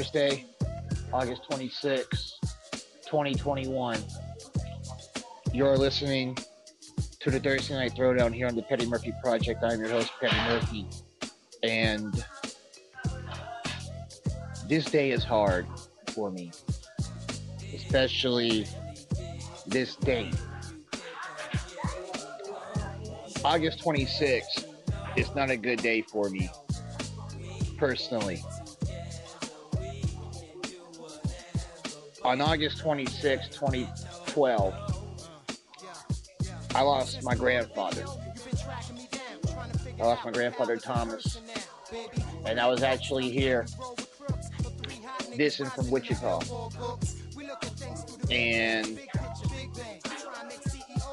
Thursday, August 26, 2021. You're listening to the Thursday Night Throwdown here on the Petty Murphy Project. I'm your host, Petty Murphy. And this day is hard for me, especially this date. August 26th is not a good day for me, personally. On August 26, 2012, I lost my grandfather. I lost my grandfather Thomas. And I was actually here visiting from Wichita. And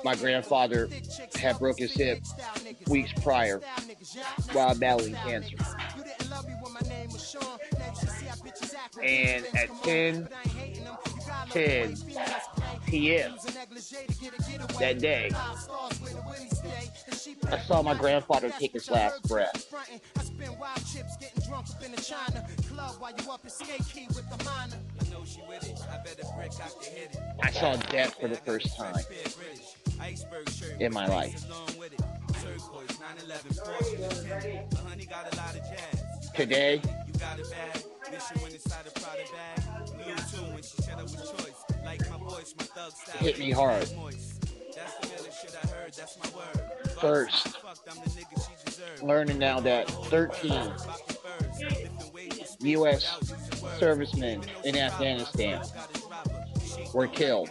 my grandfather had broke his hip weeks prior while battling cancer. And at 10 10 p.m. that day, I saw my grandfather take his last breath. I saw death for the first time in my life. Today, hit me hard. First, learning now that 13 U.S. servicemen in Afghanistan were killed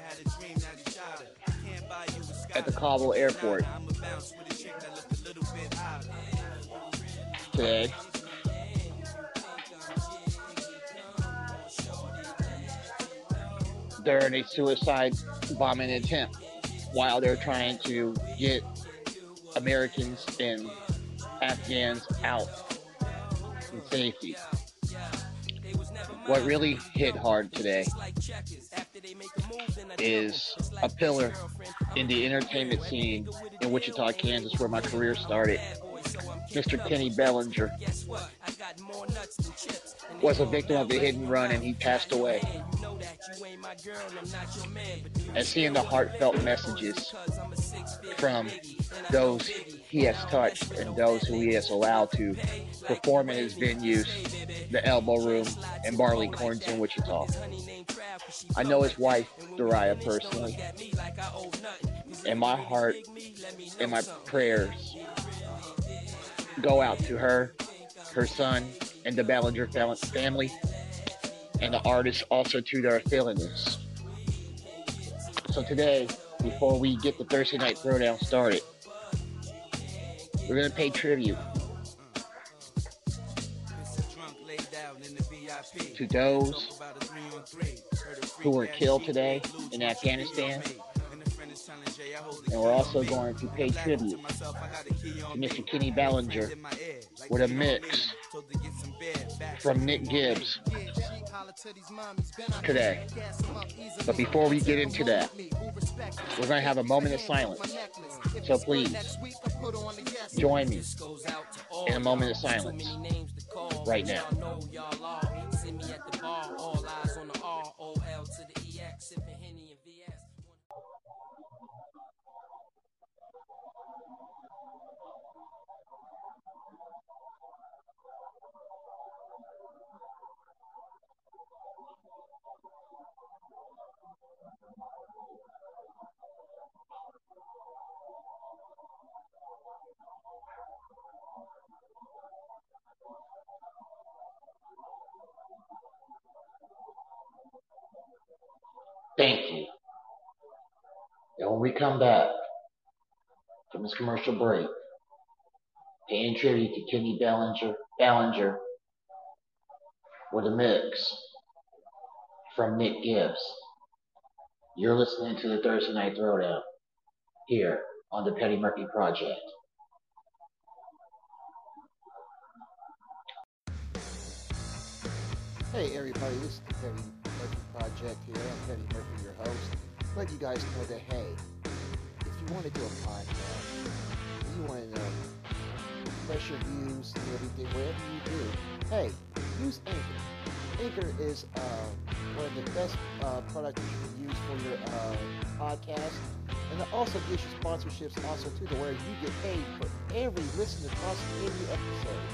at the Kabul airport today. During a suicide bombing attempt while they're trying to get Americans and Afghans out in safety. What really hit hard today is a pillar in the entertainment scene in Wichita, Kansas, where my career started. Mr. Kenny Ballinger was a victim of a hit and run and he passed away. And seeing the heartfelt messages from those he has touched and those who he has allowed to perform in his venues, the Elbow Room and Barleycorn's in Wichita. I know his wife, Dariah, personally. And my heart and my prayers go out to her, her son, and the Ballinger family, and the artists also to their feeling this. So today, before we get the Thursday Night Throwdown started, we're to pay tribute to those who were killed today in Afghanistan. And we're also going to pay tribute to Mr. Kenny Ballinger with a mix from Nick Gibbs today. But before we get into that, we're going to have a moment of silence. So please, join me in a moment of silence right now. Thank you. And when we come back from this commercial break, paying tribute to Kenny Ballinger, Bellinger with a mix from Nick Gibbs. You're listening to the Thursday Night Throwdown here on the Petty Murphy Project. Hey everybody, this is Petty Project here. I'm Petty Murphy, your host. Let you guys know that hey, if you want to do a podcast, you want to fresh views and everything, whatever you do, hey, use Anchor. Anchor is uh, one of the best uh, products you can use for your uh, podcast. And it also gives you sponsorships also too, to where you get paid for every listen across every episode.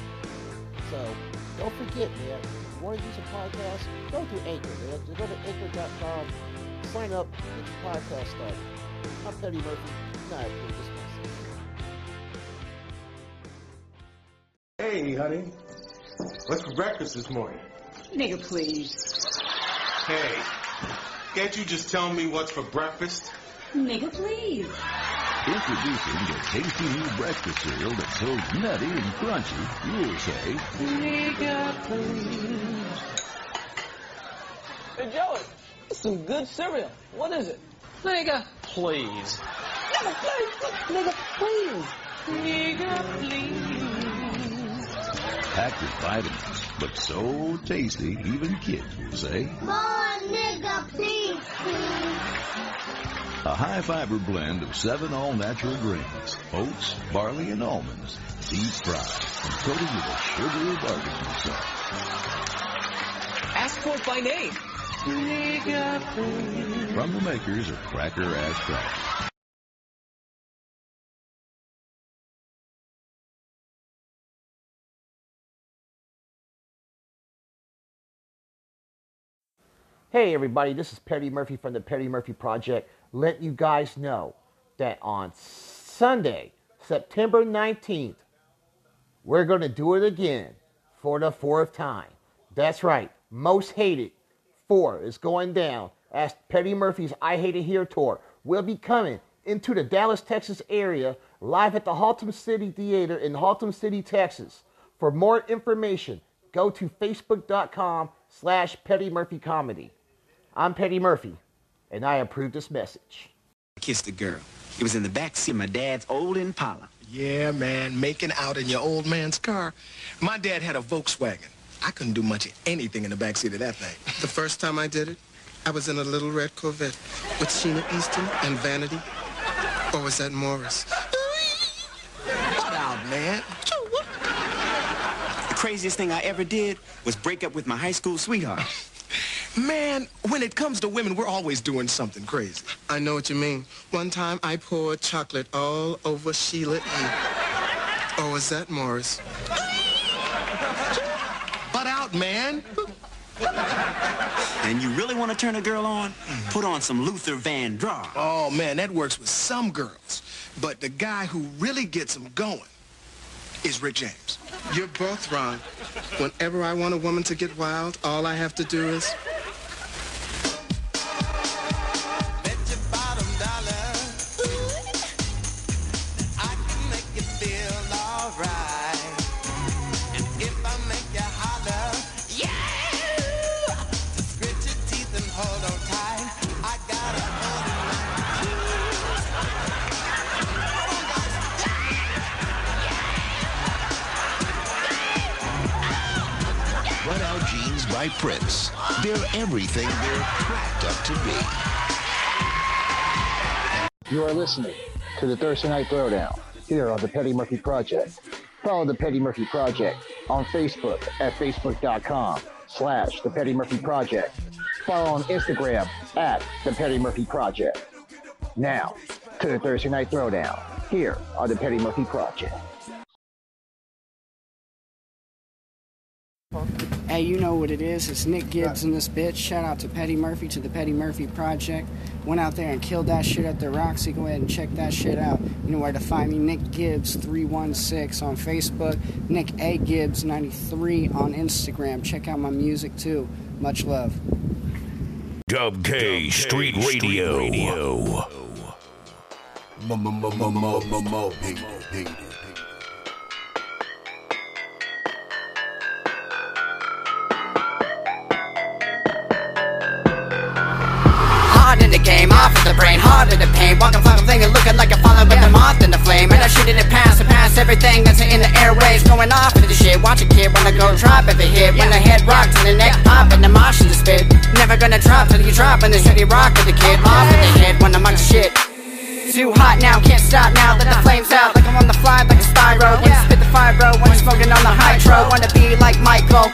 So don't forget, man, want to use a podcast, go to Anchor, man. Just go to anchor.com, sign up, get your podcast started. I'm Petty Murphy. Now I this. Hey, honey. What's for breakfast this morning? Nigga, please. Hey, can't you just tell me what's for breakfast? Nigga, please. Introducing the tasty new breakfast cereal that's so nutty and crunchy, you'll say, Nigga, please. Hey, Joey, it's some good cereal. What is it? Nigga, please. Nigga, please. Nigga, please. Nigga, please. packed with vitamins, but so tasty, even kids will say, More nigga, please, please. A high fiber blend of seven all natural grains, oats, barley, and almonds, deep fried and coated with a sugary barbecue sauce. Ask for it by name. From the makers of Cracker Ass Crackers. Hey everybody, this is Petty Murphy from the Petty Murphy Project. Let you guys know that on Sunday, September 19th, we're going to do it again for the fourth time. That's right, Most Hated 4 is going down as Petty Murphy's I Hate It Here tour will be coming into the Dallas, Texas area live at the Haltom City Theater in Haltom City, Texas. For more information, go to facebook.com slash Petty Murphy Comedy. I'm Petty Murphy, and I approve this message. I kissed a girl. It was in the back seat of my dad's old Impala. Yeah, man, making out in your old man's car. My dad had a Volkswagen. I couldn't do much of anything in the backseat of that thing. The first time I did it, I was in a little red Corvette with Sheena Easton and Vanity. Or was that Morris? What out, man? The craziest thing I ever did was break up with my high school sweetheart. Man, when it comes to women, we're always doing something crazy. I know what you mean. One time I poured chocolate all over Sheila E. Oh, or was that Morris? Butt out, man. And you really want to turn a girl on? Put on some Luther Vandross. Oh, man, that works with some girls. But the guy who really gets them going is Rick James. You're both wrong. Whenever I want a woman to get wild, all I have to do is... by Prince. They're everything they're cracked up to be. You are listening to the Thursday Night Throwdown here on the Petty Murphy Project. Follow the Petty Murphy Project on Facebook at facebook.com slash the Petty Murphy Project. Follow on Instagram at the Petty Murphy Project. Now to the Thursday Night Throwdown here on the Petty Murphy Project. Hey, you know what it is. It's Nick Gibbs and this bitch. Shout out to Petty Murphy to the Petty Murphy Project. Went out there and killed that shit at the Roxy. Go ahead and check that shit out. You know where to find me. Nick Gibbs 316 on Facebook. Nick A Gibbs 93 on Instagram. Check out my music too. Much love. Dub K Street Radio. Hard in the brain, hard in the pain. Walking fucking thing and looking like a falling with the moth in the flame. And I shoot it pass and pass everything that's in the airways. Going off into the shit. Watch a kid when I go drop if it hit. When the head rocks and the neck pop and the mosh in the spit. Never gonna drop till you drop and the shitty rock with the kid. Off in the head when I'm on the shit. Too hot now, can't stop now. Let the uh-huh. flames out like I'm on the fly like a spyro. When you spit the fibro, when you're smoking on the hydro. Wanna be like Michael.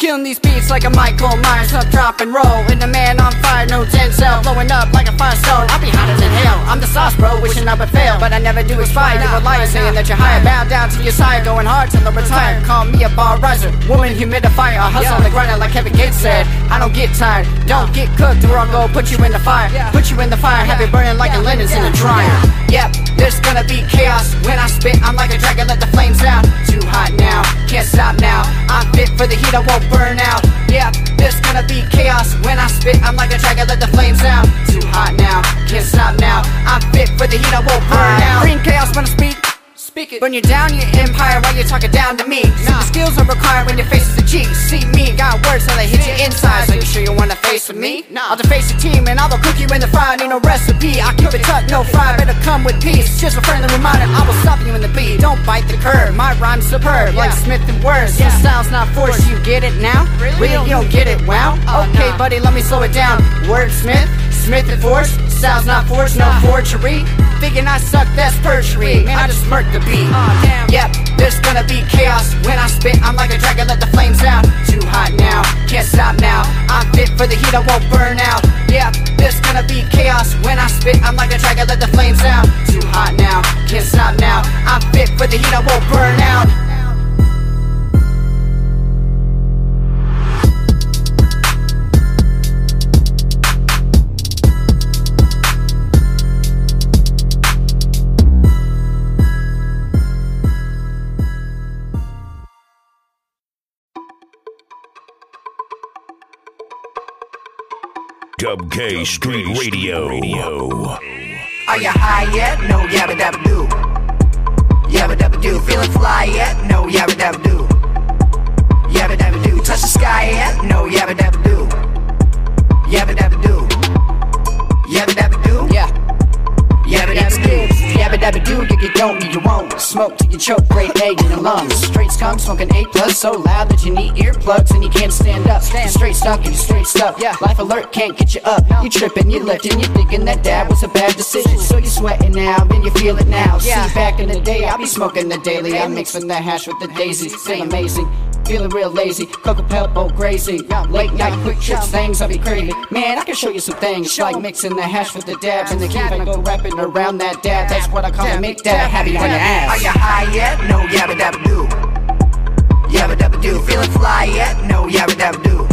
Killing these beats like a Michael Myers up, drop and roll. And the man on fire, no ten cell, blowing up like a firestone. I'll be hotter than hell. I'm the sauce, bro, wishing I would fail, but I never do expire. You a liar saying that you're higher. Bow down to your side, going hard till I retire. Call me a bar riser, woman humidifier. I hustle on the grind like Kevin Gates said. I don't get tired, don't get cooked, or I'll go put you in the fire. Put you in the fire, have it burning like a linens in a dryer. Yep, there's gonna be chaos when I spit. I'm like a dragon, let the flames out. Too hot now, can't stop now. I'm fit for the heat, I won't burn out. Yeah, there's gonna be chaos when I spit. I'm like a dragon, let the flames out. Too hot now, can't stop now. I'm fit for the heat, I won't burn out. Bring chaos when I speak. Speak it. Burn you down, your empire, while you're talking down to me. See, the skills are required when your face is a G. See me, got words so they hit you inside. So you sure you wanna face with me? I'll deface the team and I'll cook you in the fire. Need no recipe. I keep it tucked, no fry. Better come with peace. Just a friendly reminder, I will stop you in the beat. Don't bite the curve. My rhyme's superb, like Smith and Words. Your style's not forced. You get it now? Really? You don't get it? Wow. Okay, buddy, let me slow it down. Wordsmith, Smith and Force. Style's not forced, no forgery. Thinking I suck, that's perjury. Man, I just murked the beat. Yep, there's gonna be chaos when I spit. I'm like a dragon, let the flames out. Too hot now, can't stop now. I'm fit for the heat, I won't burn out. Yep, there's gonna be chaos when I spit. I'm like a dragon, let the flames out. Too hot now, can't stop now. I'm fit for the heat, I won't burn out. Dub K Street Radio. Are you high yet? No, yabba dabba do. Yabba dabba do. Feeling fly yet? No, yabba dabba do. Yabba dabba do. Touch the sky yet? No, yabba dabba do. Yabba dabba dabba do. Yeah. Yabba dabba do. Yabba dabba do. if you don't, you won't. Smoke till you choke, grade A in your lungs. Straight skunk, smoking A plus, so loud that you need earplugs and you can't stand up. You're straight stuck and you straight stuck. Yeah, life alert can't get you up. You tripping, you lifting, you thinking that dab was a bad decision. So you sweating now, then you feel it now. See, back in the day, I be smoking the daily. I'm mixing the hash with the daisy, feel amazing. Feeling real lazy, Cocoa Pebble crazy. Late night quick trips, things I be craving. Man, I can show you some things like mixing the hash with the dab and the key. I go rapping around that dab. That's what I call a make dab. Happy on your ass. Are you high yet? No, yabba dabba do. Yabba dabba do. Feeling fly yet? No, yabba dabba do.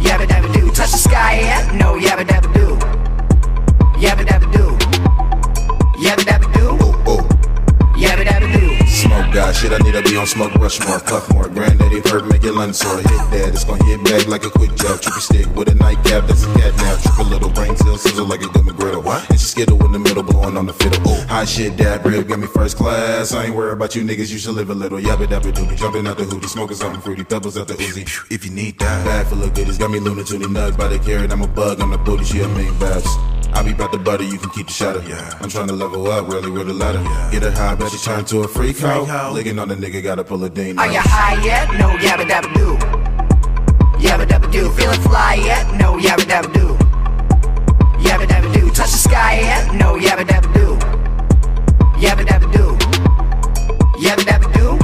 Yabba dabba do. Touch the sky yet? No. Yabba dabba do. Yabba God, shit, I need to be on smoke rush more, puff more. Granddaddy hurt, make your lungs sore. Hit that, it's gonna hit back like a quick jab. Trippy stick with a nightcap, that's a cat now. Trip a little brain cell, sizzle like a gummy griddle. What? And she skittle in the middle, blowing on the fiddle. Oh, hot shit, dad, real, got me first class. I ain't worried about you niggas, you should live a little. Yabba dabba doobie, jumping out the hoodie, smoking something fruity, pebbles out the Uzi. If you need that, bag full of goodies, got me Tunes nuts by the carrot. I'm a bug, I'm the booty, she a main babs. I be about the butter, you can keep the shadow. Yeah. I'm trying to level up, really with a ladder. Get her high, but she turn to a freak hoe. Licking on the nigga, gotta pull a ding. Are you high yet? No, yabba dabba do. Yabba dabba do. Feeling fly yet? No, yabba dabba do. Yabba dabba do. Touch the sky yet? No, yabba dabba do. Yabba dabba do. Yabba dabba do.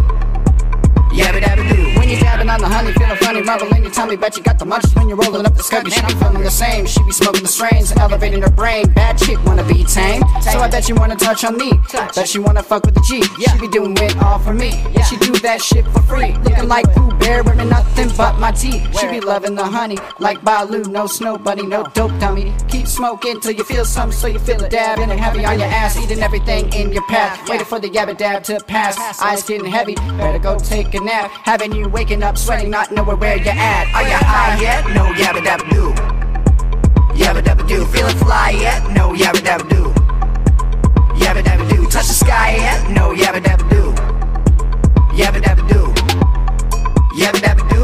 Yabba dabba do. When you're dabbing on the honey, feeling funny, marvel in your tummy. Bet you got the munchies when you're rolling up the scubby. She be feeling the same. She be smoking the strains, elevating her brain. Bad chick wanna be tame, so I bet you wanna touch on me. Bet you wanna fuck with the G. She be doing it all for me. She do that shit for free. Looking like Pooh Bear, wearing nothing but my teeth. She be loving the honey, like Baloo. No snow bunny, no dope dummy. Keep smoking till you feel something, so you feel it dabbing and heavy on your ass, eating everything in your path. Waiting for the yabba dab to pass. Eyes getting heavy, better go take a nap. Having you waking up sweating, not knowing where you're at. Are you high yet? No yabba dabba do. Yabba dabba do. Feeling fly yet? No yabba dabba do. Yabba dabba do. Touch the sky yet? No yabba dabba do. Yabba dabba do. Yabba dabba do.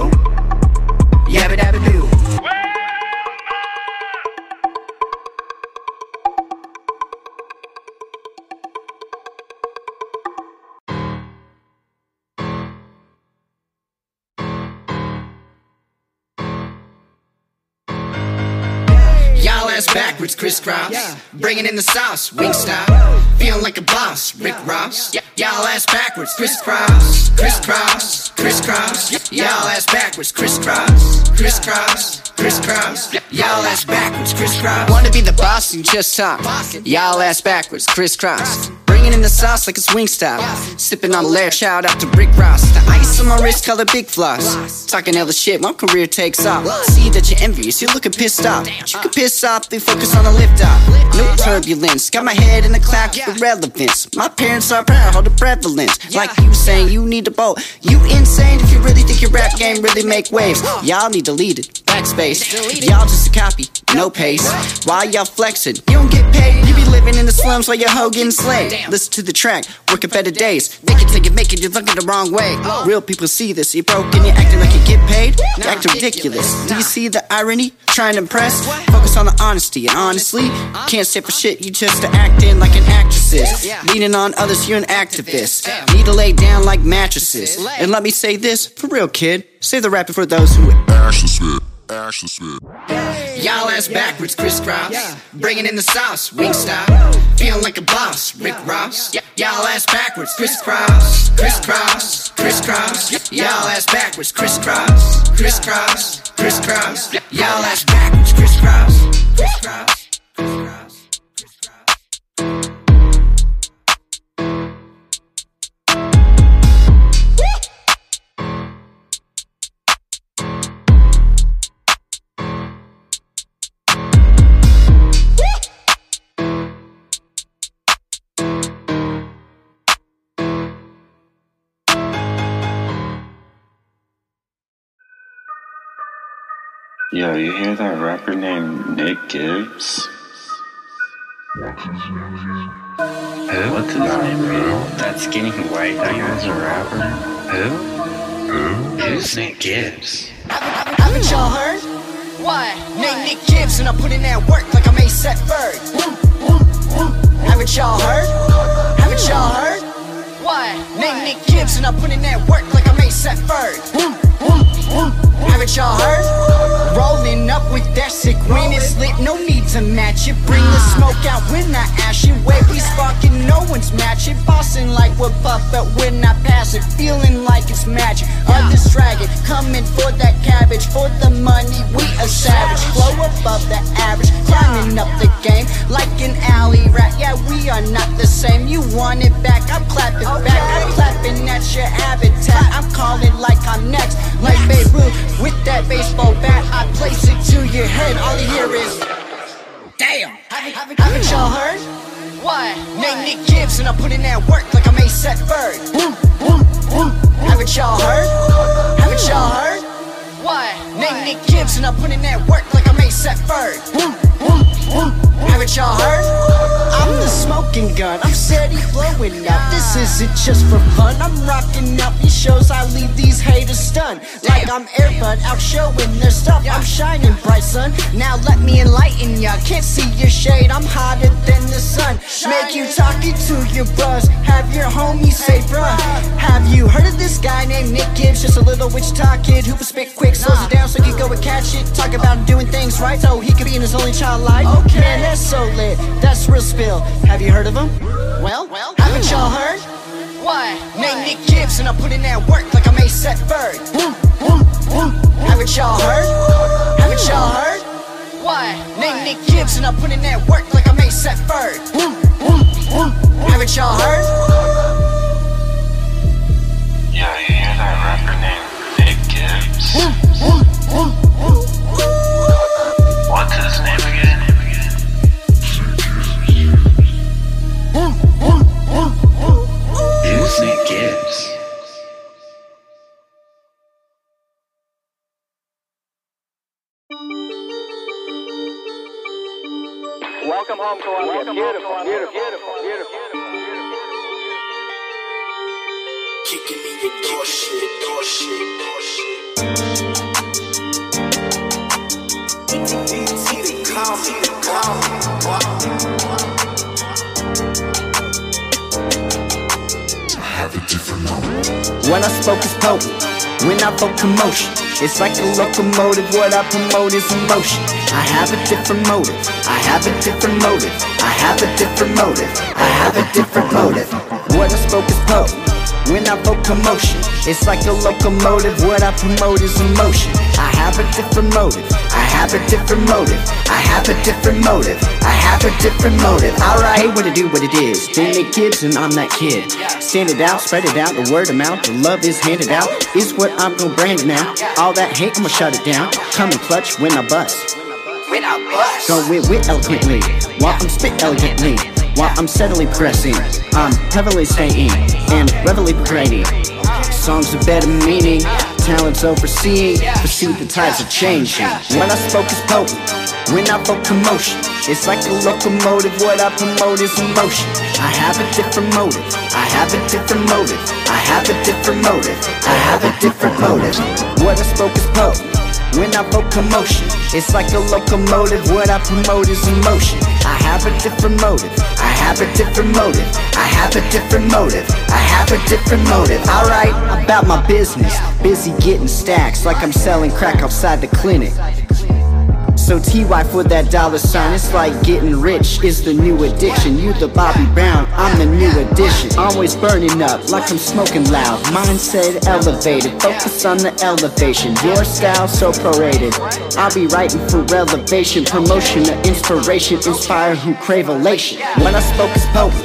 Crisscross. Bringing in the sauce, wing style. Feeling like a boss, Rick Ross. Y'all ass backwards, crisscross, crisscross, crisscross. Y'all ass backwards, crisscross, crisscross, crisscross. Y'all ass backwards, crisscross. Wanna be the boss and just talk. Y'all ass backwards, crisscross. Bringing in the sauce like it's wing style. Sipping on lair, out to Rick Ross. The ice on my wrist, color big floss. Talking hella shit, my career takes off. See that you're envious, you're looking pissed off. You can piss off, they focus on the lift off. No turbulence, got my head in the cloud, keep irrelevance. My parents are proud, hold the prevalence. Like you saying, you need a boat. You insane if you really think your rap game really make waves. Y'all need to lead deleted, backspace. Y'all just a copy, no pace. Why y'all flexing? You don't get paid, you be living in the slums while your hoe getting slayed. Listen to the track, working better days. Think it till you make it, you're looking the wrong way. Real people see this, you broke and you're acting like you get paid. You act ridiculous. Do you see the irony? Trying to impress? Focus on the honesty, and honestly, can't say for shit, you just acting like an actress is. Leaning on others, you're an activist. Need to lay down like mattresses. And let me say this, for real, kid. Save the rapping for those who. Ashley Smith. Ashley Smith. Y'all ass backwards, crisscross. Bringing in the sauce, wing style. Feeling like a boss, Rick Ross. Y'all ass backwards, crisscross, crisscross, crisscross. Y'all ass backwards, crisscross, crisscross, crisscross. Y'all ass backwards, crisscross, crisscross, crisscross. Yo, you hear that rapper named Nick Gibbs? Who? What's his name? Who? That skinny white guy is a rapper. Who? Who? Who's Nick Gibbs? Haven't y'all heard? What? Name Nick Gibbs and I put in that work like I'm ASAP Ferg. Haven't y'all heard? Haven't y'all heard? What? Name Nick Gibbs and I put in that work like I'm ASAP Ferg. Haven't y'all heard? To match it. Bring the smoke out when I ash it. Way we sparking, no one's matching. Bossing like we're puff, but when I pass it, feeling like it's magic. Others dragging, coming for that cabbage. For the money, we a savage. Flow above the average, climbing up the game like an alley rat. Yeah, we are not the same. You want it back, I'm clapping back. I'm clapping at your habitat. I'm calling like I'm next, like Babe Ruth with that baseball bat. I place it to your head. All you hear is, damn. Haven't, haven't y'all heard? What? Name Nick Gibbs and I put in that work like I'm A$AP Ferg. Haven't y'all heard? Haven't y'all heard? What? Name Nick Gibbs and I put in that work like I'm Haven't y'all heard? I'm the smoking gun, I'm steady blowing up. This isn't just for fun. I'm rocking out these shows, I leave these haters stunned. Like I'm Airbud out showing their stuff. I'm shining bright, son. Now let me enlighten ya. Can't see your shade, I'm hotter than the sun. Make you talking to your bros. Have your homies say, bruh. Have you heard of this guy named Nick Gibbs? Just a little Wichita kid who can spit quick, slows it down so you go and catch it. Talk about doing things right so he could be in his only child life. Okay, man, that's so lit. That's real spill. Have you heard of him? Well, well, haven't y'all heard? What? Name Nick Gibbs and I put in that work like I'm A$AP Ferg. Haven't y'all heard? Haven't y'all heard? What? Name Nick Gibbs and I put in that work like I'm A$AP Ferg. Haven't y'all heard? Yeah, you hear that rapper named Nick Gibbs? What's his name again? Who's Nick Gibbs? Welcome home, Columbia. Beautiful, beautiful, beautiful, beautiful. beautiful. Kicking in your door shit, door shit, door shit. When I spoke is potent, when I vote commotion. It's like a locomotive, what I promote is emotion. I have a different motive, I have a different motive, I have a different motive, I have a different motive. What I spoke is potent, when I vote commotion. It's like a locomotive, what I promote is emotion. I have a different motive, I have a different motive, I have a different motive, I have a different motive. Alright, what to do, what it is. Nick Gibbs and I'm that kid. Stand it out, spread it out, the word amount, the love is handed out. Is what I'm gonna brand it now. All that hate, I'ma shut it down. Come and clutch when I bust. When I bust. Go with wit eloquently, while I'm spit elegantly. While I'm steadily progressing, I'm heavily staying and readily progressing. Songs of better meaning, talents overseeing, perceive the tides are changing. When I spoke is potent, when I vote commotion, it's like a locomotive, what I promote is emotion. I have a different motive, I have a different motive, I have a different motive, I have a different motive. What I spoke is potent. When I vote commotion, it's like a locomotive. What I promote is emotion. I have a different motive. I have a different motive. I have a different motive. I have a different motive. Alright, about my business. Busy getting stacks like I'm selling crack outside the clinic. So TY for that dollar sign, it's like getting rich is the new addiction. You the Bobby Brown, I'm the new addition. Always burning up like I'm smoking loud. Mindset elevated, focus on the elevation. Your style so prorated. I'll be writing for elevation, promotion, or inspiration, inspire who crave elation. When I spoke is potent.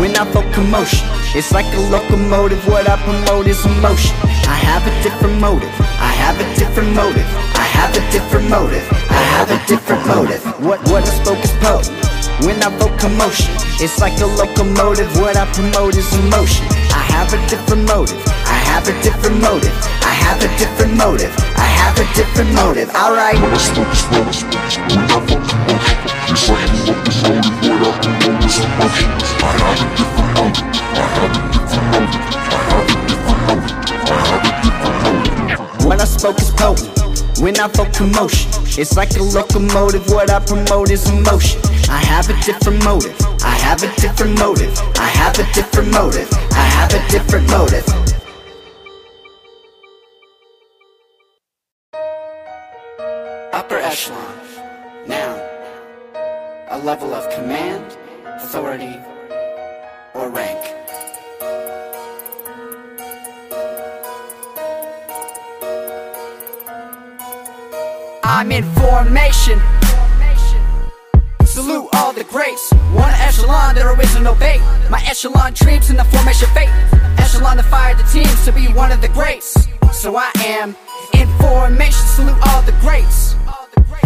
When I vote commotion, it's like a locomotive. What I promote is emotion. I have a different motive. I have a different motive. I have a different motive. I have a different motive. What what I spoke is potent. When I vote commotion, it's like a locomotive. What I promote is emotion. I have a different motive. I have a different motive. I have a different motive. I have a different motive. Alright. When I spoke is potent. When I vote commotion. It's like a locomotive. What I promote is emotion. I have a different motive. I have a different motive. I have a different motive. I have a different motive. When I spoke is potent. When I vote commotion, it's like a locomotive. What I promote is emotion. I have a different motive. I have a different motive. I have a different motive. I have a different motive. Upper echelon. Now. A level of command, authority, or rank. I'm in formation. Salute all the greats. One echelon, there is no bait. My echelon dreams in the formation fate. Echelon to fire the teams to be one of the greats. So I am in formation. Salute all the greats.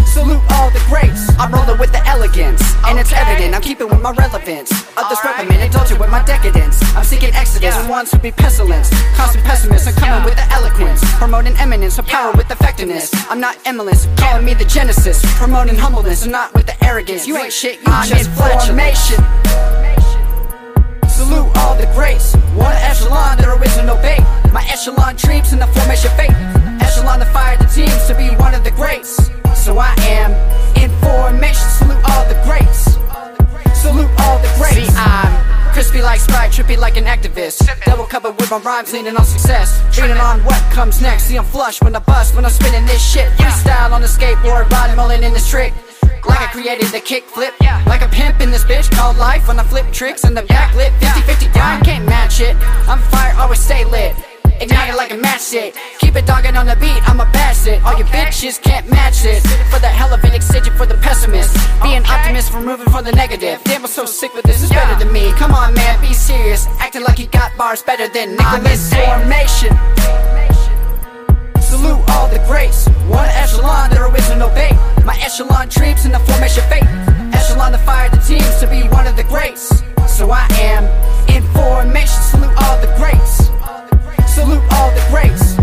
Salute all the greats. I'm rolling with the elegance, and it's evident. I'm keeping with my relevance. Others reprimand, indulging with my decadence. I'm seeking exodus, and ones who be pestilence. Constant pessimists, I'm coming with the eloquence. Promoting eminence, of power with effectiveness. I'm not eminence, calling me the genesis. Promoting humbleness, I'm not with the arrogance. You ain't shit, you I'm just formation. Salute all the greats. One echelon, there is no bait. My echelon dreams in the formation fate. Fire the teams to be one of the greats. So I am in formation. Salute all the greats. Salute all the greats. See, I'm crispy like Sprite, trippy like an activist. Double covered with my rhymes, leaning on success. Leaning on what comes next. See, I'm flush when I bust, when I'm spinning this shit. Freestyle on the skateboard, body mulling in this trick. Like I created the kick flip. Like a pimp in this bitch called life when I flip tricks in the back lip. 50 50 down, can't match it. I'm fire, always stay lit. Ignite it like a matchstick. Keep it dogging on the beat, I'm a bastard. All you bitches can't match it. For the hell of it, excited for the pessimist. Be an optimist, removing from the negative. Damn, I'm so sick with this, it's better than me. Come on, man, be serious. Acting like you got bars better than Nicholas Formation. Salute all the greats. One echelon, there is no bait. My echelon dreams in the formation fate. Echelon to fire the teams to be one of the greats. So I am in formation. Salute all the greats. Salute all the greats.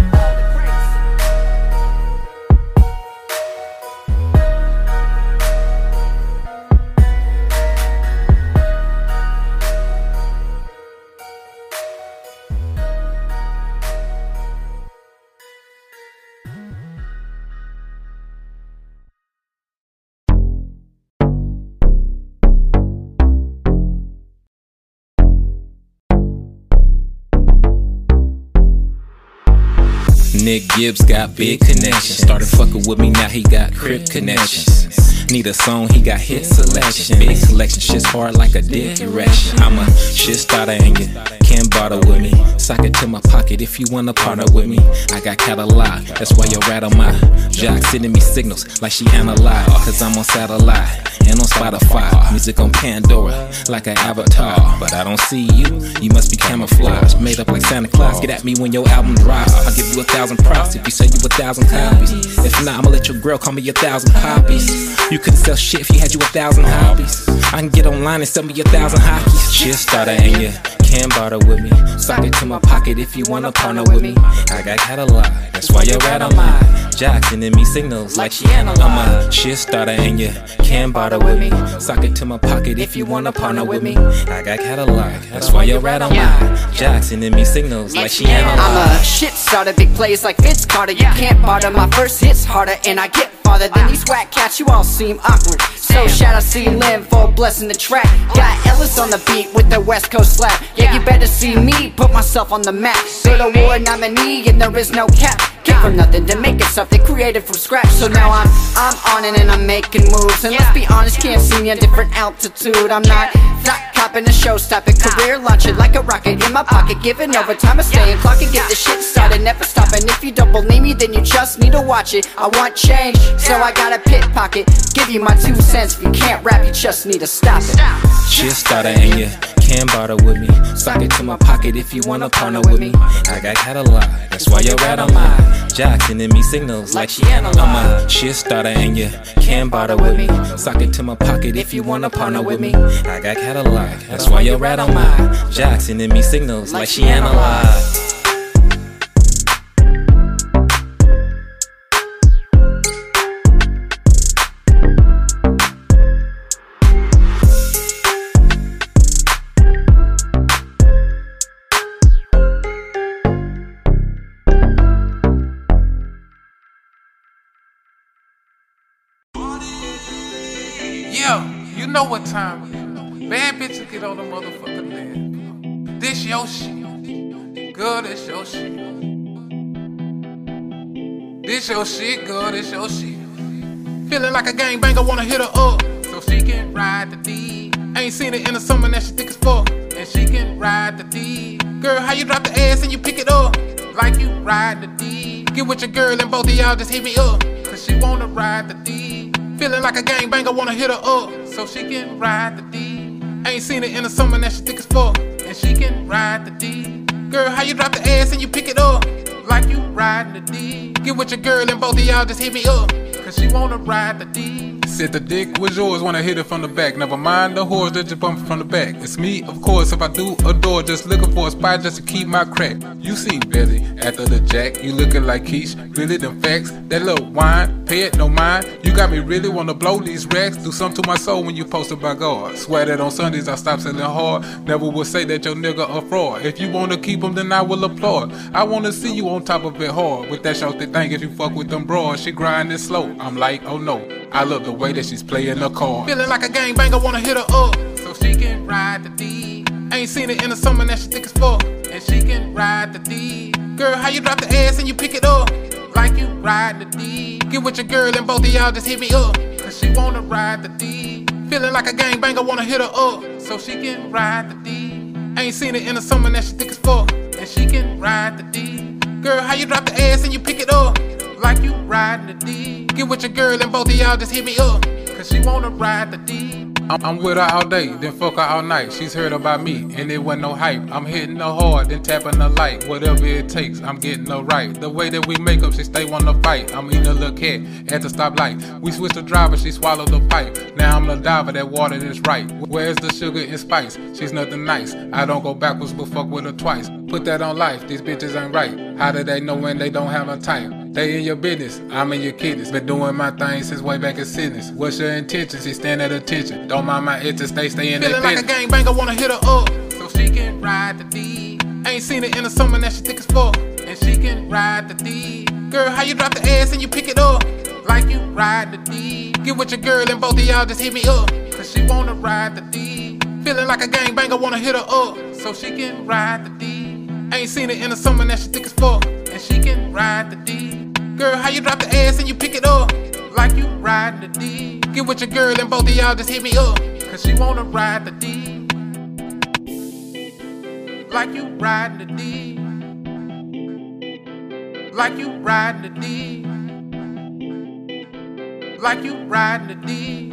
Nick Gibbs got big connections. Started fucking with me, now he got crib connections. Need a song, he got hit selection. Big collection, shit's hard like a dick erection. I'm a shit starter and you can't bother with me. Sock it to my pocket if you wanna partner with me. I got catalog, that's why you're right on my jock. Sending me signals like she analyzed. Cause I'm on satellite and on Spotify. Music on Pandora like an avatar. But I don't see you, you must be camouflaged. Made up like Santa Claus. Get at me when your album drops. I'll give you a thousand props if you say you a thousand copies. If not, I'ma let your girl call me a thousand copies. You couldn't sell shit if you had you a thousand hobbies. I can get online and sell me a thousand hockeys. Shit starter and you can't bother with me. Sock it to my pocket if you wanna partner with me. I got catalog, that's why you're right on my jock sending me signals like she analyzed. I'm a shit starter and you can't bother with me. Sock it to my pocket if you wanna partner with me. I got catalog, that's why you're right on my jock sending me signals like she analyzed. I'm a shit starter, big plays like Vince Carter. You can't bother, my first hit's harder, and I get farther than these whack cats. You all seem awkward. So shout out C Lim for blessing the track. Got Ellis on the beat with the West Coast slap. Yeah, you better see me put myself on the map. To war nominee, and there is no cap. Came from nothing to make it something created from scratch. So now I'm I'm on it and I'm making moves. And let's be honest, can't see me at different altitude. I'm not flat copping a show stopping career launching like a rocket in my pocket. Giving overtime, I stay and clock and get the shit started. Never stopping. If you don't believe me, then you just need to watch it. I want change, so I got a pit pocket. Give you my two cents. If you can't rap, you just need to stop it. Shit starter and you can't bother with me. Sock it to my pocket if you wanna partner with me. I got catalog, that's why you're right on my jock sending me signals like she analyzed. I'm a shit starter and you can't bother with me. Sock it to my pocket if you wanna partner with me. I got catalog, that's why you're right on my jock sending me signals like she analyzed. Know what time it is. Bad bitches get on the motherfucking land. This your shit. Girl, this your shit. This your shit, girl, this your shit. Feeling like a gangbanger, wanna hit her up. So she can ride the D. Ain't seen it in the summer, now she thick as fuck, and she can ride the D. Girl, how you drop the ass and you pick it up like you ride the D? Get with your girl and both of y'all just hit me up, cause she wanna ride the D. Feeling like a gangbanger, wanna hit her up, so she can ride the D. Ain't seen it in the summer, now she thick as fuck, and she can ride the D. Girl, how you drop the ass and you pick it up like you riding the D? Get with your girl and both of y'all just hit me up, cause she wanna ride the D. Said the dick was yours when I hit it from the back. Never mind the horse that you bumping from the back. It's me, of course, if I do adore, just looking for a spot just to keep my crack. You see, Billy, after the jack, you looking like Keish. Really, them facts, that little wine, pay it, no mind. You got me really wanna blow these racks. Do something to my soul when you posted by God. Swear that on Sundays I stop selling hard. Never will say that your nigga a fraud. If you wanna keep him, then I will applaud. I wanna see you on top of it hard. With that short thing, if you fuck with them broads, she grinding slow. I'm like, oh no. I love the way that she's playing the card. Feeling like a gangbanger, wanna hit her up so she can ride the D. Ain't seen it in the summer, now she thick as fuck, and she can ride the D. Girl, how you drop the ass and you pick it up like you ride the D? Get with your girl and both of y'all just hit me up, cause she wanna ride the D. Feeling like a gangbanger, wanna hit her up so she can ride the D. Ain't seen it in the summer, now she thick as fuck, and she can ride the D. Girl, how you drop the ass and you pick it up like you riding the D? Get with your girl and both of y'all just hit me up, cause she wanna ride the D. I'm, with her all day, then fuck her all night. She's heard about me, and it wasn't no hype. I'm hitting her hard, then tapping the light. Whatever it takes, I'm getting her right. The way that we make up, she stay wanna fight. I'm eating a little cat at the stoplight. We switched the driver, she swallowed the pipe. Now I'm the diver, that water is right. Where's the sugar and spice? She's nothing nice. I don't go backwards, but fuck with her twice. Put that on life, these bitches ain't right. How do they know when they don't have a type? They in your business, I'm in your kidneys. Been doing my thing since way back in Sydney. What's your intentions? She stand at attention. Don't mind my itches, they stay in their Feeling like a gangbanger, wanna hit her up so she can ride the D. Ain't seen it in the summer, now she thick as fuck, and she can ride the D. Girl, how you drop the ass and you pick it up like you ride the D? Get with your girl and both of y'all just hit me up, cause she wanna ride the D. Feeling like a gangbanger, wanna hit her up so she can ride the D. Ain't seen it in the summer, now she thick as fuck, and she can ride the D. Girl, how you drop the ass and you pick it up like you riding the D? Get with your girl and both of y'all just hit me up, cause she wanna ride the D. Like you riding the D. Like you riding the D. Like you riding the D.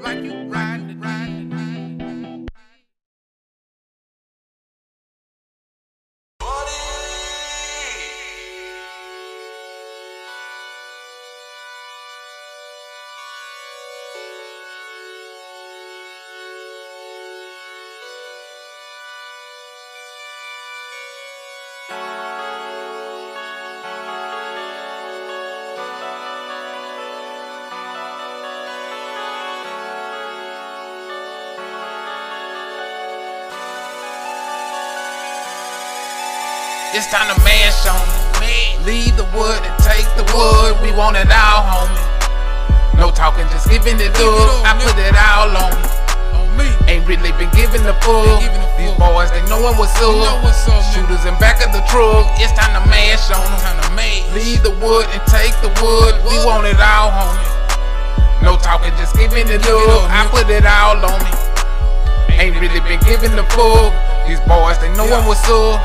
Like you riding on it. Leave the wood and take the wood. We want it all, homie. No talking, just giving it up. I put it all on me. Ain't really been giving the full. These boys, they knowin' what's up. Shooters in back of the truck. It's time to mash on them. Leave the wood and take the wood. We want it all, homie. No talking, just giving it up. I put it all on me. Ain't really been giving the full. These boys, they knowin' what's up.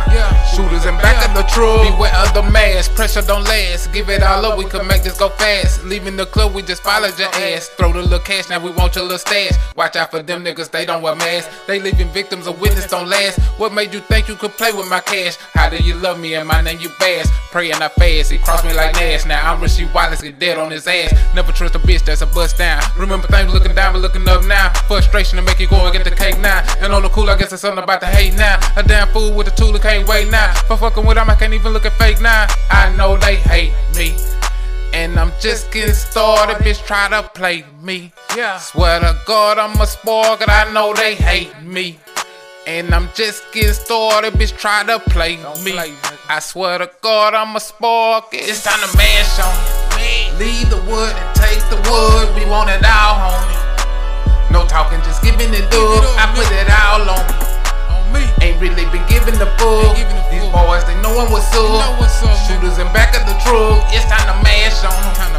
Shooters in back of the truck. Beware of the mask, pressure don't last. Give it all up, we can make this go fast. Leaving the club, we just followed your ass. Throw the little cash, now we want your little stash. Watch out for them niggas, they don't wear masks. They leaving victims, a witness don't last. What made you think you could play with my cash? How do you love me and my name you bass? Praying I fast, he crossed me like Nash. Now I'm Rasheed Wallace, get dead on his ass. Never trust a bitch that's a bust down. Remember things looking down, but looking up now. Frustration to make you go and get the cake now. And on the cool, I guess it's something about the hate now. A damn fool with a tool, that can't wait now. For fucking with them, I can't even look at fake now. I know they hate me. And I'm just getting started, bitch, try to play me. Yeah. Swear to God, I'm a spark, and I know they hate me. And I'm just getting started, bitch, try to play me. I swear to God, I'm a spark. It's time to mash on it. Leave the wood and take the wood. We want it all, homie. No talking, just giving it up. I put it all on me. Ain't really been giving the full. These boys, they knowin' what's up. Shooters in back of the truck, it's time to mash on them.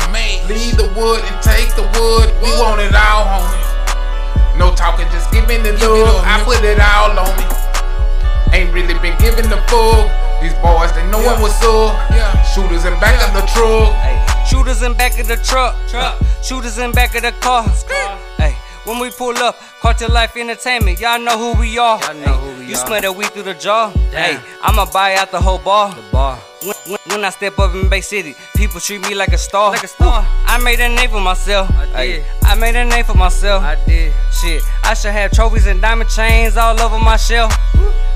Leave the wood and take the wood. We want it all, homie. No talking, just giving the love. I put it all on me. Ain't really been giving the full. These boys, they knowin' what's up. Yeah. Shooters in back of the truck. Shooters in back of the truck. Truck. Shooters in back of the car. Hey, when we pull up, Cartel Life Entertainment, y'all know who we are. Y'all know who we you smell that weed through the jaw. Hey, I'ma buy out the whole bar. The bar. When, when, when I step up in Bay City, people treat me like a star. Like a star. I made a name for myself. I did. I made a name for myself. I did. Shit, I should have trophies and diamond chains all over my shelf.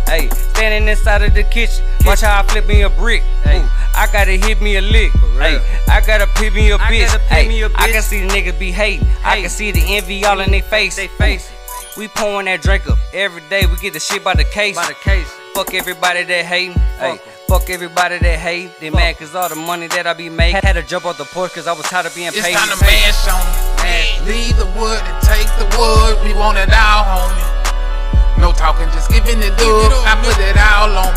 Hey, standing inside of the kitchen, watch how I flip me a brick. Hey, I gotta hit me a lick. Hey, I gotta pick me a bitch. Hey, I can see the niggas be hating. I can see the envy all in their face. They face. We pouring that drink up every day. We get the shit by the case. By the case. Fuck everybody that hating. Hey, fuck everybody that hate. They mad cause all the money that I be making. Had to jump off the porch cause I was tired of being It's paid. time to mash on them. Leave the wood and take the wood. We want it all, homie. No talking, just giving it up. I put it all on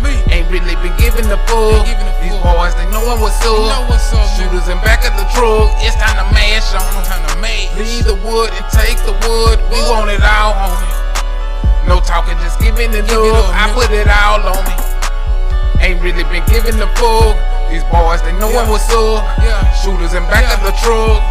me. Ain't really been giving the full. These boys, they knowin' what's up. Shooters in back of the truck. It's time to mash on them. Leave the wood and take the wood. We want it all, homie. No talking, just giving it up. I put it all on me. Ain't really been giving the full. These boys, they know knowin' what's up. Shooters in back of the truck.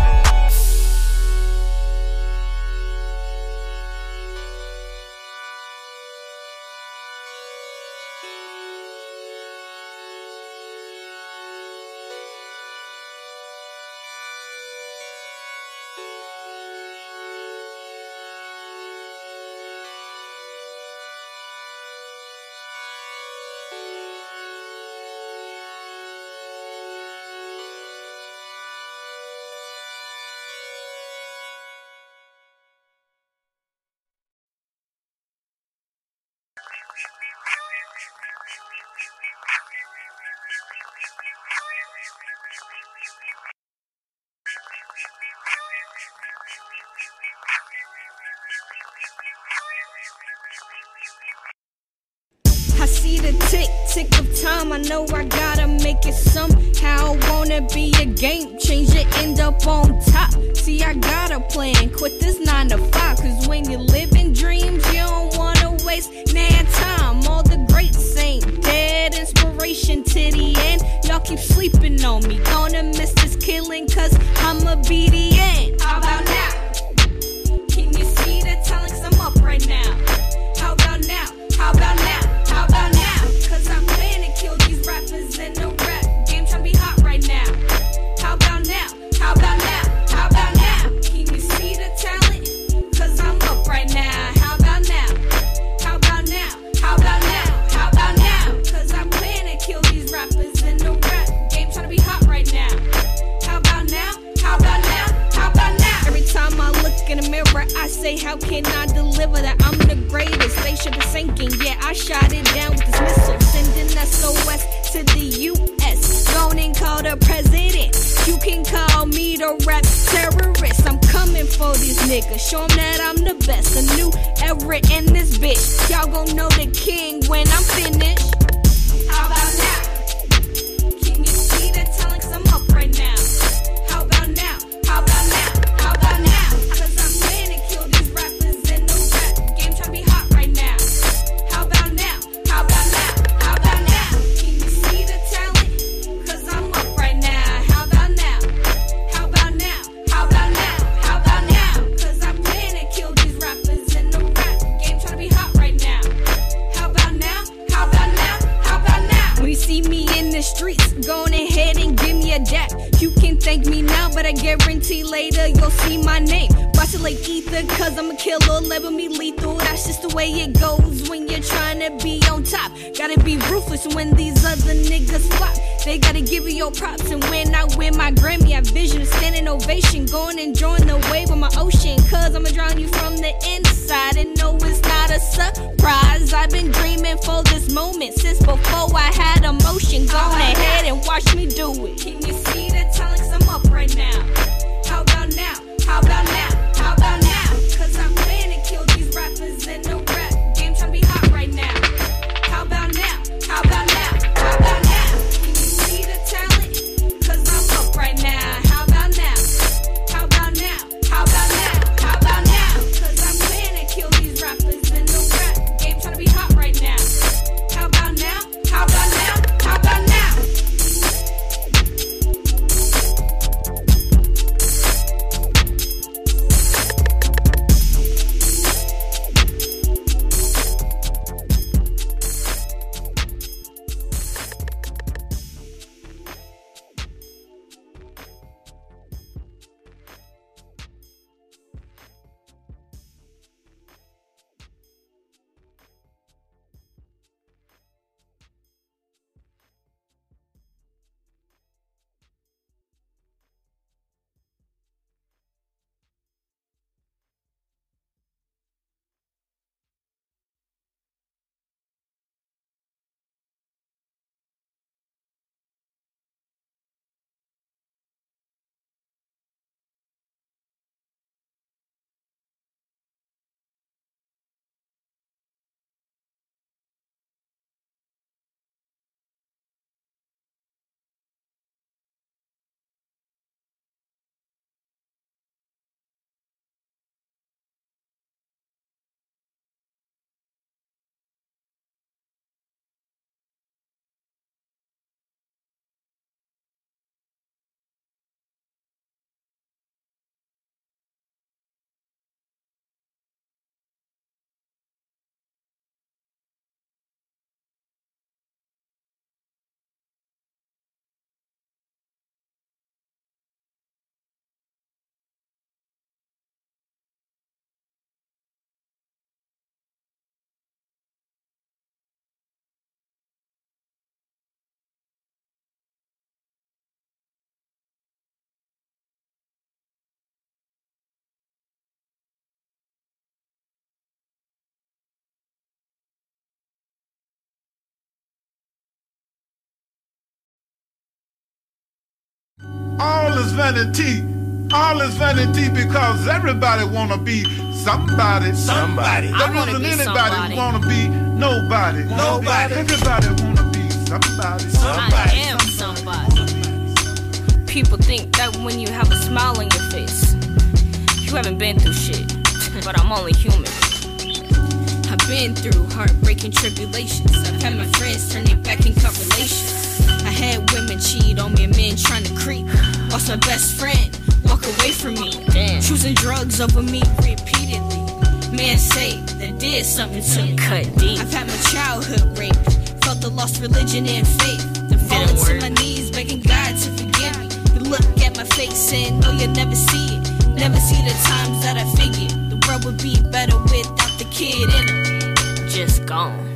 Is vanity. All is vanity because everybody wanna be somebody. Somebody. There I isn't be anybody somebody. who wanna be nobody. Nobody. Everybody wanna be somebody. Somebody. I am somebody. People think that when you have a smile on your face, you haven't been through shit. But I'm only human. I've been through heartbreaking tribulations. I've had my friends turn their back and cut relations. I had women cheat on me and men trying to creep. Lost my best friend, walk away from me. Choosing drugs over me repeatedly. Man say they did something to me. Cut deep. I've had my childhood raped. Felt the lost religion and faith. Then falling to my knees, begging God to forgive me. You look at my face and know you'll never see it. Never see the times that I figured the world would be better without the kid in it. Just gone.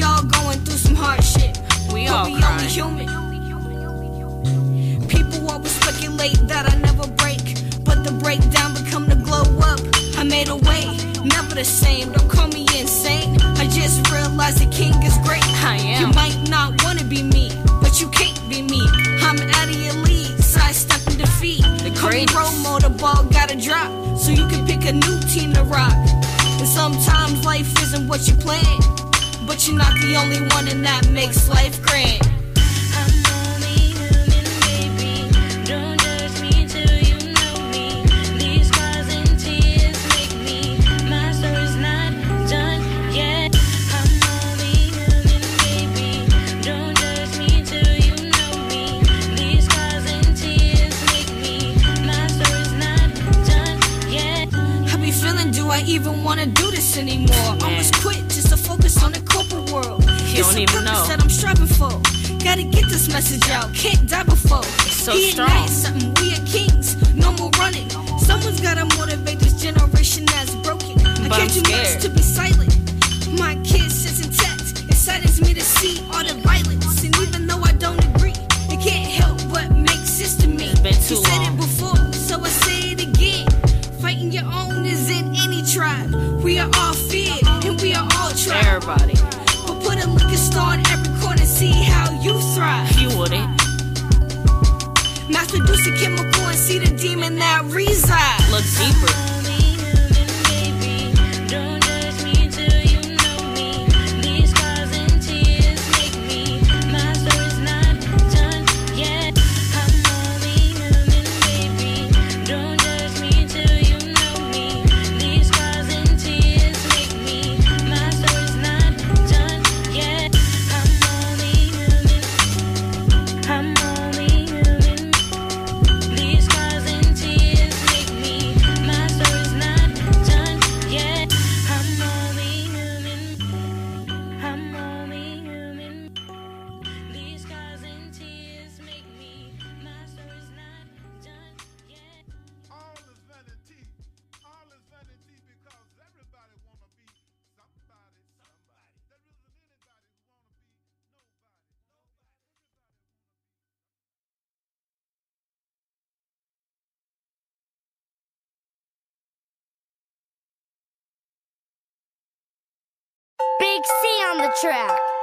We all going through some hard shit. We all we crying. only human. People always speculate that I never break, but the breakdown become the glow up. I made a way, never the same. Don't call me insane. I just realized the king is great. I am. You might not wanna be me, but you can't be me. I'm out of your league, sidestepping defeat. The great role model ball gotta drop, so you can pick a new team to rock. And sometimes life isn't what you plan, but you're not the only one, and that makes life grand. I know me and maybe don't judge me till you know me. These rising tears make me. My sorrow's not done yet. I know me and maybe don't judge me till you know me. These rising tears make me. My sorrow's not done yet. How be feeling, do I even wanna do this anymore? Almost quit just to focus on the. You it's don't even know. that I'm striving for. Gotta get this message out, can't die before. so he strong. ignites something, we are kings, no more running. Someone's gotta motivate this generation that's broken. I But care I'm too much to be silent. My kids sits intact. It saddens me to see all the violence. And even though I don't agree, it can't help but make sense to me. been too said long. Put a liquor store in every corner, see how you thrive. You wouldn't. Mass produce a chemical and see the demon that resides. Look deeper. On the track.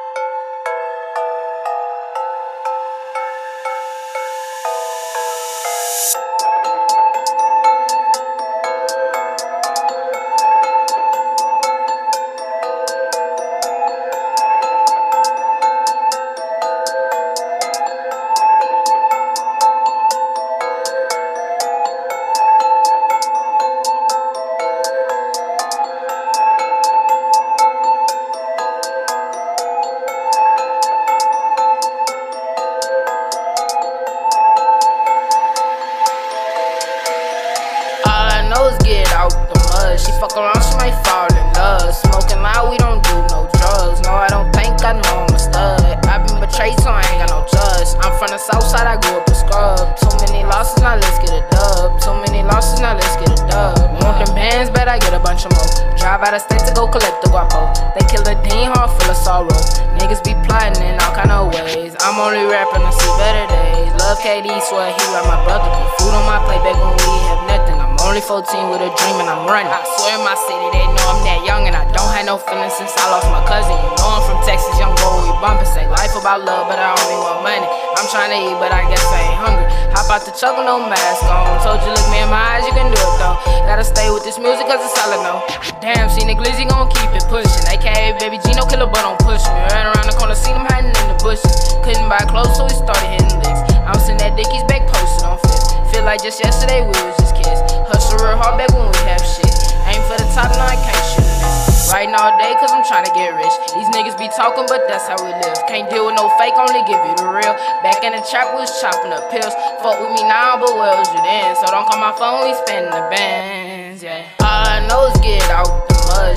Like just yesterday we was just kids. Hustle real hard back when we have shit. Aim for the top, no, I can't shoot this. Writing all day cause I'm trying to get rich. These niggas be talking, but that's how we live. Can't deal with no fake, only give you the real. Back in the trap, we was chopping up pills. Fuck with me now, but where was you then? So don't call my phone, we spending the bands, yeah. All I know is get out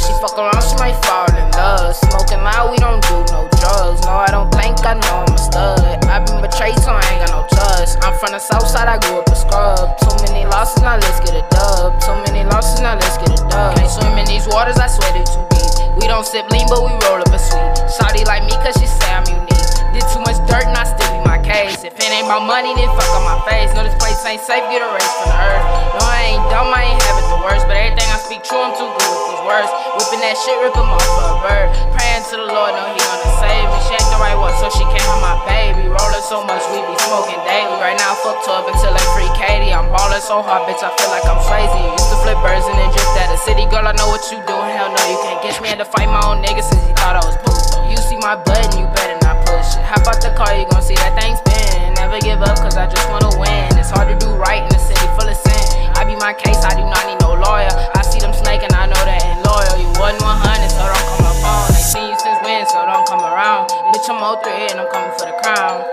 She fuck around, she might fall in love. Smoking loud, we don't do no drugs. No, I don't think I know I'm a stud. i been betrayed, so I ain't got no trust. I'm from the south side, I grew up a scrub. Too many losses, now let's get a dub. Too many losses, now let's get a dub. Can't swim in these waters, I swear they too deep. We don't sip lean, but we roll up a sweet. Shawty like me, cause she say I'm unique. Did too much dirt, and I still my case. If it ain't about money, then fuck on my face. No, this place ain't safe, get erased from the earth. No, I ain't dumb, I ain't have it the worst. But everything I speak true, I'm too good with these words. Whipping that shit, rip 'em off for a bird. Praying to the Lord, know he gonna save me. She ain't the right one, so she can't have my baby. Rolling so much, we be smoking daily. Right now, fuck 12 until they free Katie. I'm ballin' so hard, bitch, I feel like I'm crazy. Used to flip birds and then drift at a city. Girl, I know what you doing. Hell no, you can't catch me. Had to fight my own nigga since he thought I was poop. You see my button, you better push. Hop out the car, you gon' see that thing spin. Never give up, cause I just wanna win. It's hard to do right in a city full of sin. I be my case, I do not need no lawyer. I see them snaking, I know that ain't loyal. You wasn't 100, so don't come up on. Ain't seen you since when, so don't come around. Bitch, I'm 03 and I'm coming for the crown.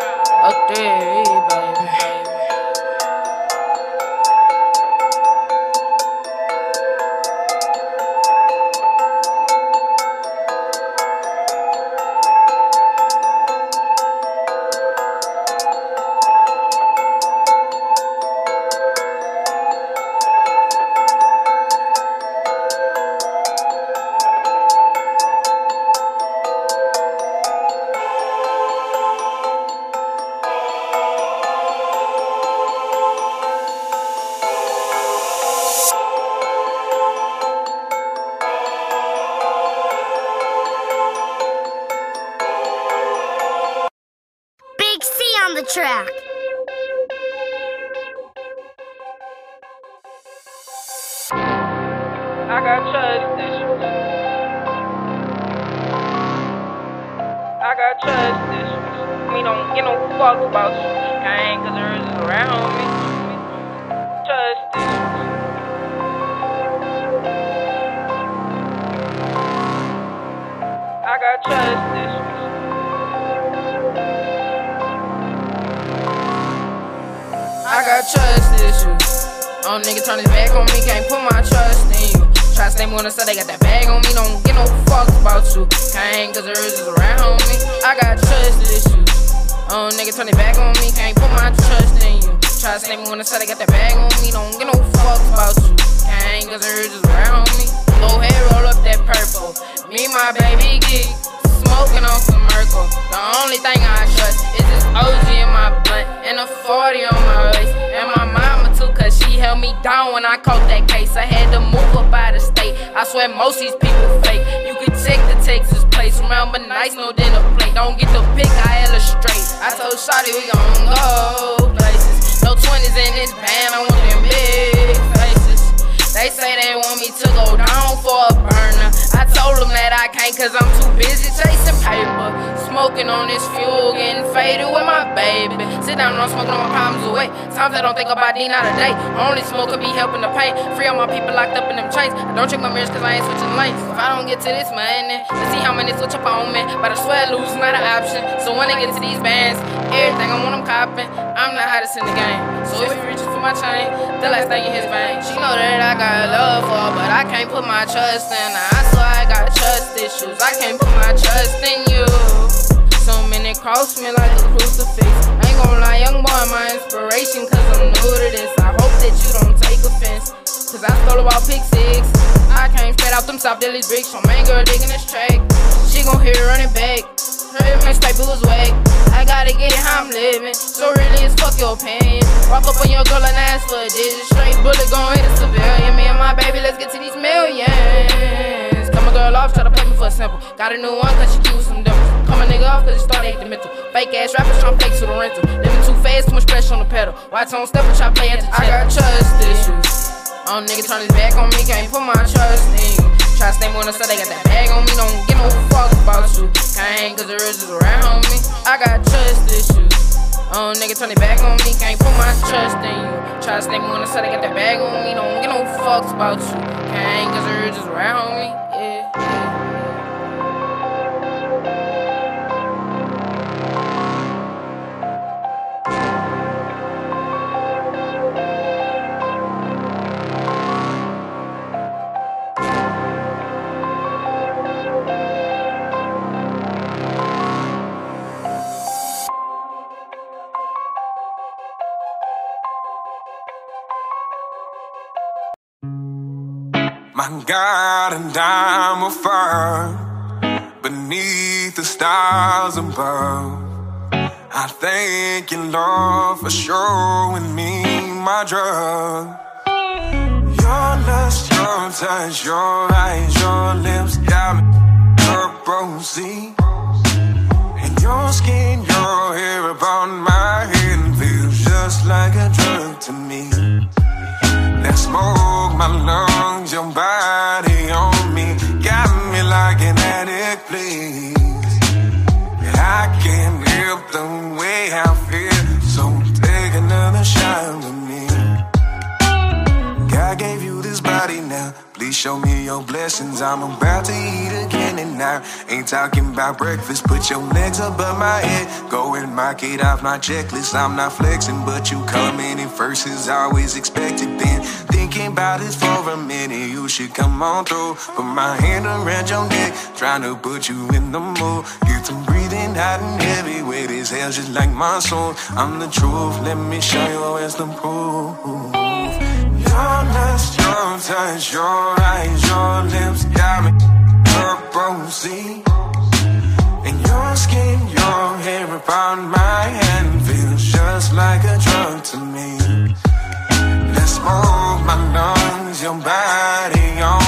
03, baby. To this money, let's see how many switch up on me. But I swear losing not an option. So when I get to these bands, everything I want I'm copping. I'm the hottest in the game. So if you reaching for my chain, the last thing in his vein. She know that I got love for but I can't put my trust in her. Straight out them South Delhi bricks. Some main girl digging this track. She gon' hear it running back. Her it was whack. I gotta get it how I'm living. So really, it's fuck your opinion. Walk up on your girl and ask for a digit. Straight bullet gon' hit a civilian. Me and my baby, let's get to these millions. Come a girl off, try to play me for a simple. Got a new one, cause she cute with some dimples. Come a nigga off, cause it started the mental. Fake ass rappers tryna fake to the rental. Living too fast, too much pressure on the pedal. White tone step, and try play at the I got trust issues. Oh, nigga turn his back on me, can't put my trust in you. Try to stay more than so they got that bag on me, don't get no fuck about you. Can't cause the rich is around me. I got trust issues. Oh, nigga turn it back on me, can't put my trust in you. Try to stay more than so they got that bag on me, don't give no fucks about you. Can't cause the rich is around me. My God and I'm a fire beneath the stars above. I thank you, Lord, for showing me my drug. Your lust, your touch, your eyes, your lips got me see. And your skin, your hair upon my head feels just like a drug to me. About breakfast. Put your legs above my head. Go and mark it off my checklist. I'm not flexing, but you coming in first is always expected. Then thinking about it for a minute. You should come on through. Put my hand around your neck, trying to put you in the mood. Get some breathing hot and heavy. Weight is hell just like my soul. I'm the truth. Let me show you as the proof. Your your touch, your eyes, your lips got me purple, see. And your skin, your hair upon my hand feels just like a drug to me. That smoke, my lungs, your body on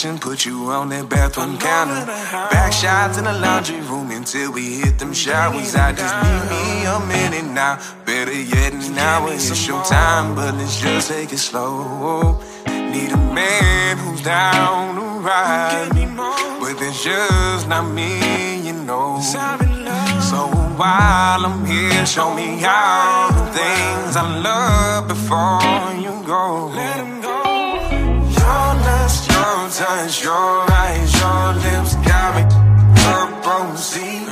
kitchen, put you on that bathroom counter. Back shots in the laundry room until we hit them showers. I just need me a minute now. Better yet, an hour. It's your time, but let's just take it slow. Need a man who's down to ride but it's just not me, you know. So while I'm here, show me all the things I love before you go. Lust, your eyes, your lips got me purple, see. And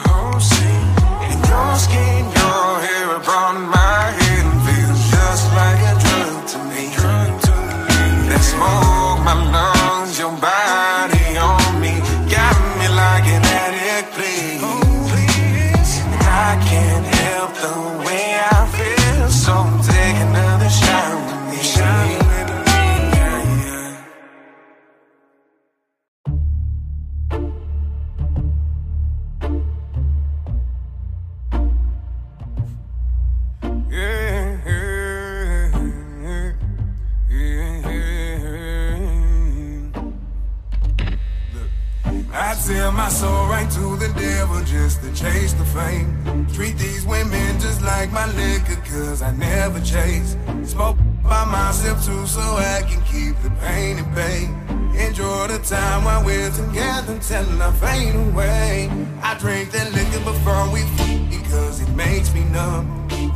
sell my soul right to the devil just to chase the fame. Treat these women just like my liquor, cause I never chase. Smoke by myself too, so I can keep the pain at bay. Enjoy the time while we're together till I fade away. I drink that liquor before we f- because it makes me numb.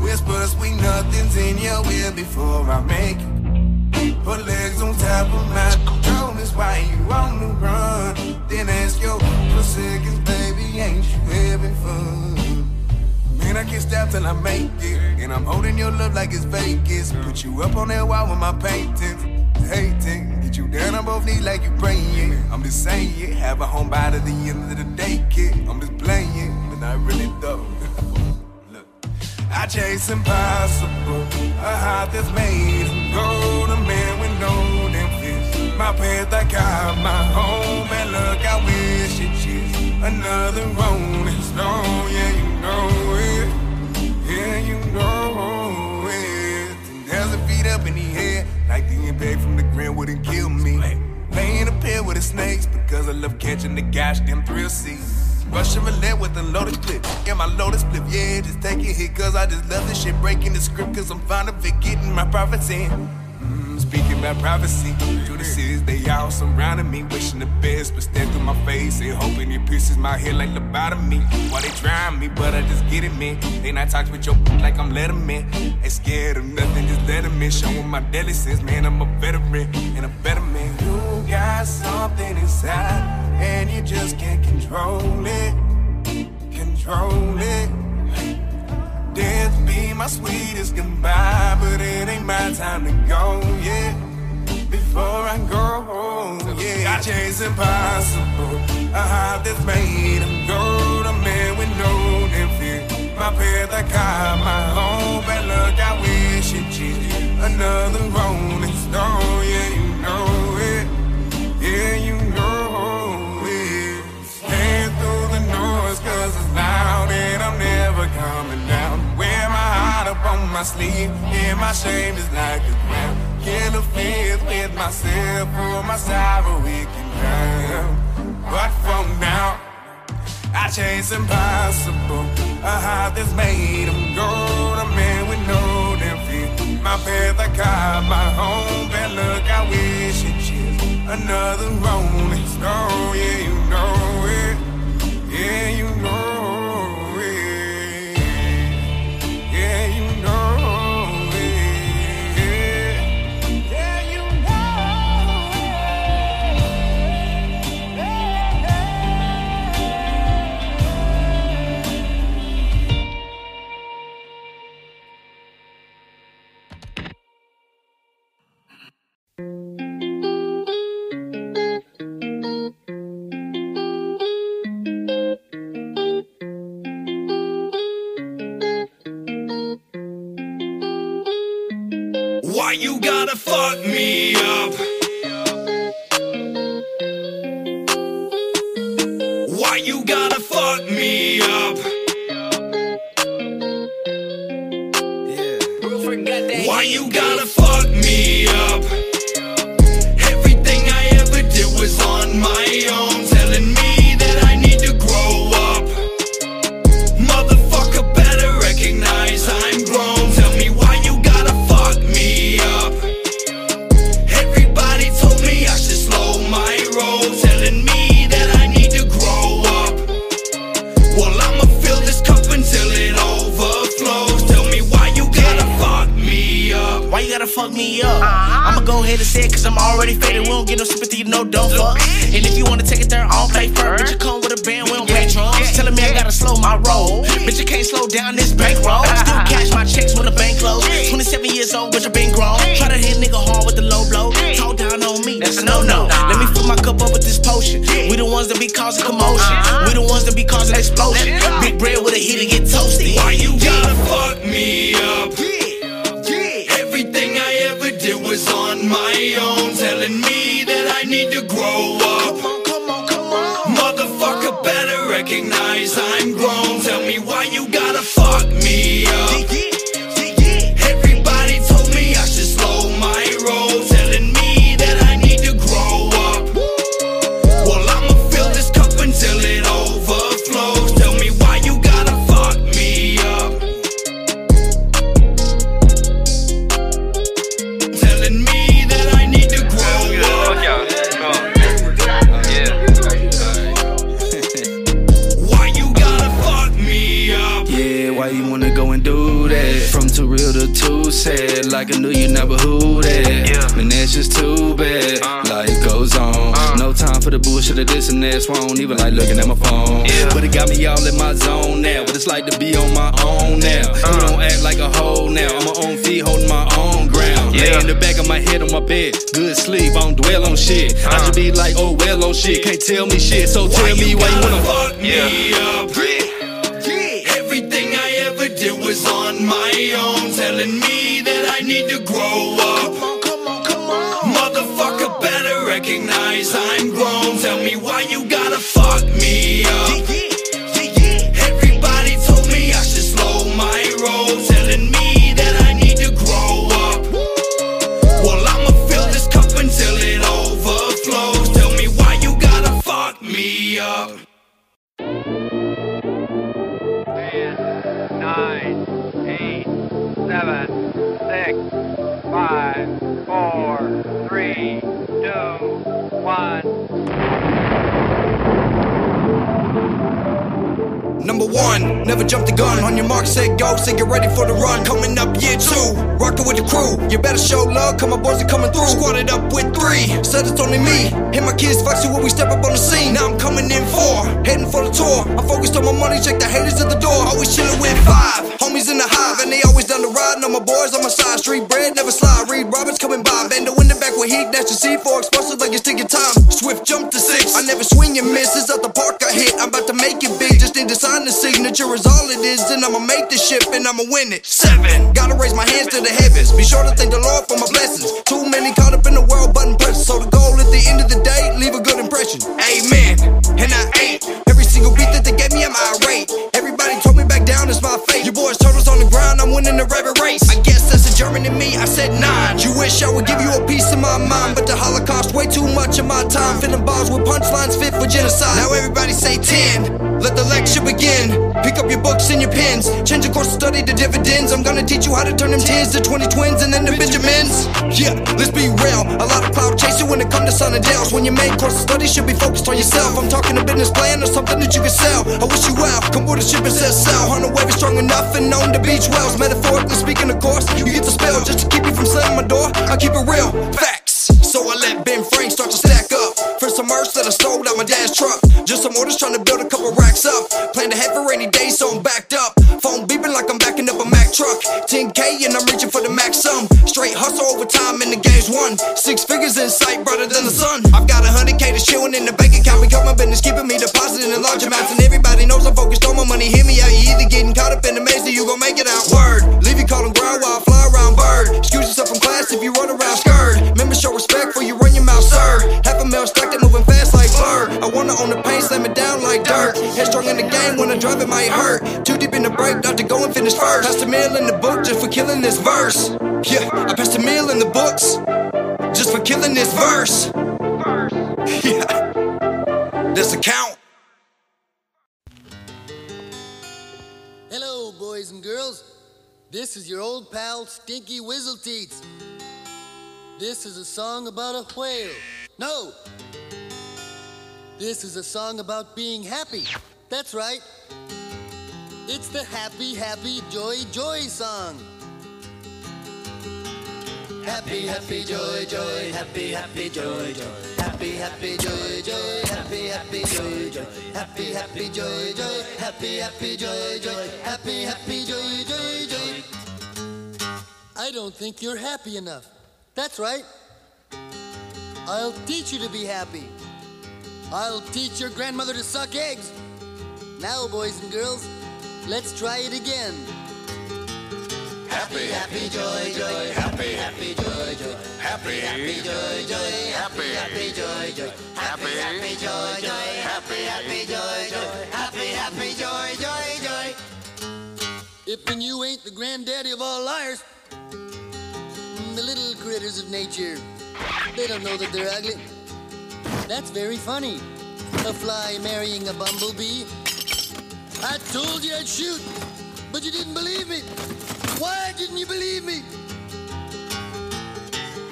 Whisper sweet nothings in your ear before I make it. Put legs on top of my why you on the run. Then ask your for seconds, baby, ain't you having fun? Man, I can't stop till I make it. And I'm holding your love like it's Vegas. Put you up on that wall with my paintings. Hating, get you down on both knees like you praying. I'm just saying, have a home by the end of the day, kid. I'm just playing, but not really though. Look, I chase impossible, a heart that's made of gold, a man with no. My path, I got my home, and look, I wish it just another rolling stone. Yeah, you know it. Yeah, you know it. There's a feet up in the air, like the impact from the ground wouldn't kill me. Laying a pair with the snakes because I love catching the goddamn thrill seas. Russian roulette with a loaded clip. Yeah, my loaded split, yeah, just take it hit cause I just love this shit. Breaking the script cause I'm fond of it, getting my profits in. Speaking about privacy, Judases, they all surrounding me, wishing the best, but stand through my face and hoping it pierces my head like lobotomy. Why they trying me, but I just get it, man. They not talk with your like I'm Letterman. Ain't scared of nothing, just let them in. Showing my deadly sense, man, I'm a veteran and a better man. You got something inside, and you just can't control it. Control it. Death be my sweetest goodbye, but it ain't my time to go yet. Before I go, home, yeah, I chase impossible. A heart that's made of gold, a man with no fear. My path, I got my home, and look, I wish it just another rolling stone. Yeah, you know it. Yeah, you know it. Stand through the noise, cause it's loud, and I'm never coming my sleep, and my shame is like a. Kill a fears with myself, pull my but we can drown. But from now, I chase impossible. A heart that's made of gold, a man with no damn fear. My path, I got my home, and look, I wish it just another rolling stone. Yeah, you know it. Yeah, you know You gotta fuck me up? Why you gotta fuck me I'ma make this ship and I'ma win it. Seven, gotta raise my hands to the heavens. Be sure to thank the Lord for my blessings. Them tens to 20 twins and then the Benjamins. Yeah, let's be real. A lot of cloud chasing when it comes to sun and dales. When your main course of study should be focused on yourself. I'm talking a business plan or something that you can sell. I wish you well. Come with a ship and set sail. On the wave is strong enough and known to beach wells. Metaphorically speaking, of course, you get the spell just to keep you from slamming my door. I keep it real. Facts. So I let Ben Frank start to stack up. For some merch that I stole out my dad's truck. Just some orders trying to might hurt. Too deep in the break, not to go and finish first. Passed a meal in the book just for killing this verse. Yeah, I passed a meal in the books just for killing this verse. Yeah, that's a count. Hello, boys and girls. This is your old pal Stinky Wizzleteats. This is a song about a whale. No! This is a song about being happy. That's right. The happy, happy, joy, joy song. Happy, happy, joy, joy, happy, happy, joy, joy. Happy, happy, joy, joy, happy, happy, joy, joy. Happy, happy, joy, joy, happy, happy, joy, joy. Happy, happy, joy, joy, joy. I don't think you're happy enough. That's right. I'll teach you to be happy. I'll teach your grandmother to suck eggs. Now, boys and girls, let's try it again. Happy, happy, joy, joy, happy, happy, joy, joy, happy, happy, joy, joy, happy, happy, joy, joy, happy, happy, joy, joy, happy, happy, joy, joy, happy, happy, joy, joy, joy. If and you ain't the granddaddy of all liars, the little critters of nature, they don't know that they're ugly. That's very funny. A fly marrying a bumblebee. I told you I'd shoot, but you didn't believe me. Why didn't you believe me?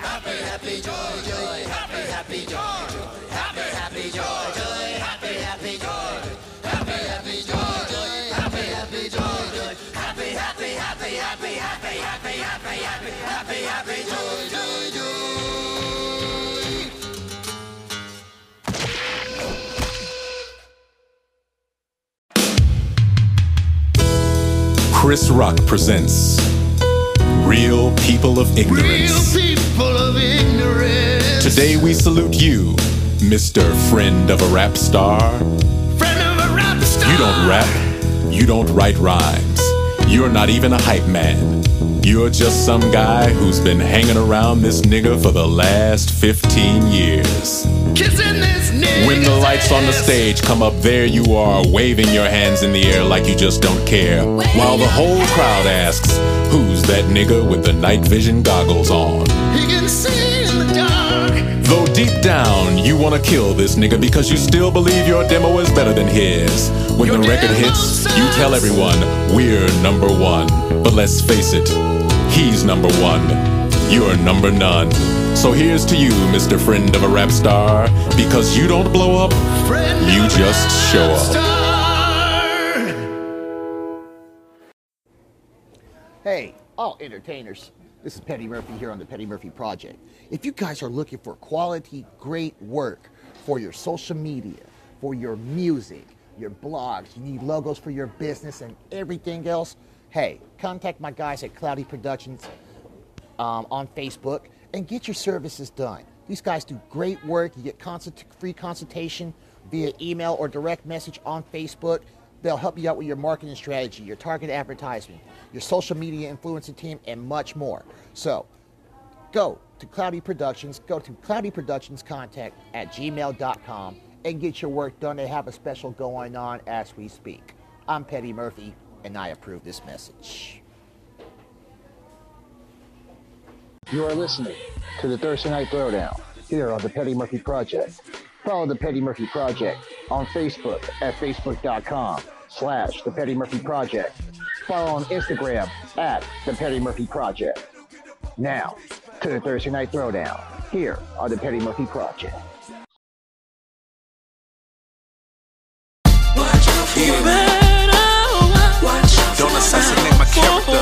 Happy, happy, joy, joy, happy, happy, joy, joy, happy, happy, joy, joy, happy, happy, joy, happy, happy, joy, joy, happy, happy, joy, joy, happy, happy, happy, happy, happy, happy, happy, happy, happy, happy, joy, joy, joy. Chris Rock presents Real People of Ignorance. people of ignorance. Today we salute you, Mr. Friend of a Rap Star. Friend of a rap star. You don't rap, you don't write rhymes. You're not even a hype man. You're just some guy who's been hanging around this nigga for the last 15 years. Kissing this nigga. When the lights on the stage come up, there you are, waving your hands in the air like you just don't care. While the whole crowd asks, Who's that nigga with the night vision goggles on? He can see in the dark. Though deep down, you wanna kill this nigga because you still believe your demo is better than his. When the record hits, you tell everyone, We're number one. But let's face it, he's number one. You're number none. So here's to you, Mr. Friend of a Rap Star. Because you don't blow up, you just show up. Hey, all entertainers. This is Petty Murphy here on the Petty Murphy Project. If you guys are looking for quality, great work for your social media, for your music, your blogs, you need logos for your business and everything else, hey, contact my guys at Cloudy Productions um, on Facebook and get your services done. These guys do great work. You get consult- free consultation via email or direct message on Facebook. They'll help you out with your marketing strategy, your target advertisement, your social media influencing team, and much more. So go to Cloudy Productions, go to Cloudy Productions contact at gmail.com and get your work done. They have a special going on as we speak. I'm Petty Murphy, and I approve this message. You are listening to the Thursday Night Throwdown here on the Petty Murphy Project. Follow the Petty Murphy Project on Facebook at facebook.com slash the Petty Murphy Project. Follow on Instagram at the Petty Murphy Project. Now to the Thursday Night Throwdown here on the Petty Murphy Project. Don't assassinate my character.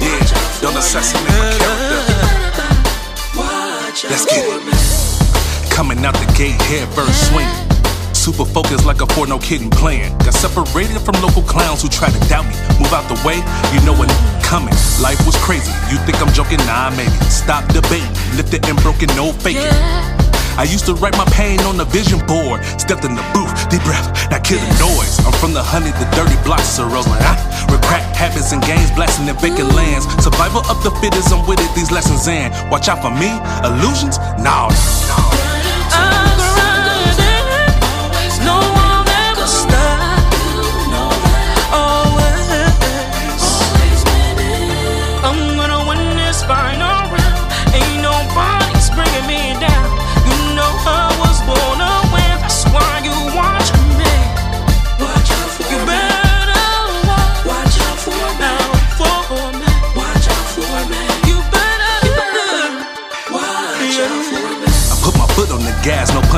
Yeah, don't assassinate my character. Let's get it. Coming out the gate, head first swing. Super focused like a four, no kidding plan. Got separated from local clowns who try to doubt me. Move out the way, you know when coming. Life was crazy. You think I'm joking? Nah, maybe. Stop debating. Lifted and broken, no faking. I used to write my pain on the vision board. Stepped in the booth, deep breath, now kill the noise. I'm from the honey, the dirty blocks, so rolls like ah. With habits and games, blasting in vacant lands. Survival of the fittest, I'm with it, these lessons in. Watch out for me, illusions? Nah, No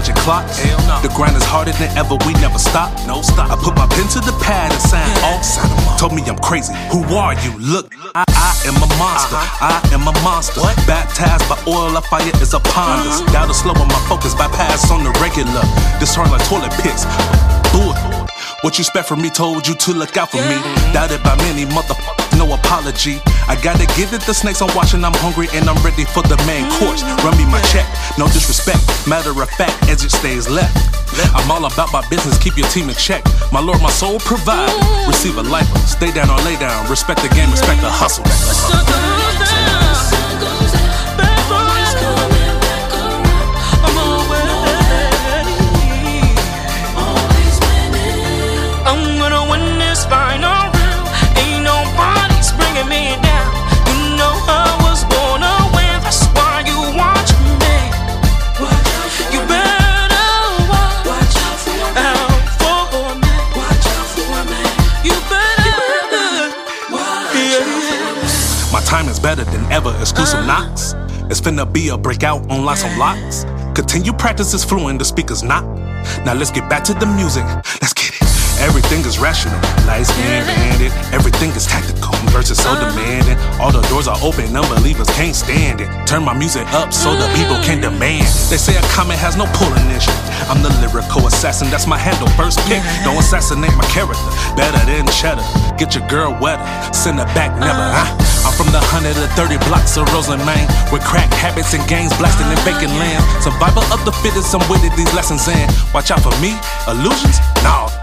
punching clocks. The grind is harder than ever, we never stop. No stop. I put my pen to the pad and signed all. Told me I'm crazy. Who are you? Look, I, I am a monster. I am a monster. Baptized by oil, a fire is upon us. Doubt to slow on my focus, bypass on the regular. This hard like toilet picks. What you expect from me told you to look out for me. Doubted by many, motherfuckers, no apology. I gotta give it the snakes I'm watching, I'm hungry and I'm ready for the main course. Run me my check, no disrespect. Matter of fact, as it stays left. I'm all about my business, keep your team in check. My lord, my soul provide. Receive a life, stay down or lay down. Respect the game, respect the hustle. I'm gonna win this final round. Ain't nobody's bringing me down. You know I was born to win. That's why you watch me. You better watch out for me. You better yeah. My time is better than ever. Exclusive uh-huh. knocks. It's finna be a breakout on lots of locks. Continue practice is fluent, the speakers not. Now let's get back to the music. Let's get it. Everything is rational. Light skin bandit. Everything is tactical. Verses so uh-huh. demanding. All the doors are open. Unbelievers can't stand it. Turn my music up so the uh-huh. people can demand. They say a comment has no pulling issue. I'm the lyrical assassin, that's my handle. First pick, don't assassinate my character. Better than cheddar. Get your girl wetter, send her back never, uh-huh. huh? I'm from the 130 blocks of Roseland, Maine, with crack habits and gangs blasting and vacant land. Survival of the fittest, I'm with it, these lessons in. Watch out for me, illusions? No.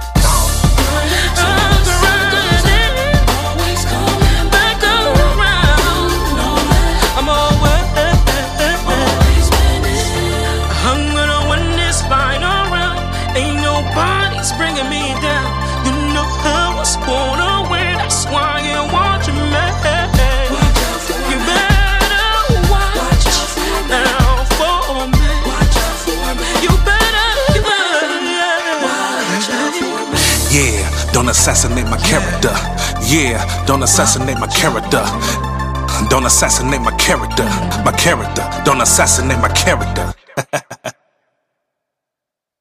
Don't assassinate my character. Yeah, don't assassinate my character. Don't assassinate my character. My character. Don't assassinate my character.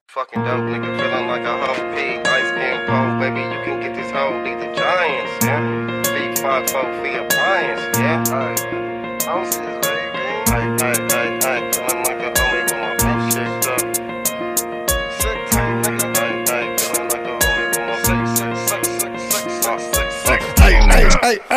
Fucking dope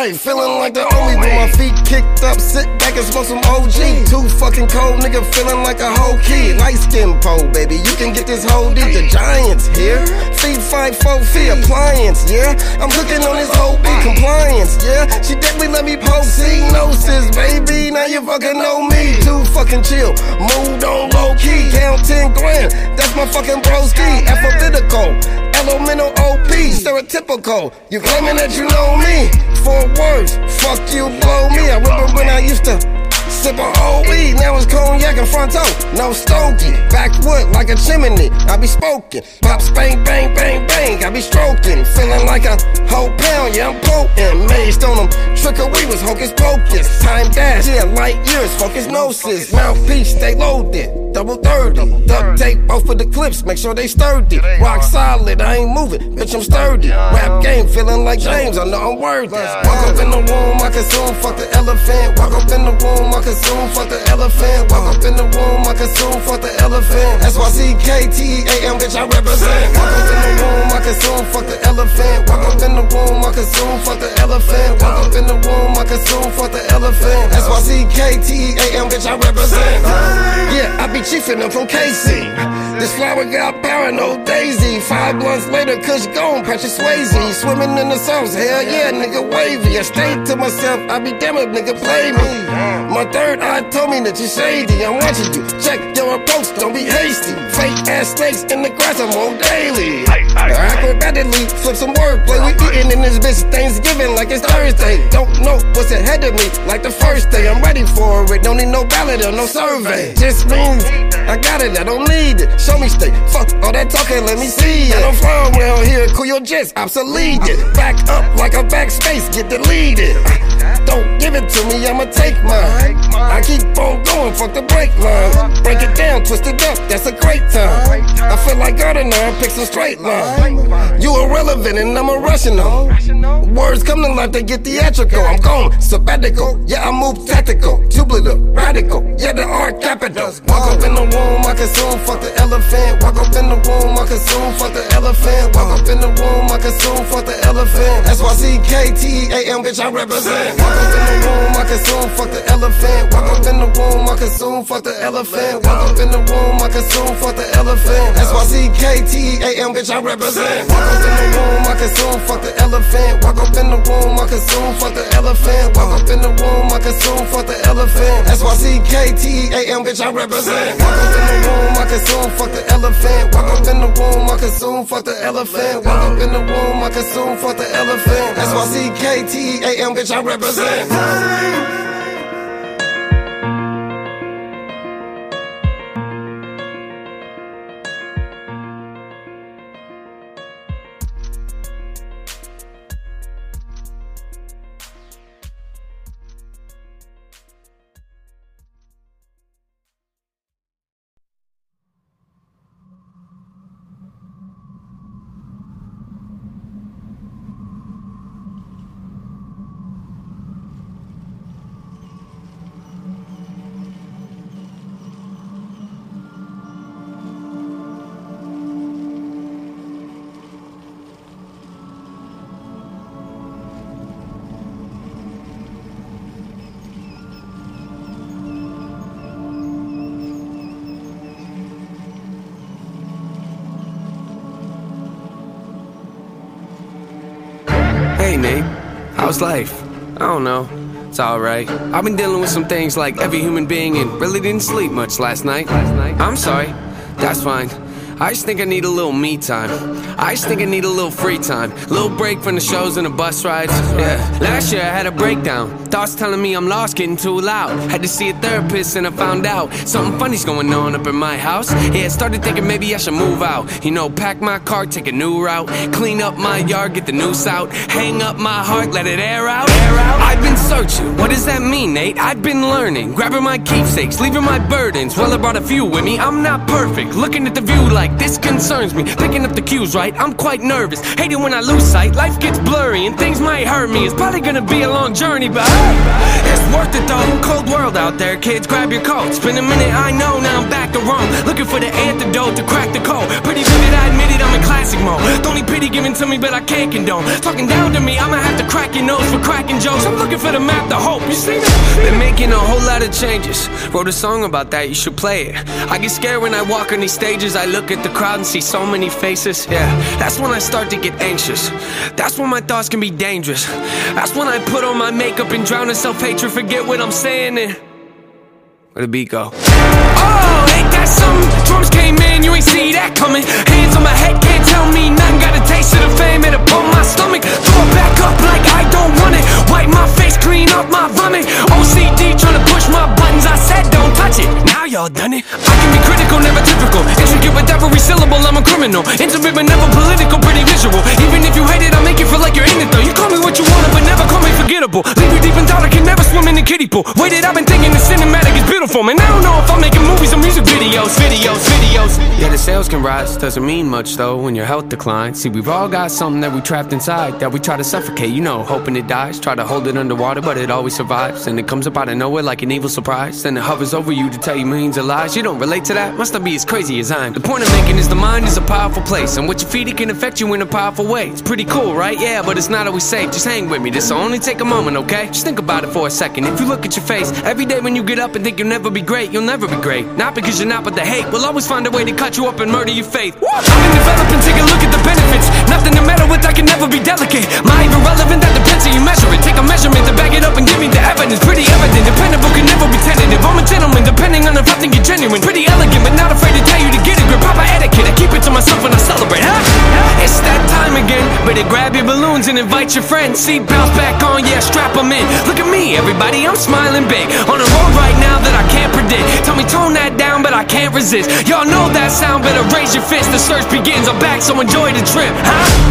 hey, feeling like the only with my feet kicked up, sit back and smoke some OG. Too fucking cold, nigga, feeling like a whole kid. Light skin pole, baby, you can get this whole deep. The giants here, feet five four feet appliance, yeah. I'm cooking on this whole big compliance, yeah. She definitely let me poke gnosis, baby. Now you fucking know me. Too fucking chill, moved on low key. Count 10 grand, that's my fucking broski. Alphabetical. Elemental OP, stereotypical. You claiming that you know me? Four words, fuck you, blow me. I remember when I used to sip on weed. Now it's cognac in fronto, no stogie. Backwood like a chimney, I be spoken. Pop, bang, bang, bang, bang. I be stroking. Feeling like a whole pound, yeah, I'm potent. Mazed on them, trickery was hocus pocus. Time dash, yeah, light years, focus gnosis. Mouthpiece, stay loaded. Double 30, duct tape both of the clips, make sure they sturdy. Rock solid, I ain't moving, bitch, I'm sturdy. Rap game, feeling like James, I know I'm worthy. Walk up in the room, I consume, fuck the elephant. Walk up in the room, I consume, fuck the elephant. Walk up in the room, I consume, fuck the elephant. S-Y-C-K-T-A-M, bitch, I represent. Walk up in the room, I consume, fuck the elephant. Walk up in the room, I consume, fuck the elephant. Walk up in the room, I consume, fuck the elephant. S-Y-C-K-T-A-M, bitch, I represent. Yeah, I be chiefin' them from KC. This flower got parano daisy. Five blunts later, Kush gone, Patrick Swayze. Swimming in the sauce, hell yeah, nigga wavy. I stayed to myself, I be damn if nigga play me. My third eye told me that you shady. I'm watching you, check your approach, don't be hasty. Fake ass snakes in the grass, I'm on daily. Acrobatically, flip some wordplay. We eating in this bitch Thanksgiving like it's Thursday. Don't know what's ahead of me, like the first day. I'm ready for it, don't need no ballot or no survey. Just means I got it, I don't need it. Show me stay, fuck all that talking, let me see it. I don't fly around here, cool your jets, obsolete it. Back up like a backspace, get deleted. Don't give it to me, I'ma take mine. I keep on going, fuck the brake line. Break it down, twist it up, that's a great time. I feel like Gardner, pick some straight line. You irrelevant and I'm irrational. Words come to life, they get theatrical. I'm gone, sabbatical. Yeah, I move tactical. Tubular, radical. Yeah, the art capital. Walk up in the room, I consume, fuck the elephant. Walk up in the room, I consume, fuck the elephant. Walk up in the room, I consume, fuck the elephant. S-Y-C-K-T-A-M, bitch, I represent. Walk up in the room, I consume, fuck the elephant. Walk up in the room, I consume, fuck the elephant. Walk up in the room, I consume, fuck the elephant. S-Y-C-K-T-A-M, bitch, I represent. Walk up in the room, I consume, fuck the elephant. Walk up in the room, I consume, fuck the elephant. Walk up in the room, I consume, fuck the elephant. S-Y-C-K-T-A-M, bitch, I represent. Walk up in the room, I consume, fuck the elephant. Walk up in the room, I consume, fuck the elephant. Walk up in the room, I consume, fuck the elephant. S-Y-C-K-T-A-M, bitch, I represent. Nate. Life? I don't know. It's alright. I've been dealing with some things like every human being and really didn't sleep much last night. Last night? I'm sorry. That's fine. I just think I need a little me time. I just think I need a little free time. Little break from the shows and the bus rides. Yeah. Last year I had a breakdown. Thoughts telling me I'm lost, getting too loud. Had to see a therapist and I found out something funny's going on up in my house. Yeah, I started thinking maybe I should move out. You know, pack my car, take a new route. Clean up my yard, get the noose out. Hang up my heart, let it air out. Air out. I've been searching. What does that mean, Nate? I've been learning. Grabbing my keepsakes, leaving my burdens. Well, I brought a few with me. I'm not perfect. Looking at the view like this concerns me. Picking up the cues right. I'm quite nervous. Hate it when I lose sight. Life gets blurry and things might hurt me. It's probably gonna be a long journey, but it's worth it though. Cold world out there, kids. Grab your coats. Been a minute, I know. Now I'm back to Rome. Looking for the antidote to crack the code. Pretty vivid, I admit it. I'm in classic mode. Don't need pity given to me, but I can't condone. Talking down to me, I'ma have to crack your nose for cracking jokes. I'm looking for the map, to hope. You see me? Been making a whole lot of changes. Wrote a song about that. You should play it. I get scared when I walk on these stages. I look at the crowd and see so many faces. Yeah, that's when I start to get anxious. That's when my thoughts can be dangerous. That's when I put on my makeup and drown in self hatred. Forget what I'm saying. And where the beat go? Oh, ain't that something? Drums came in, you ain't see that coming. Hands on my head, tell me nothing. Got a taste of the fame, it upon my stomach. Throw it back up like I don't want it. Wipe my face clean off my vomit. OCD trying to push my buttons. I said don't touch it. Now y'all done it. I can be critical, never typical. Intricate with every syllable, I'm a criminal. Intimate but never political, pretty visual. Even if you hate it, I'll make you feel like you're in it though. You call me what you want, but never call me forgettable. Leave you deep in thought, I can never swim in the kiddie pool. Waited, I've been thinking the cinematic is beautiful, man. I don't know if I'm making movies or music videos, videos, videos. Yeah, the sales can rise, doesn't mean much though when your health declines. See, we've all got something that we trapped inside that we try to suffocate, you know, hoping it dies. Try to hold it underwater, but it always survives. And it comes up out of nowhere like an evil surprise. Then it hovers over you to tell you millions of lies. You don't relate to that? Must not be as crazy as I'm. The point I'm making is the mind is a powerful place, and what you feed it can affect you in a powerful way. It's pretty cool, right? Yeah, but it's not always safe. Just hang with me. This'll only take a moment, okay? Just think about it for a second. If you look at your face every day when you get up and think you'll never be great, you'll never be great. Not because you're not, but the hate will always find a way to cut you up and murder your faith. I've been developing, take a look at the benefits. Nothing to meddle with, I can never be delicate. My even relevant, that depends how you measure it. Take a measurement to back it up and give me the evidence. Pretty evident, dependable can never be tentative. I'm a gentleman, depending on if I think you're genuine. Pretty elegant, but not afraid to tell you to get a grip. Proper etiquette, I keep it to myself when I celebrate. Huh? It's that time again. Better grab your balloons and invite your friends. Seat bounce back on, yeah, strap them in. Look at me, everybody, I'm smiling big. On a road right now that I can't predict. Tell me tone that down, but I can't resist. Y'all know that sound, better raise your fist. The search begins, I'm back, so enjoy the trip. Huh?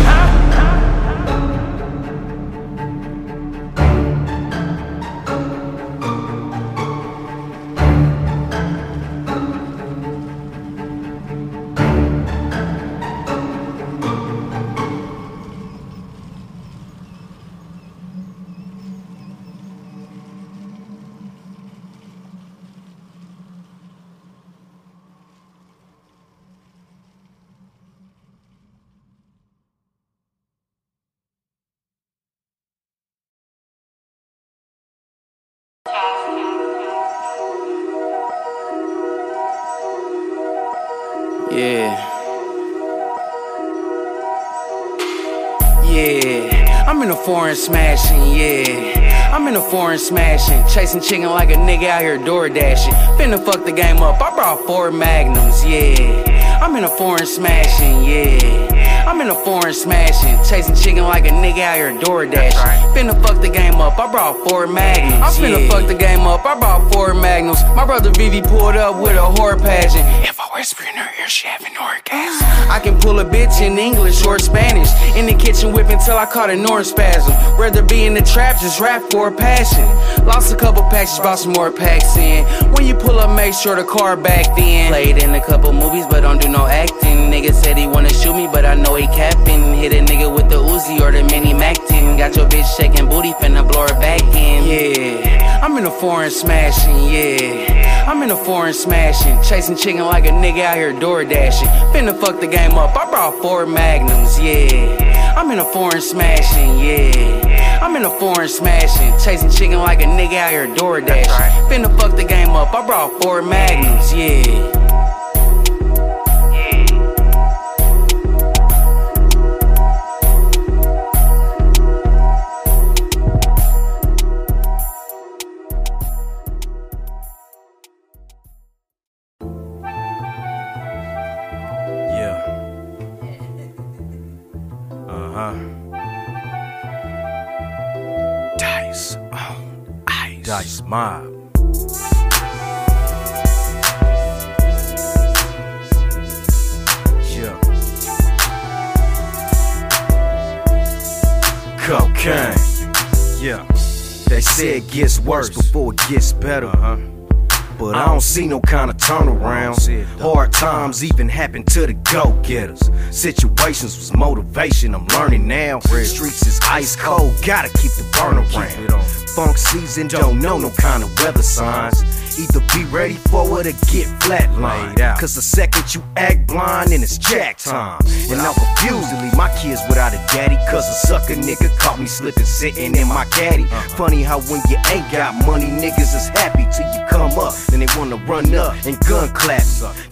Foreign smashing, yeah. I'm in a foreign smashing. Chasing chicken like a nigga out here door dashing. Finna fuck the game up. I brought four magnums, yeah. I'm in a foreign smashing, yeah. I'm in a foreign smashing. Chasing chicken like a nigga out here door dashing. Finna fuck the game up. I brought four magnums. I'm finna fuck the game up. I brought four magnums. My brother Vivi pulled up with a whore pageant. If I whisper in her ear, she having orgasm. I can pull a bitch in English or Spanish. In the kitchen whipping till I caught a north spasm. Rather be in the trap, just rap for a passion. Lost a couple packs, just bought some more packs in. When you pull up, make sure the car back then. Played in a couple movies, but don't do no acting. Nigga said he wanna shoot me, but I know he capping. Hit a nigga with the Uzi or the mini Mac 10. Got your bitch shaking booty, finna blow her back in. Yeah, I'm in a foreign smashing, yeah. I'm in a foreign smashing. Chasing chicken like a nigga out here door dashing. Finna fuck the game up, I brought four magnums, yeah. I'm in a foreign smashing, yeah. I'm in a foreign smashing. Chasing chicken like a nigga out here door dashing. Finna fuck the game up, I brought four magnums, yeah. Mob. Yeah. Cocaine. Yeah. They say it gets worse before it gets better. Uh-huh. But I don't see no kind of turnaround. Hard times even happen to the go getters. Situations was motivation, I'm learning now. Streets is ice cold, gotta keep the burn around. Funk season don't know no kind of weather signs. Either be ready for it or get flatlined. Cause the second you act blind, then it's jack time. And I'm confused to leave my kids without a daddy. Cause a sucker nigga caught me slipping, sitting in my caddy. Funny how when you ain't got money, niggas is happy till you come up. Then they wanna run up and gun clap.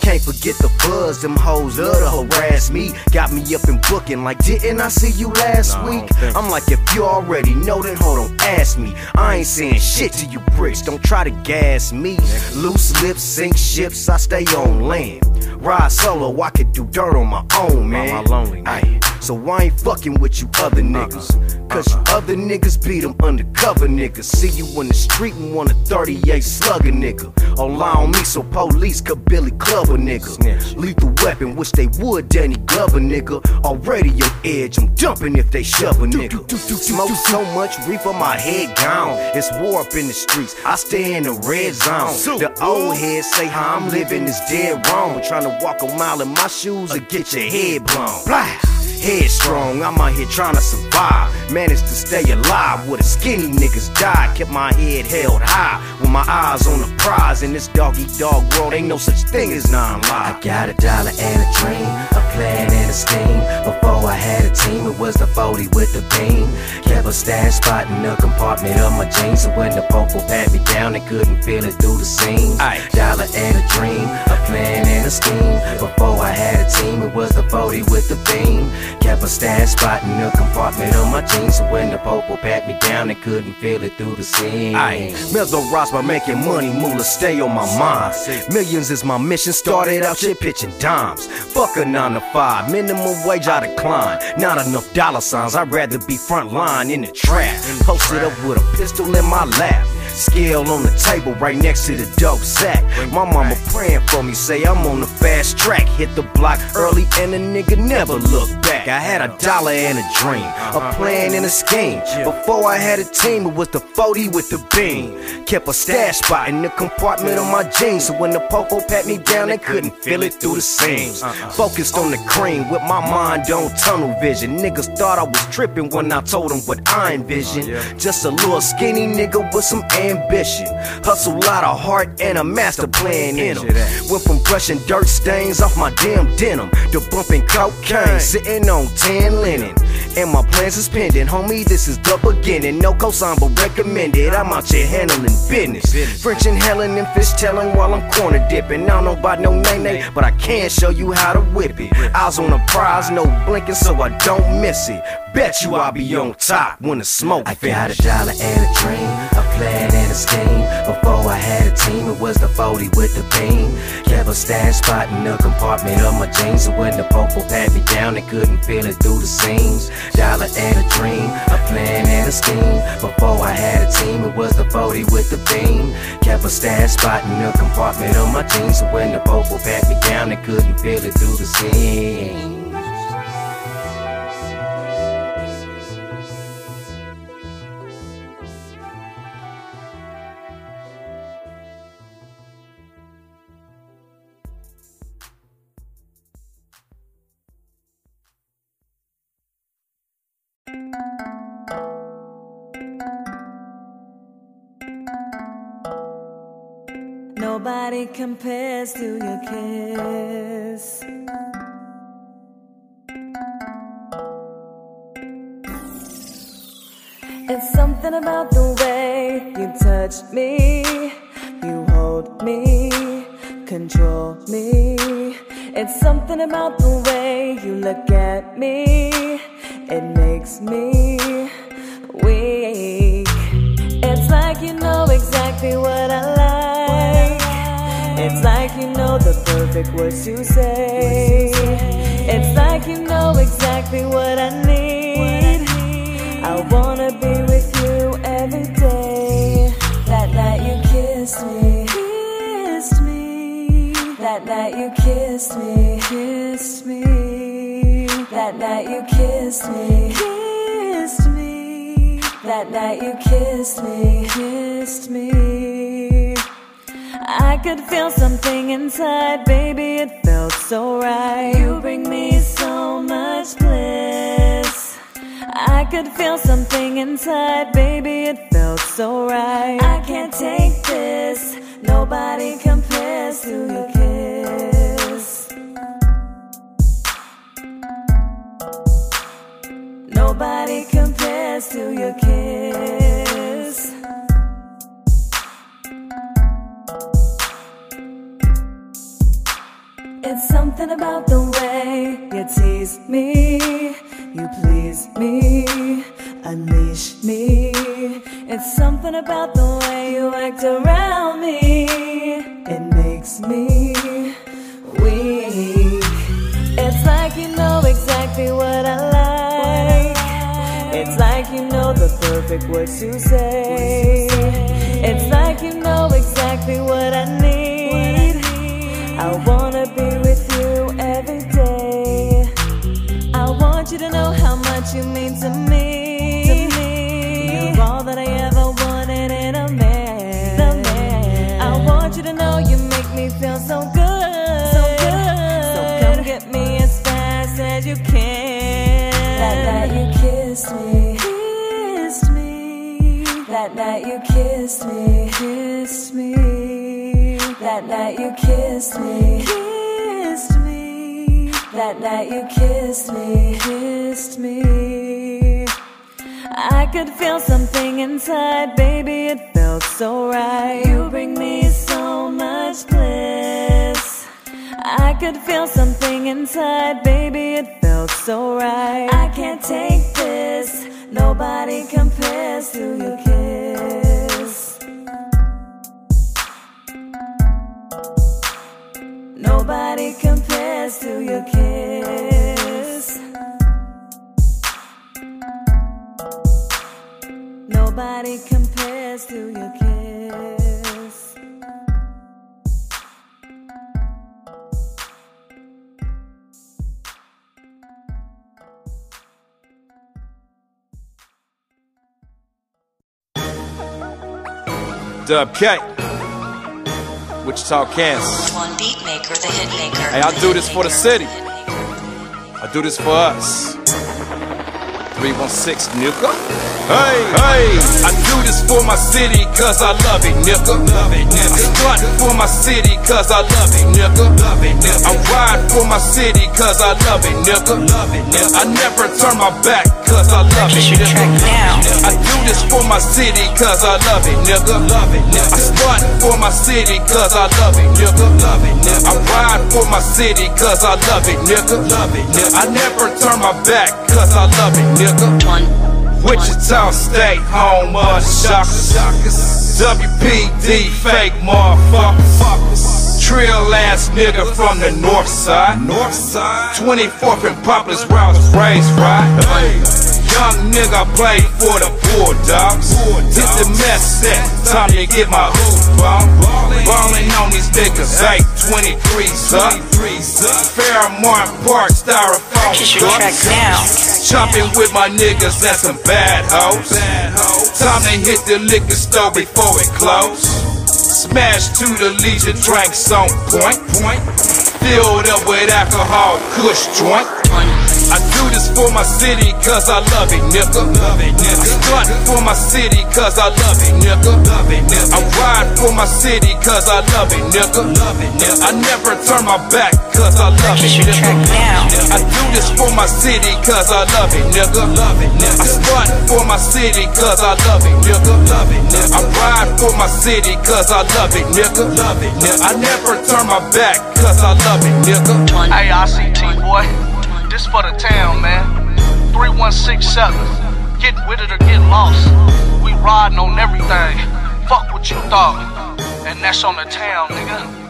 Can't forget the buzz, them hoes love to harass me. Got me up and booking like, didn't I see you last week? I'm like, if you already know, then hold on, ask me. I ain't saying shit to you bricks, don't try to gas me. Loose lips sink ships, I stay on land. Ride solo, I could do dirt on my own, man. Aye, so I ain't fucking with you other niggas. Cause you other niggas beat them undercover niggas. See you in the street and want a 38 slugger nigga. All on me so police could Billy Clubber nigga. Lethal weapon, wish they would Danny Glover nigga. Already your edge, I'm jumping if they shove a nigga. Smoke so much reefer, my head gone. It's war up in the streets, I stay in the red zone. The old heads say how I'm living is dead wrong. Trying to walk a mile in my shoes or get your head blown. Blah. Headstrong, I'm out here trying to survive. Managed to stay alive with a skinny niggas died. Kept my head held high with my eyes on the prize. In this dog eat dog world, ain't no such thing as non lie. I got a dollar and a dream, a plan and a scheme. Before I had a team, it was the 40 with the beam. Kept a stash spot in the compartment of my jeans. So when the popo pat me down, they couldn't feel it through the seams. I dollar and a dream, a plan and a scheme. Before I had a team, it was the 40 with the beam. Kept a stash spot in the compartment of my jeans. So when the popo pat me down, they couldn't feel it through the seams. Aye, don't rise by making money, moolah stay on my mind. Millions is my mission, started out shit pitching dimes. Fuck a nine to five, minimum wage I decline. Not enough dollar signs, I'd rather be front line in the trap. Posted up with a pistol in my lap. Scale on the table right next to the dope sack. My mama praying for me, say I'm on the fast track. Hit the block early and a nigga never look back. I had a dollar and a dream, a plan and a scheme. Before I had a team, it was the 40 with the beam. Kept a stash spot in the compartment of my jeans. So when the popo pat me down, they couldn't feel it through the seams. Focused on the cream with my mind on tunnel vision. Niggas thought I was tripping when I told them what I envisioned. Just a little skinny nigga with some ambition. Hustle lot of heart and a master plan in in 'em. Went from brushing dirt stains off my damn denim to bumping cocaine, sitting on tan linen. And my plans is pending, homie. This is the beginning. No cosign, but recommended. I'm out here handling business. French and Helen and fish telling while I'm corner dipping. I don't know about no name name, but I can show you how to whip it. Eyes on the prize, no blinking, so I don't miss it. Bet you I'll be on top when the smoke I got a dollar and a dream, a plan and a scheme. Before I had a team, it was the 40 with the beam. Kept a stash spot in the compartment of my jeans. So when the popo pat me down, they couldn't feel it through the seams. Dollar and a dream, a plan and a scheme. Before I had a team, it was the 40 with the beam. Kept a stash spot in the compartment of my jeans. So when the popo pat me down, they couldn't feel it through the seams. Nobody compares to your kiss. It's something about the way you touch me, you hold me, control me. It's something about the way you look at me, it makes me weak. It's like you know exactly what I like. It's like you know the perfect words to say. It's like you know exactly what I need. I wanna be with you every day. That night you kissed me. Kissed me. That night you kissed me. Kissed me. That night you kissed me. Kissed me. That night you kissed me. Kissed me. I could feel something inside, baby, it felt so right. You bring me so much bliss. I could feel something inside, baby, it felt so right. I can't take this, nobody compares to your kiss. Nobody compares to your kiss. It's something about the way you tease me, you please me, unleash me. It's something about the way you act around me, it makes me weak. It's like you know exactly what I like. It's like you know the perfect words to say. It's like you know exactly what I need. I wanna be with you every day. I want you to know how much you mean to me. To me. You're all that I ever wanted in a man. The man. I want you to know you make me feel so good. So good. So come get me as fast as you can. That night you kissed me. Kissed me. That night you kissed me. That night you kissed me. Kissed me. That night you kissed me. Kissed me. I could feel something inside, baby, it felt so right. You bring me so much bliss. I could feel something inside, baby, it felt so right. I can't take this, nobody compares to your kiss. Nobody compares to your kiss. Nobody compares to your kiss. Dub K. Wichita, Kansas. Beat maker, the hit maker. Hey, I do this for the city. I do this for us. 316, nigga. Hey, hey, I do this for my city cause I love it, nigga. Love it, nigga. I stunt for my city cause I love it, nigga. Love it, nigga. I ride for my city cause I love it, nigga. Love it, nigga. I never turn my back cause I love it, nigga. I do this for my city cause I love it, nigga. Love it, nigga. I stunt for my city cause I love it, nigga. Love it, nigga. I ride for my city cause I love it, nigga. Love it, nigga. I never turn my back cause I love it, nigga. Wichita State, home of the shockers. WPD, fake motherfuckers. Trill ass nigga from the north side. North side. 24th and Poplar's where I was raised, right? Young nigga play for the Bulldogs. Hit the mess set, time to get my hoop on. Ballin' on these niggas, 823s up. Fairmount Park, styrofoam cups. Chopping with my niggas, that's some bad hoes. Time to hit the liquor store before it close. Smash to the Legion, drinks on point. point. Filled up with alcohol, kush joint. I do this for my city cause I love it, nigga. Love it, nigga. I stunt for my city cause I love it, nigga. Love it, nigga. I ride for my city cause I love it, nigga. Love it, nigga. I never turn my back cause I love it, nigga. I do this for my city cause I love it, nigga. Love it, nigga. I stunt for my city cause I love it, nigga. Love it, nigga. I ride for my city cause I love it, nigga. Love it, nigga. I never turn my back cause I love it, nigga. Hey, ICT boy, this for the town, man. 3167. Get with it or get lost. We riding on everything. Fuck what you thought. And that's on the town, nigga.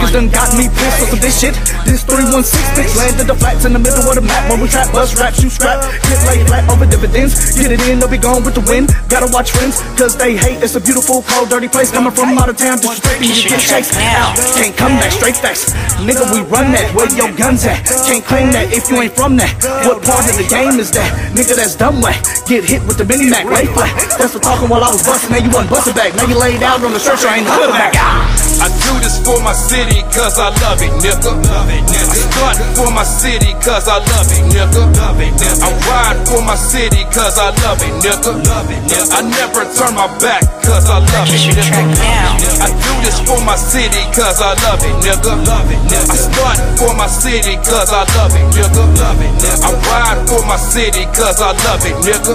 Niggas done got me pissed off with this shit. This 316 bitch landed the flats in the middle of the map. When we trap, bust rap, shoot scrap. Get laid flat over dividends. Get it in, they'll be gone with the wind. Gotta watch friends, cause they hate. It's a beautiful, cold, dirty place. Coming from out of town, disrespecting you get shakes. Out, can't come back, straight facts. Nigga, we run that. Where your guns at? Can't claim that if you ain't from that. What part of the game is that? Nigga, that's dumb way. Get hit with the mini Mac, lay flat. That's for talking while I was busting. Now you wasn't busting back. Now you laid out on the stretcher, I ain't hood back. I do this for my city cause I love it, nigga. Stunt for my city cause I love it, nigga. I ride for my city cause I love it, nigga. I never turn my back cause I love it, nigga. I do this for my city cause I love it, nigga. I stunt for my city cause I love it, nigga. I ride for my city cause I love it, nigga.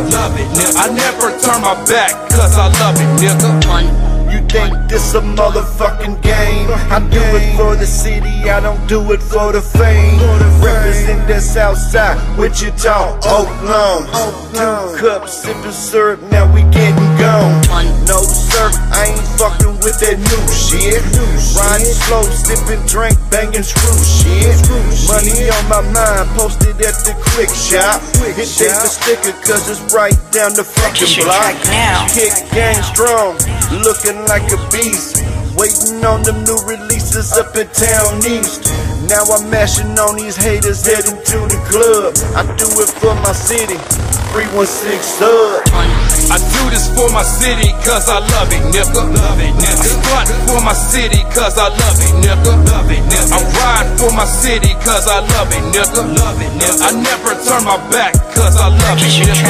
I never turn my back cause I love it, nigga. You think this a motherfucking game? I do it for the city, I don't do it for the fame. Represent the south side, Wichita, Oaklawn. Two cups, sipping syrup, now we getting gone. No sir, I ain't fucking with that new shit. Riding slow, sipping drink, banging screw shit. Money on my mind, posted at the Kwik Shop. Hit the sticker, cause it's right down the fucking block. Kick gang strong, looking like a beast. Waiting on them new releases up in Towne East. Now I'm mashing on these haters heading to the club. I do it for my city. 316 sub. I do this for my city cause I love it, nigga. I stunt for my city cause I love it, nigga. I ride for my city cause I love it, nigga. I never turn my back cause I love it, nigga.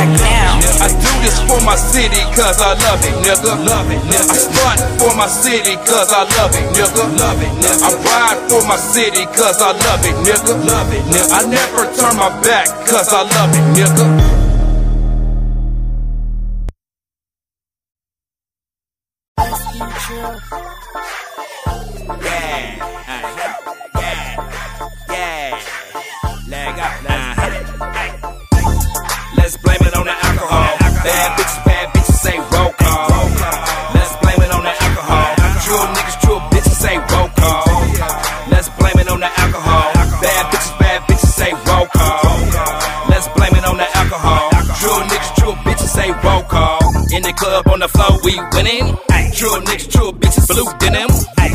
I do this for my city cause I love it, nigga. I stunt for my city cause I love it, nigga. I ride for my city cause I love it, nigga. I never turn my back cause I love it, nigga. Let's blame it on the alcohol. Bad bitches In the club on the floor, we winning. True niggas, true bitches, blue denim.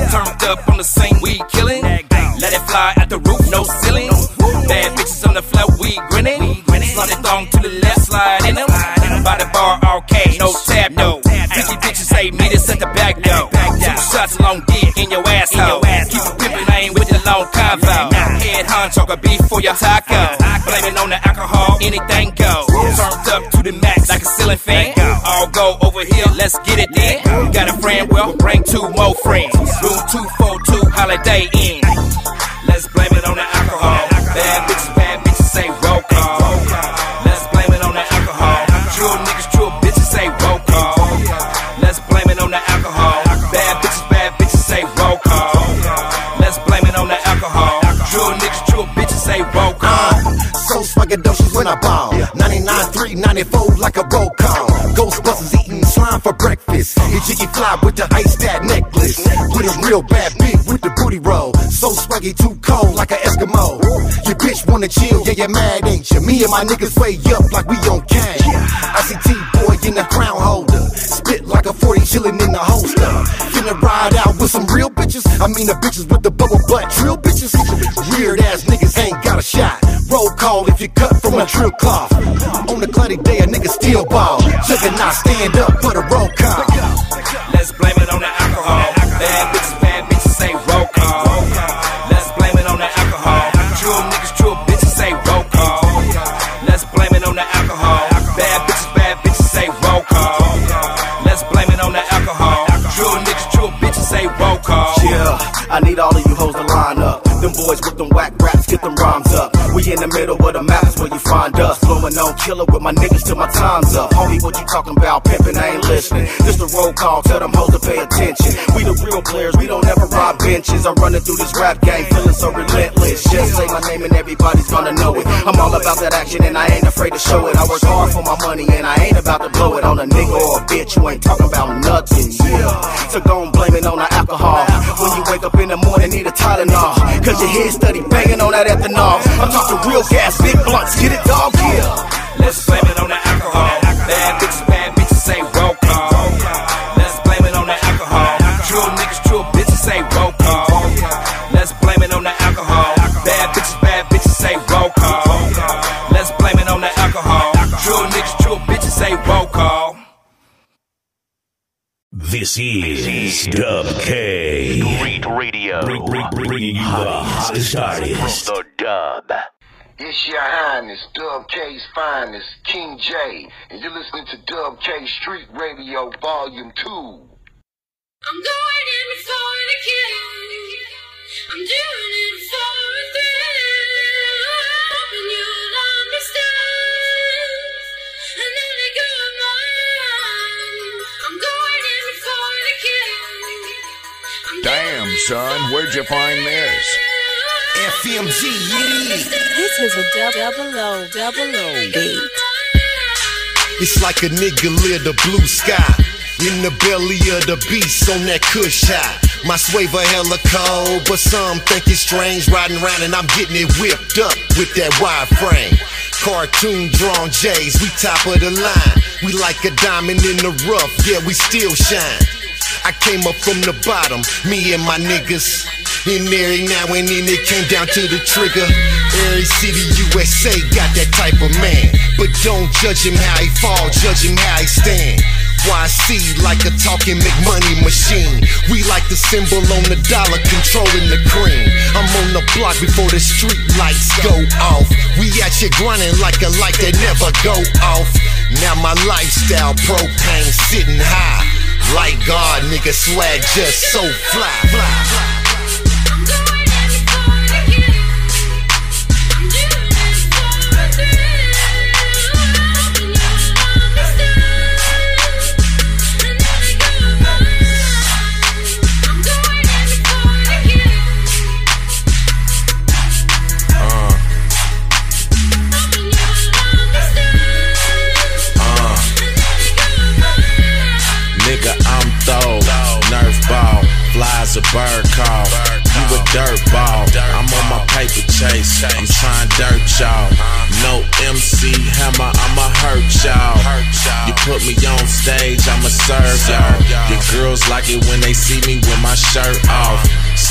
Turned up on the scene, we killing. Let it fly at the roof, no ceiling. Bad bitches on the floor, we grinning. Slide it thong to the left, slide in them. By the bar, arcade, no tap, no. Freaky bitches say meet us at the back door. Two shots long dick in your asshole. Keep a pimpin' lane with the long convo. Head honcho, got beef for your taco. Blaming on the alcohol, anything goes. Turned up to the max like a ceiling fan. All go over here, let's get it then. Got a friend, well, bring two more friends. Room 242, Holiday Inn. Let's blame it on the alcohol. Bad bitches, bad bitches So swaggadocious when I ball. 99, 3, 94 like a roll call. Ghostbusters eating slime for breakfast. Your jiggy fly with the ice that necklace. With a real bad big with the booty roll. So swaggy, too cold like an Eskimo. Your bitch wanna chill, yeah, you're mad, ain't you? Me and my niggas way up like we on cash. T boy in the crown holder. Spit like a 40 chillin' in the holster. Finna ride out with some real bitches. I mean the bitches with the bubble butt. Drill bitches. Weird ass niggas ain't got a shot. Roll call if you cut from a drill cloth. On a cloudy day, a nigga still ball. Juggernaut stand up for the roll call. Let's blame it on the alcohol. Bad bitches, bad bitches say roll call. Let's blame it on the alcohol. True niggas, true bitches say roll call. Let's blame it on the alcohol. Bad bitches, bad bitches say roll call. Let's blame it on the alcohol. True niggas, true bitches say roll call. Yeah, I need all of you hoes to line up. Them boys with them whack raps, get them rhymes up. We in the middle of the map, where you find us. Blowing on killer with my niggas till my time's up. Homie, what you talking about? Pimpin', I ain't listening. This the roll call, tell them hoes to pay attention. We the real players, we don't ever rob benches. I'm running through this rap game, feeling so relentless. Just say my name and everybody's gonna know it. I'm all about that action and I ain't afraid to show it. I work hard for my money and I ain't about to blow it on a nigga or a bitch. You ain't talking about nothing, yeah. So gon' blame it on the alcohol. When you wake up in the morning, need a Tylenol. Cause your head steady banging on that ethanol. I'm talking real gas, big blunts, get it, dog, yeah. Let's blame it on the alcohol. Bad bitches, bad bitches say roll call. Let's blame it on the alcohol. True niggas, true bitches say roll call. Let's blame it on the alcohol. Bad bitches, bad bitches say roll call. Let's blame it on the alcohol. True niggas, true bitches say roll call. This is Dub K. Street Radio. Bring, bring, bringing you the hottest artists. The dub. It's your highness, Dub K's finest, King J, and you're listening to Dub K Street Radio Volume 2. I'm going in for the kill. I'm doing it for a thrill. Hoping you'll understand. And then I go mine. I'm going in for the kill. Damn, son, where'd you find this? FMG. This is a double O, double O beat. It's like a nigga lit the blue sky. In the belly of the beast on that kush high. My swaver hella cold, but some think it's strange riding around and I'm getting it whipped up with that wide frame. Cartoon drawn J's, we top of the line. We like a diamond in the rough, yeah, we still shine. I came up from the bottom, me and my niggas. And every now and then it came down to the trigger. Every city USA got that type of man. But don't judge him how he fall, judge him how he stand. YC like a talking McMoney machine. We like the symbol on the dollar, controlling the cream. I'm on the block before the street lights go off. We at you grinding like a light that never go off. Now my lifestyle propane sitting high. Like God, nigga, swag just so fly. fly. A bird call. You a dirt ball. I'm on my paper chase. I'm trying dirt y'all. No MC hammer, I'ma hurt y'all. You put me on stage, I'ma serve y'all. Your girls like it when they see me with my shirt off.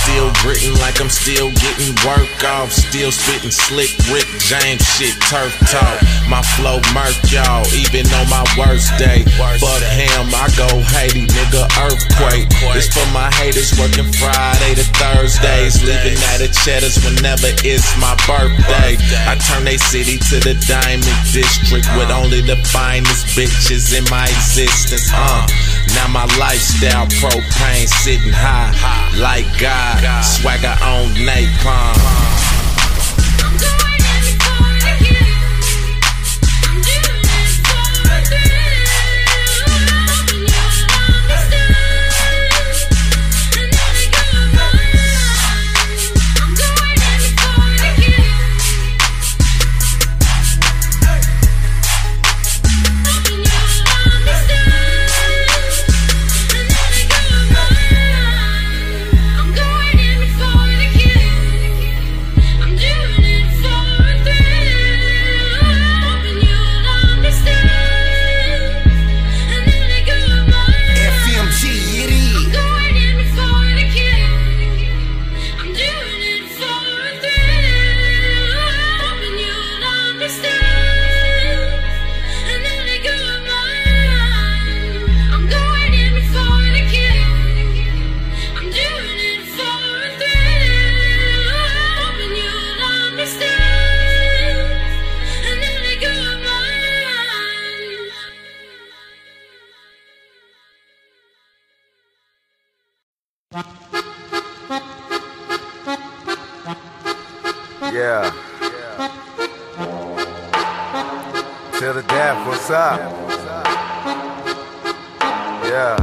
Still gritting like I'm still getting work off. Still spitting slick Rick James shit, turf talk. My flow murk y'all, even on my worst day. Fuck him, I go Haiti, nigga, earthquake. This for my haters working Friday to Thursdays. Leaving at the cheddars whenever it's my birthday. I turn they city to the diamond district with only the finest bitches in my existence. Uh, now my lifestyle propane sitting high like God. Swagger on napalm. Yeah. Till the death, what's up? Yeah.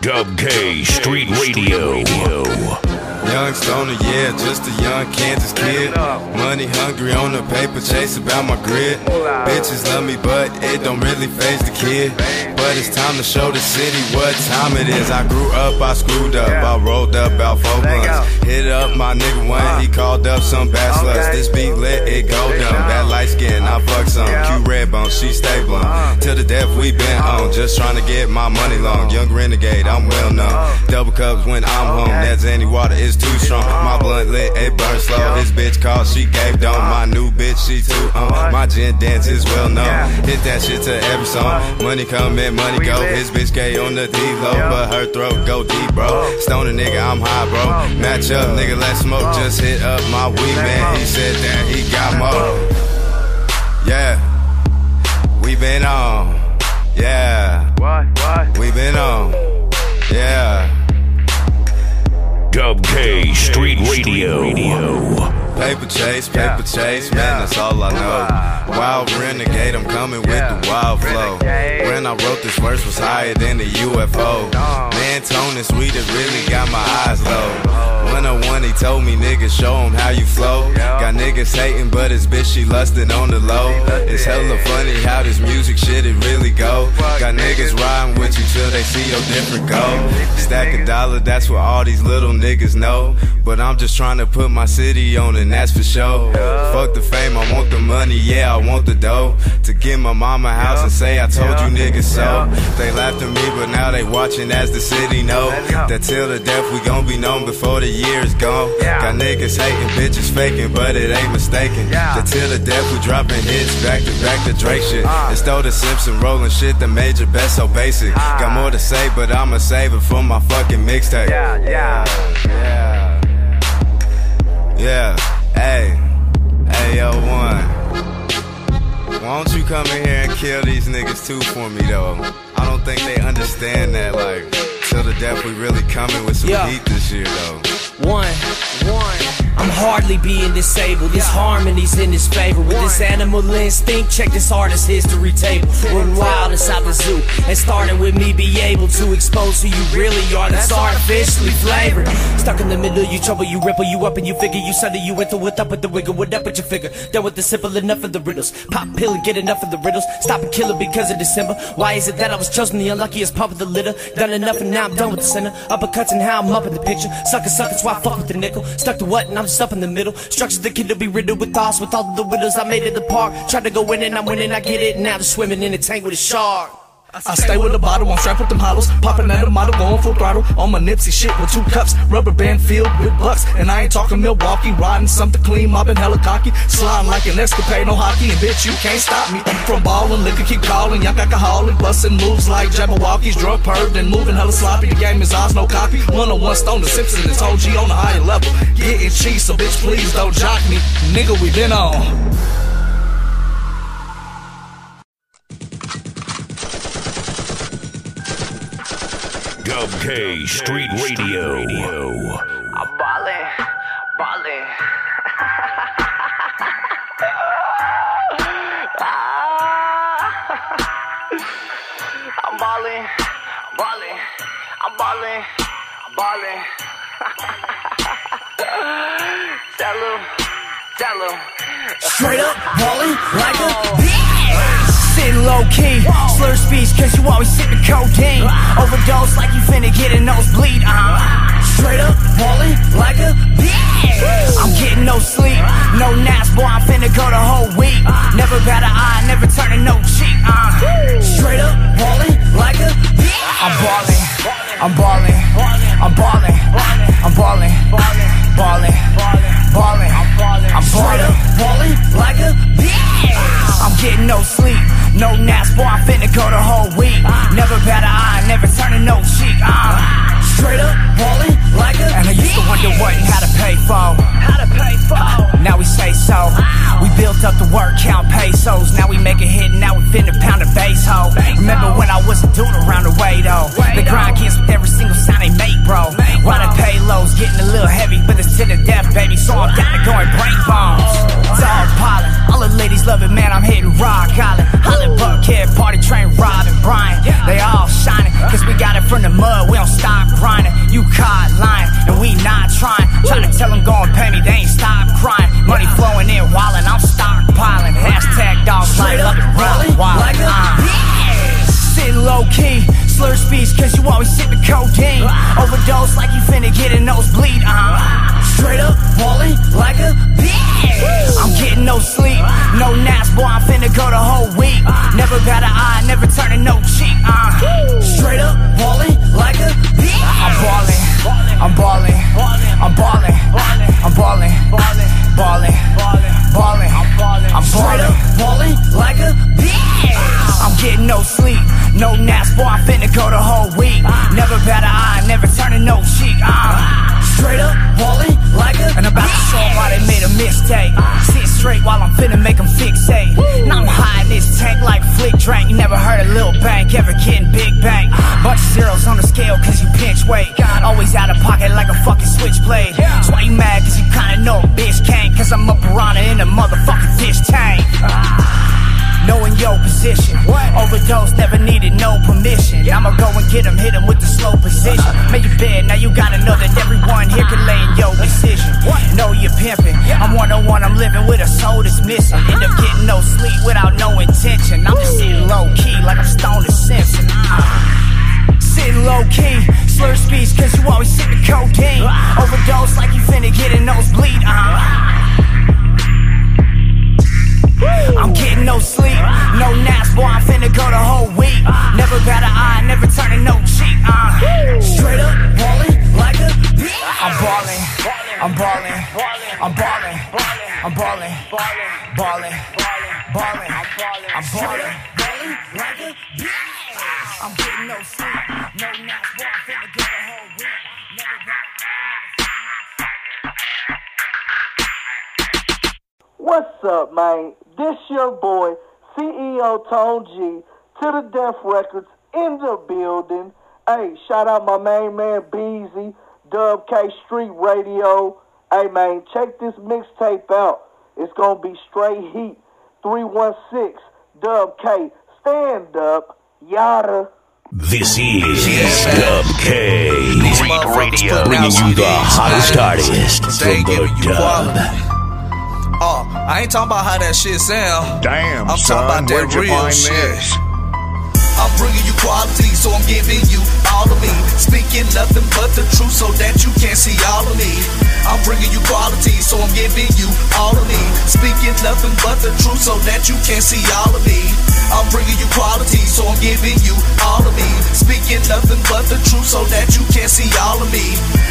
Dub K Street Radio. Young stoner, yeah, just a young Kansas kid. Money hungry on the paper, chase about my grid. Bitches love me, but it don't really phase the kid. But it's time to show the city what time it is. I grew up, I screwed up, I rolled up about four months. Hit up my nigga one, he called up some bad sluts. This beat lit, it go dumb. That light skin, I fuck some. Q red bone, she stay blunt. Till the death we been on, just trying to get my money long. Young renegade, I'm well known. Double cups when I'm home, that Zanny water is too strong. My blunt lit, it burns slow. His bitch called, she gave dome. My new bitch, she too uh-huh. on. My gin dance is well known. Hit that shit to every song. Money come in, money go. His bitch gay on the D-low, but her throat go deep, bro. Oh. Stoner nigga, I'm high, bro. Oh. Match up, nigga, let's smoke. Oh. Just hit up my weed man. He said that he got more. Yeah, we been on. Yeah, What? What? we been on. Yeah. Dub K Street Radio. Paper chase, paper chase, man, that's all I know. Wild renegade, I'm coming with the wild flow. When I wrote this verse was higher than the UFO. Man, Tony Sweet, it really got my eyes low. 101, he told me, niggas, show him how you flow. Got niggas hating, but his bitch, she lusting on the low. It's hella funny how this music shit, it really go. Got niggas riding with you till they see your different goal. Stack a dollar, that's what all these little niggas know. But I'm just trying to put my city on, and that's for sure. Fuck the fame, I want the money, yeah, I want the dough. To get my mama a house and say I told you niggas so. They laughed at me, but now they watching as the city know. That till the death we gon' be known before the year's gone. Got niggas hating, bitches faking, but it ain't mistaken. That till the death we dropping hits back to back to Drake shit. Uh. It's though the Simpson rolling shit, the major best so basic. Ah. Got more to say, but I'ma save it for my fucking mixtape. Yeah, yeah. Yeah. Yeah. Hey. Hey, yo, one. Why don't you come in here and kill these niggas too for me, though? I don't think they understand that, like, till the death we really coming with some Yeah. heat this year, though. One, one. I'm hardly being disabled. This harmony's in his favor. With this animal instinct, check this artist history table. Run wild inside the zoo. And starting with me, be able to expose who you really are. That's artificially flavored. Stuck in the middle, you trouble, you ripple, you up, and you figure you settle, you enter with up with the wiggle, what up with your figure. Done with the simple enough of the riddles. Pop pill and get enough of the riddles. Stop and kill it because of December. Why is it that I was chosen the unluckiest pump of the litter? Done enough and now I'm done with the center. Uppercuts and how I'm up in the picture. Sucker, suckers, why I fuck with the nickel? Stuck to what and I'm just up in the middle. Structures the kid to be riddled with thoughts with all the widows I made it the park. Tried to go in and I'm winning, I get it. Now I'm swimming in a tank with a shark. I stay with the bottle, I'm strapped with them hollows. Popping at the model, going full throttle. On my Nipsey shit with two cups, rubber band filled with bucks. And I ain't talking Milwaukee, riding something clean, mobbing hella cocky. Sliding like an escapade, no hockey. And bitch, you can't stop me from balling. Liquor keep calling, young alcoholic, busting moves like Jabbawockeez. Drug perved and moving hella sloppy. The game is ours, no copy. 101 Stone, the Simpsons, it's OG on a higher level. Getting cheese, so bitch, please don't jock me. Nigga, we been on. Dub K Street Radio. I'm ballin', ballin'. I'm ballin', ballin', I'm ballin', ballin'. tell him, tell him. Straight up ballin' like a oh. bitch. Sitting low key, slur speech cause you always sippin' codeine. Overdose like you finna get a nosebleed. Uh-huh. Straight up ballin' like a bitch. I'm getting no sleep, no naps, boy. I'm finna go the whole week. Never bat an eye, never turning no cheek. Uh-huh. Straight up ballin' like a bitch. I'm ballin', I'm ballin', I'm ballin', I'm ballin', ballin', ballin', I'm ballin', ballin' like a bitch. I'm getting no sleep, no naps, boy. I'm finna go the whole week. Never bat an eye, never turning no cheek. Uh. Straight up, like a And I used to wonder what and how to pay for. How to pay for. Now we say so. We built up the work, count pesos. Now we make a hit, now we finna pound a base hole. Remember when I wasn't doing around the way though. The grind kids with every single sign they make, bro. Why the payloads getting a little heavy, but it's to the death, baby. So I'm down to go and break bones. Dog pollen, all the ladies love it, man. I'm hitting rock island. Holland, Buckhead, party train, Robin, Brian. They all shining, cause we got it from the mud. We don't stop grinding grinding, you caught lying, and we not trying. Trying to tell them go and pay me, they ain't stop crying. Money flowing in, wildin', I'm stockpiling. Hashtag dogs Straight like up, wild, wild, like uh. Sitting low key, slur speech, cause you always sipping codeine. Overdose like you finna get a nosebleed, uh. Straight up ballin' like a bitch. I'm getting no sleep, no naps, boy, I'm finna go the whole week. Never got an eye, never turning no cheek, uh Straight up ballin' like a bitch. I'm ballin', I'm ballin', I'm ballin', I'm ballin', ballin', ballin', ballin', I'm straight up ballin' like a bitch. I'm getting no sleep, no naps, boy, I'm finna go the whole week. Never bat an eye, never turning no cheek, uh Straight up ballin' like a And I'm about to show why they made a mistake. Sit straight while I'm finna make 'em fixate. Now I'm high in this tank like flick drank. You never heard a little bank ever getting big bank. Bunch of zeros on the scale cause you pinch weight. Always out of pocket like a fucking switchblade. That's why you mad cause you kinda know a bitch can't. Cause I'm a piranha in a motherfucking fish tank. Ah. Knowing your position. Overdose never needed no permission. I'ma go and get him, hit him with the slow position. Make you bed, now you gotta know that everyone here can lay in your decision. Know you're pimping. I'm one on one, I'm living with a soul that's missing. End up getting no sleep without no intention. I'm just sitting low key like I'm stoned as Simpson. Ah. Sitting low key, slur speech, cause you always sipping codeine. Overdose like you finna get a nosebleed. Uh. I'm getting no sleep, no naps, boy, I'm finna go the whole week. Never bat an eye, never turning no cheek. Uh. Straight up ballin' like a bitch. I'm ballin', I'm ballin', I'm ballin', I'm ballin', ballin', ballin', I'm ballin', ballin' like a bitch. I'm getting no sleep, no naps, What's up, man? This your boy, CEO Tone G, to the Death Records in the building. Hey, shout out my main man Beezy, Dub K Street Radio. Hey, man, check this mixtape out. It's gonna be straight heat. 316, Dub K, stand up, yada. This is Dub K Street Radio, bringing you the hottest artist from the dub. Uh, I ain't talking about how that shit sound. Damn, I'm son, talking about that real shit. this? I'm bringing you quality, so I'm giving you all of me. Speaking nothing but the truth, so that you can't see all of me. I'm bringing you quality, so I'm giving you all of me. Speaking nothing but the truth, so that you can't see all of me. I'm bringing you quality, so I'm giving you all of me. Speaking nothing but the truth, so that you can see all of me.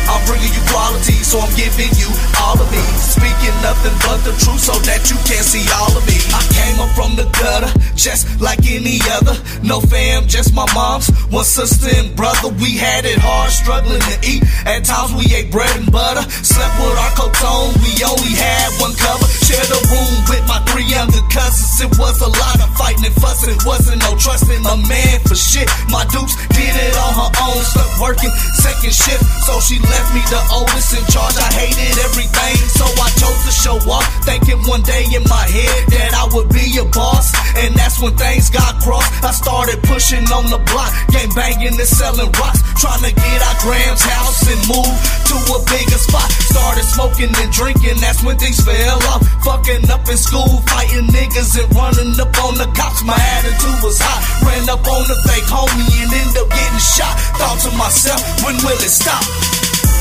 I'm bringing you quality, so I'm giving you all of me. Speaking nothing but the truth, so that you can see all of me. I came up from the gutter, just like any other. No fam, just my mom's. One sister and brother, we had it hard, struggling to eat. At times we ate bread and butter. Slept with our coats on, we only had one cover. Shared a room with my three younger cousins. It was a lot of fighting and fussing. Wasn't no trusting a man for shit. My dukes did it on her own, stuck working second shift. So she left me the oldest in charge. I hated everything, so I chose to show up. Thinking one day in my head that I would be a boss. And that's when things got crossed. I started pushing on the block, game banging and selling rocks. Trying to get out Graham's house and move to a bigger spot. Started smoking and drinking, that's when things fell off. Fucking up in school, fighting niggas and running up on the cops. My attitude was hot. Ran up on the fake homie and ended up getting shot. Thought to myself, when will it stop?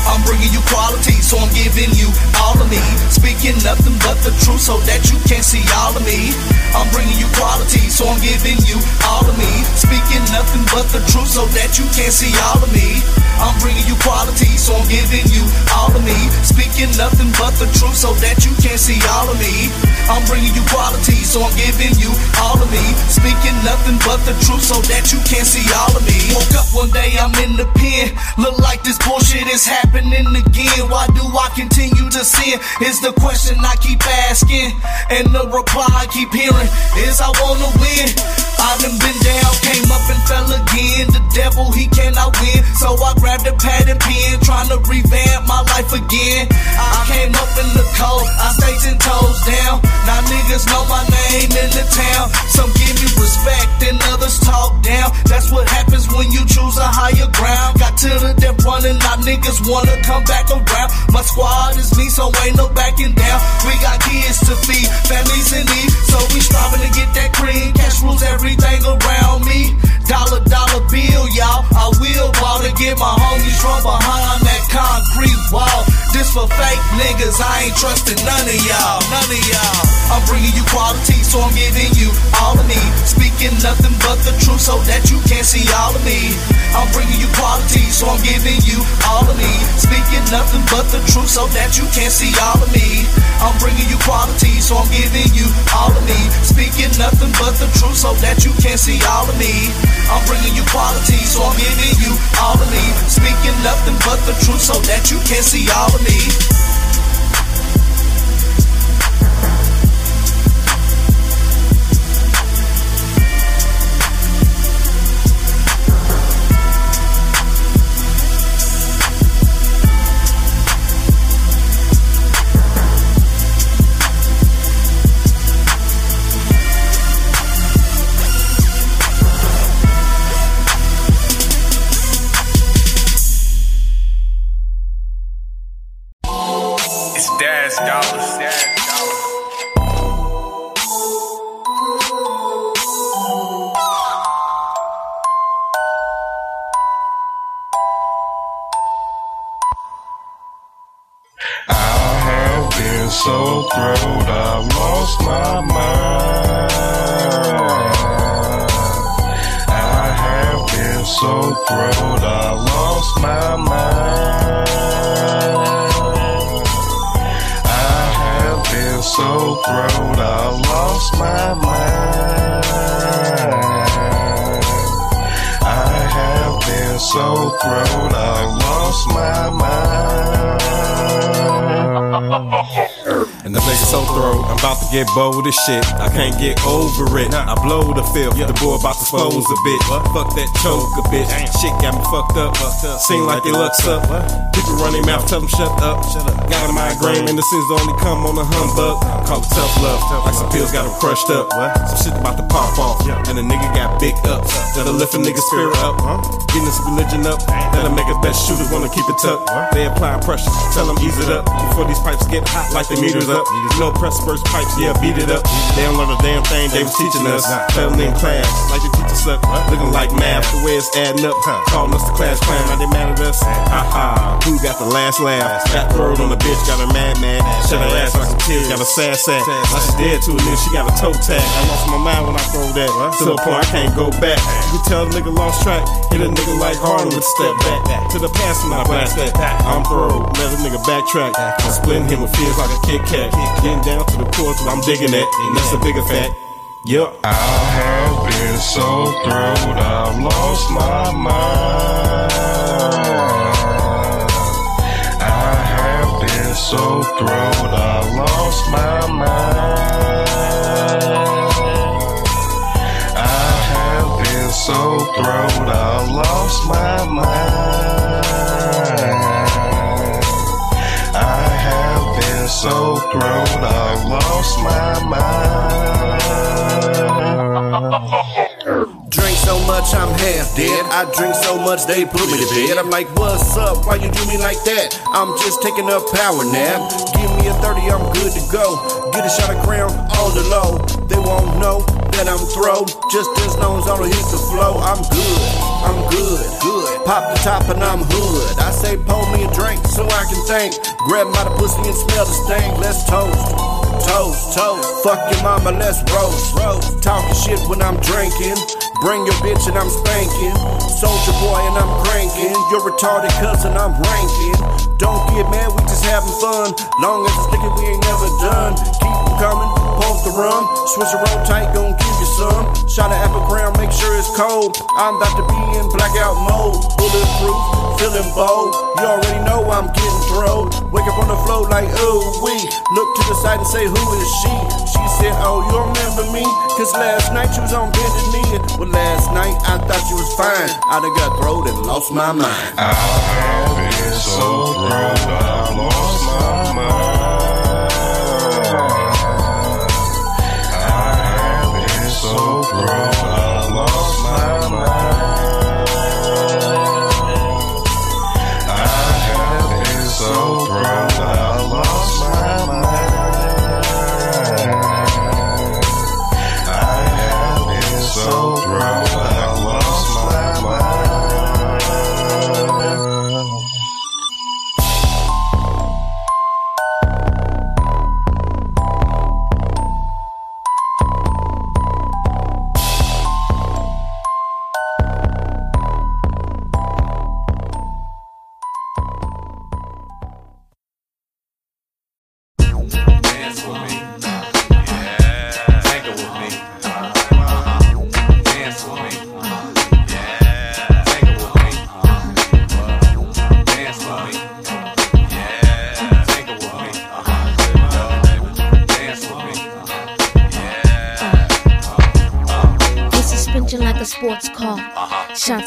I'm bringing you quality, so I'm giving you all of me. Speaking nothing but the truth, so that you can see all of me. I'm bringing you quality, so I'm giving you all of me. Speaking nothing but the truth, so that you can see all of me. I'm bringing you quality, so I'm giving you all of me. Speaking nothing but the truth, so that you can see all of me. I'm bringing you quality, so I'm giving you all of me. Speaking nothing but the truth, so that you can see all of me. Woke up one day, I'm in the pen. Look like this bullshit is happening again. Why do I continue to sin? Is the question I keep asking. And the reply I keep hearing is I wanna win. I done been down, came up and fell again. The devil, he cannot win. So I grabbed a pad and pen, trying to revamp my life again. I came up in the cold, I stayed ten toes down. Now niggas know my name in the town. Some give me respect and others talk down. That's what happens when you choose a higher ground. Got to the death running, now niggas wanna come back around. My squad is me, so ain't no backing down. We got kids to feed, families in need, so we striving to get that cream. Cash rules everything around me. Dollar, dollar bill y'all. I will ball to get my homies from behind that concrete wall. This for fake niggas, I ain't trusting none of y'all, none of y'all. I'm bringing you quality, so I'm giving you all of me. Speaking nothing but the truth, so that you can see all of me. I'm bringing you quality, so I'm giving you all of me. Speaking nothing but the truth, so that you can see all of me. I'm bringing you quality, so I'm giving you all of me. Speaking nothing but the truth, so that you can see all of me. I'm bringing you quality, so I'm giving you all of me. Speaking nothing but the truth, so that you can see all of me. It's Dollars. Daz I have been so thrilled I lost my mind. I have been so thrilled I lost my mind. So thrilled I lost my mind. I have been so thrilled I lost my mind. So throw, I'm about to get bold as shit. I can't get over it. I blow the fifth, the boy about to expose a bit. Fuck that choke a bitch. Shit got me fucked up. Seem like it looks up. People run their mouth, tell them shut up. Got a migraine, and the sins only come on a humbug. Call it tough love, like some pills got them crushed up. Some shit about to pop off, and a nigga got big ups. That'll lift a nigga spirit up. Getting this religion up, that'll make us best shooters wanna keep it tucked. They apply pressure, tell them ease it up. Before these pipes get hot like the meters up. No press burst pipes, yeah, beat it up. They don't learn a damn thing they was teaching us. Failing in class, like the teacher suck. Looking like math, the way it's adding up. Calling us the class clown, now they mad at us. Ha ha, who got the last laugh? Got thrown on the bitch, got her mad mad. Shut her ass like some kids, got a sad sack. Now she's dead to a nigga, she got a toe tag. I lost my mind when I throw that. To the point I can't go back. You can tell the nigga lost track. Hit a nigga like Harlem with a step back. To the past and I blast that. I'm throw, let a nigga backtrack. I'm splitting him with feels like a Kit Kat. Getting down to the chords where I'm digging at. And that's a bigger fact. Yup. I have been so thrilled I've lost my mind. I have been so thrilled I lost my mind. I have been so thrilled I lost my mind. Been so thrilled I lost my mind. Drink so much I'm half dead. I drink so much they put me to bed. I'm like, what's up? Why you do me like that? I'm just taking a power nap. Give me a 30, I'm good to go. Get a shot of crown on the low. They won't know that I'm thrown. Just as long as I don't hit the flow, I'm good. I'm good, good. Pop the top and I'm hood. I say, pour me a drink so I can think. Grab my pussy and smell the stank. Let's toast. Toast, toast. Fuck your mama, let's roast. roast. Talking shit when I'm drinking. Bring your bitch and I'm spanking. Soldier boy and I'm cranking. You're retarded cousin, I'm ranking. Don't get mad, we just having fun. Long as it's sticking, we ain't never done. Keep 'em coming, post the rum. Switch a roll tight, gon' give you some. Shot of apple crown, make sure it's cold. I'm about to be in blackout mode. Bulletproof, feeling bold. You already know I'm getting thrown. Wake up on the floor like, ooh, we. Look to the side and say, who is she? She said, oh, you remember me? Cause last night you was on bended knee. Well, last night I thought you was fine. I done got throwed and lost my mind. I have been so thrilled I lost my mind. So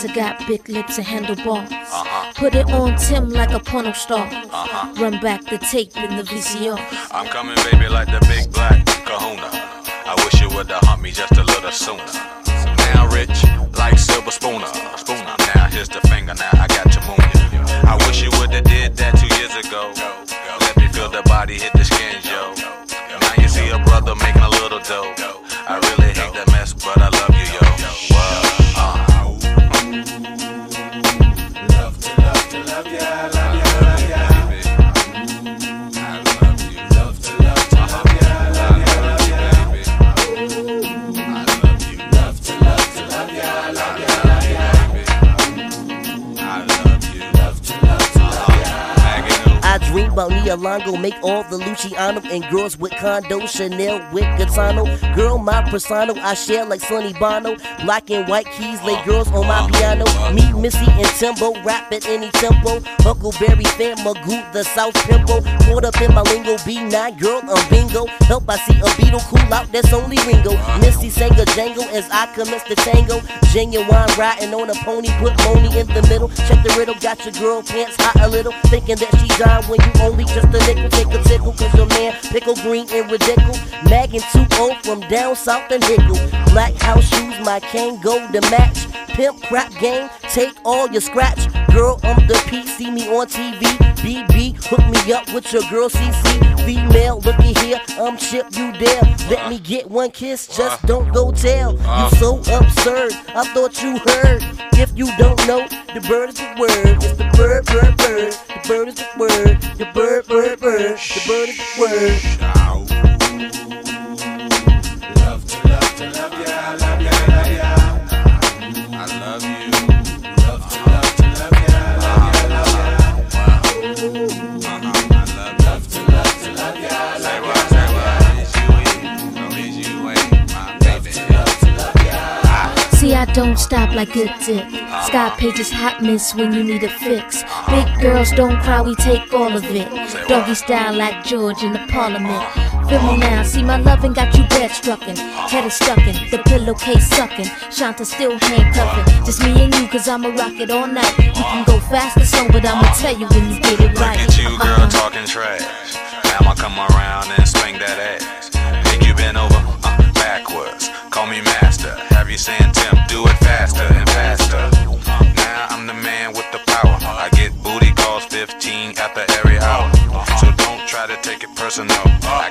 Uh-huh. Got big lips and handlebars. Uh-huh. Put it on Tim like a porno star. Uh-huh. Run back the tape in the VCR. I'm coming, baby, like the big black kahuna. I wish you would've humped me just a little sooner. Now rich, like silver spooner. Spooner. Now here's the finger, now I got your moon. I wish you would've did that two years ago. Dream about Nia Longo, make all the Luciano and girls with condo, Chanel with Gaetano. Girl, my persona, I share like Sonny Bono. Black and white keys, lay girls on my piano. Me, Missy, and Timbo, rap at any tempo. Huckleberry fan, Magoo, the South Pimple. Caught up in my lingo, B9, girl, I'm bingo. Help, I see a beetle cool out, that's only Ringo. Missy sang a jangle as I commence the tango. Genuine riding on a pony, put money in the middle. Check the riddle, got your girl pants hot a little. Thinking that she died when you only just a nickel. Take a tickle, cause your man pickle green and ridiculous. Mag and 2 from down south and Hickle. Black house shoes, my cane go to match. Pimp crap game, take all your scratch. Girl, I'm the P, see me on TV. BB, hook me up with your girl CC. Female, looky here, I'm Chip, you there. Let me get one kiss, just uh. don't go tell. You uh. so absurd, I thought you heard. If you don't know, the bird is the word. It's the bird, bird, bird. The bird is the word. The bird, bird, bird. The bird is the word. Love to love to love ya, love ya, love ya. I love you. Don't stop like good dick. Sky pages hot miss when you need a fix. Big girls don't cry, we take all of it. Doggy style like George in the parliament. Feel me now, see my loving got you bed struckin'. Head is stuckin', the pillowcase suckin'. Shanta still handcuffin'. Just me and you, cause I'ma rock it all night. You can go fast or slow, but I'ma tell you when you get it right. Look at you, girl, talking trash. Now I'ma come around and swing that ass. Make you bend over uh, backwards. Call me master. Have you saying, Tim, do it faster and faster. Now I'm the man with the power. I get booty calls 15 after every hour. So don't try to take it personal. I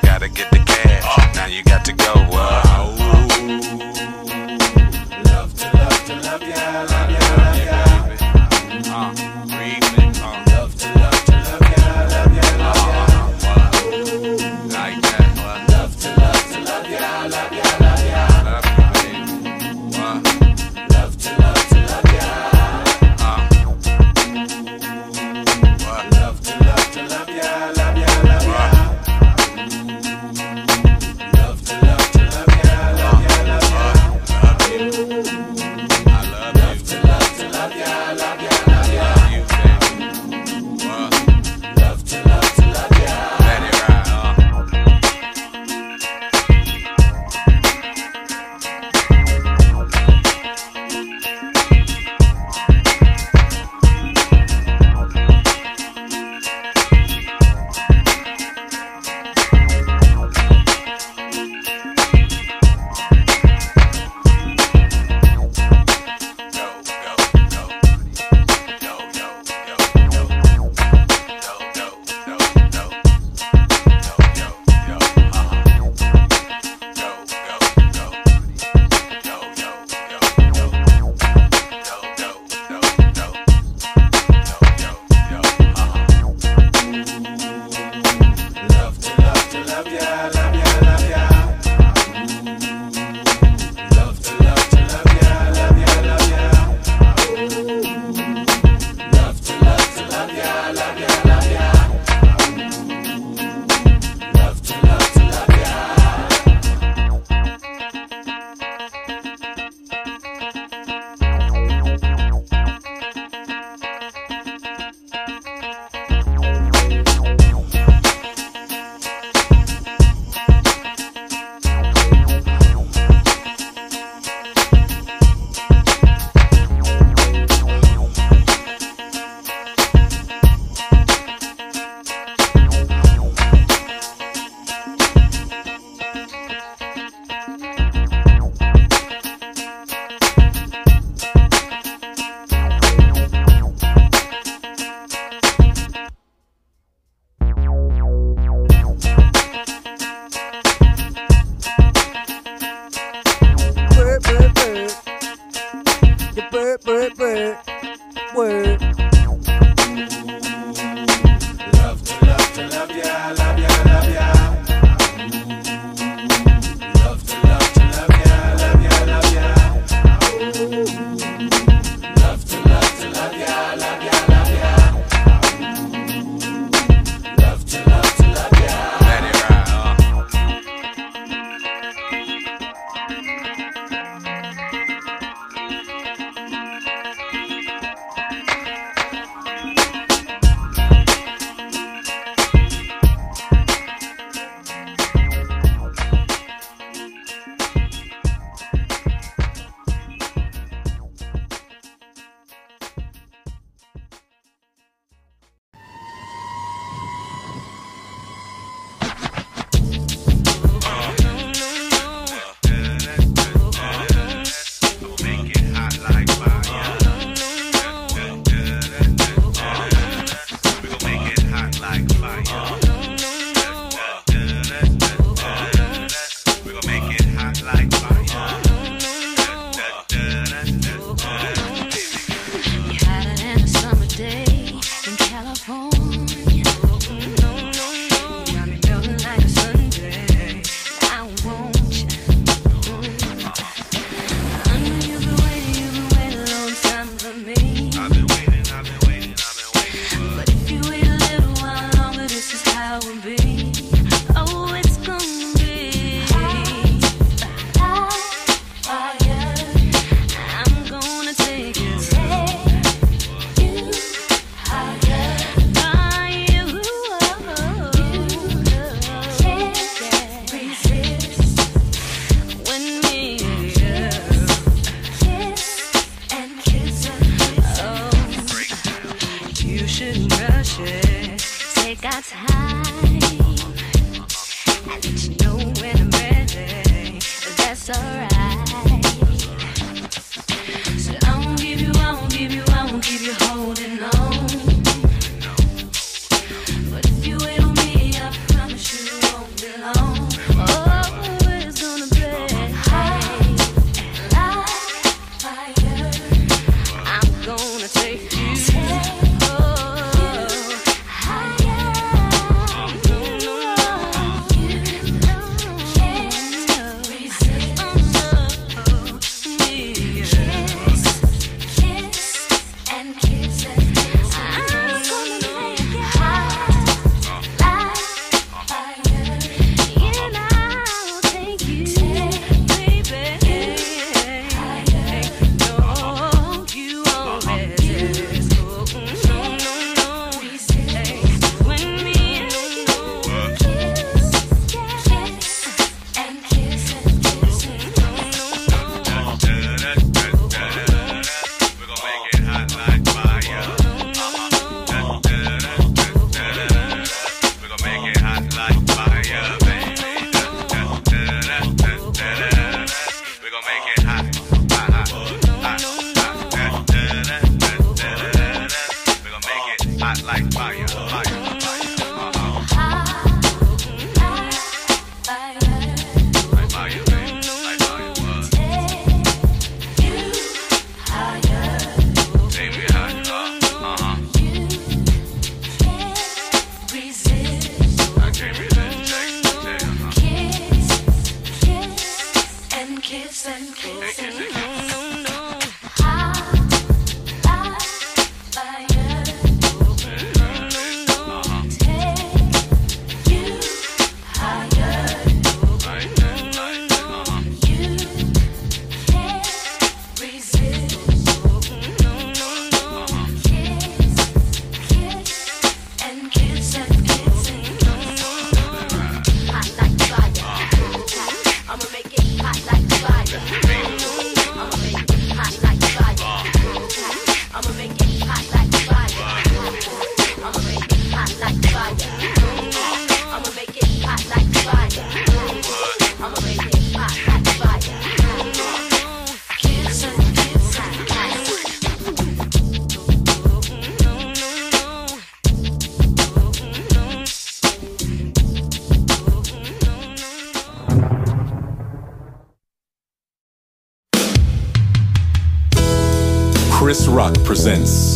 presents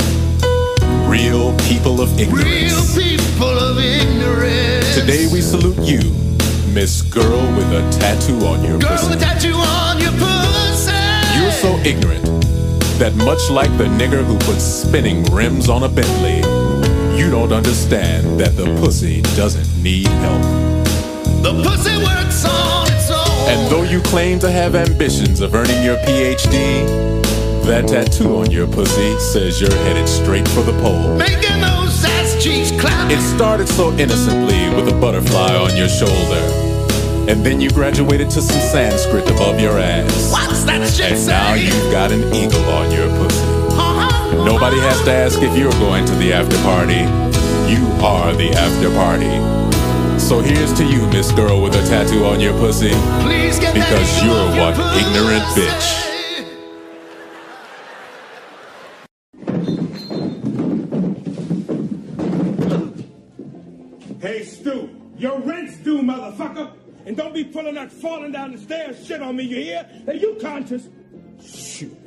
Real People of Ignorance. Real people of ignorance. Today we salute you, Miss Girl with a tattoo on your Girl pussy. with a tattoo on your pussy. You're so ignorant that much like the nigger who puts spinning rims on a Bentley, you don't understand that the pussy doesn't need help. The pussy works on its own. And though you claim to have ambitions of earning your PhD, that tattoo on your pussy says you're headed straight for the pole. Making those ass cheeks clap. It started so innocently with a butterfly on your shoulder. And then you graduated to some Sanskrit above your ass. What's that shit And say? now you've got an eagle on your pussy. Uh-huh. Nobody has to ask if you're going to the after party. You are the after party. So here's to you, Miss Girl with a tattoo on your pussy. Please get Because you're one ignorant bitch. Shit on me, you hear? Are you conscious? Shoot,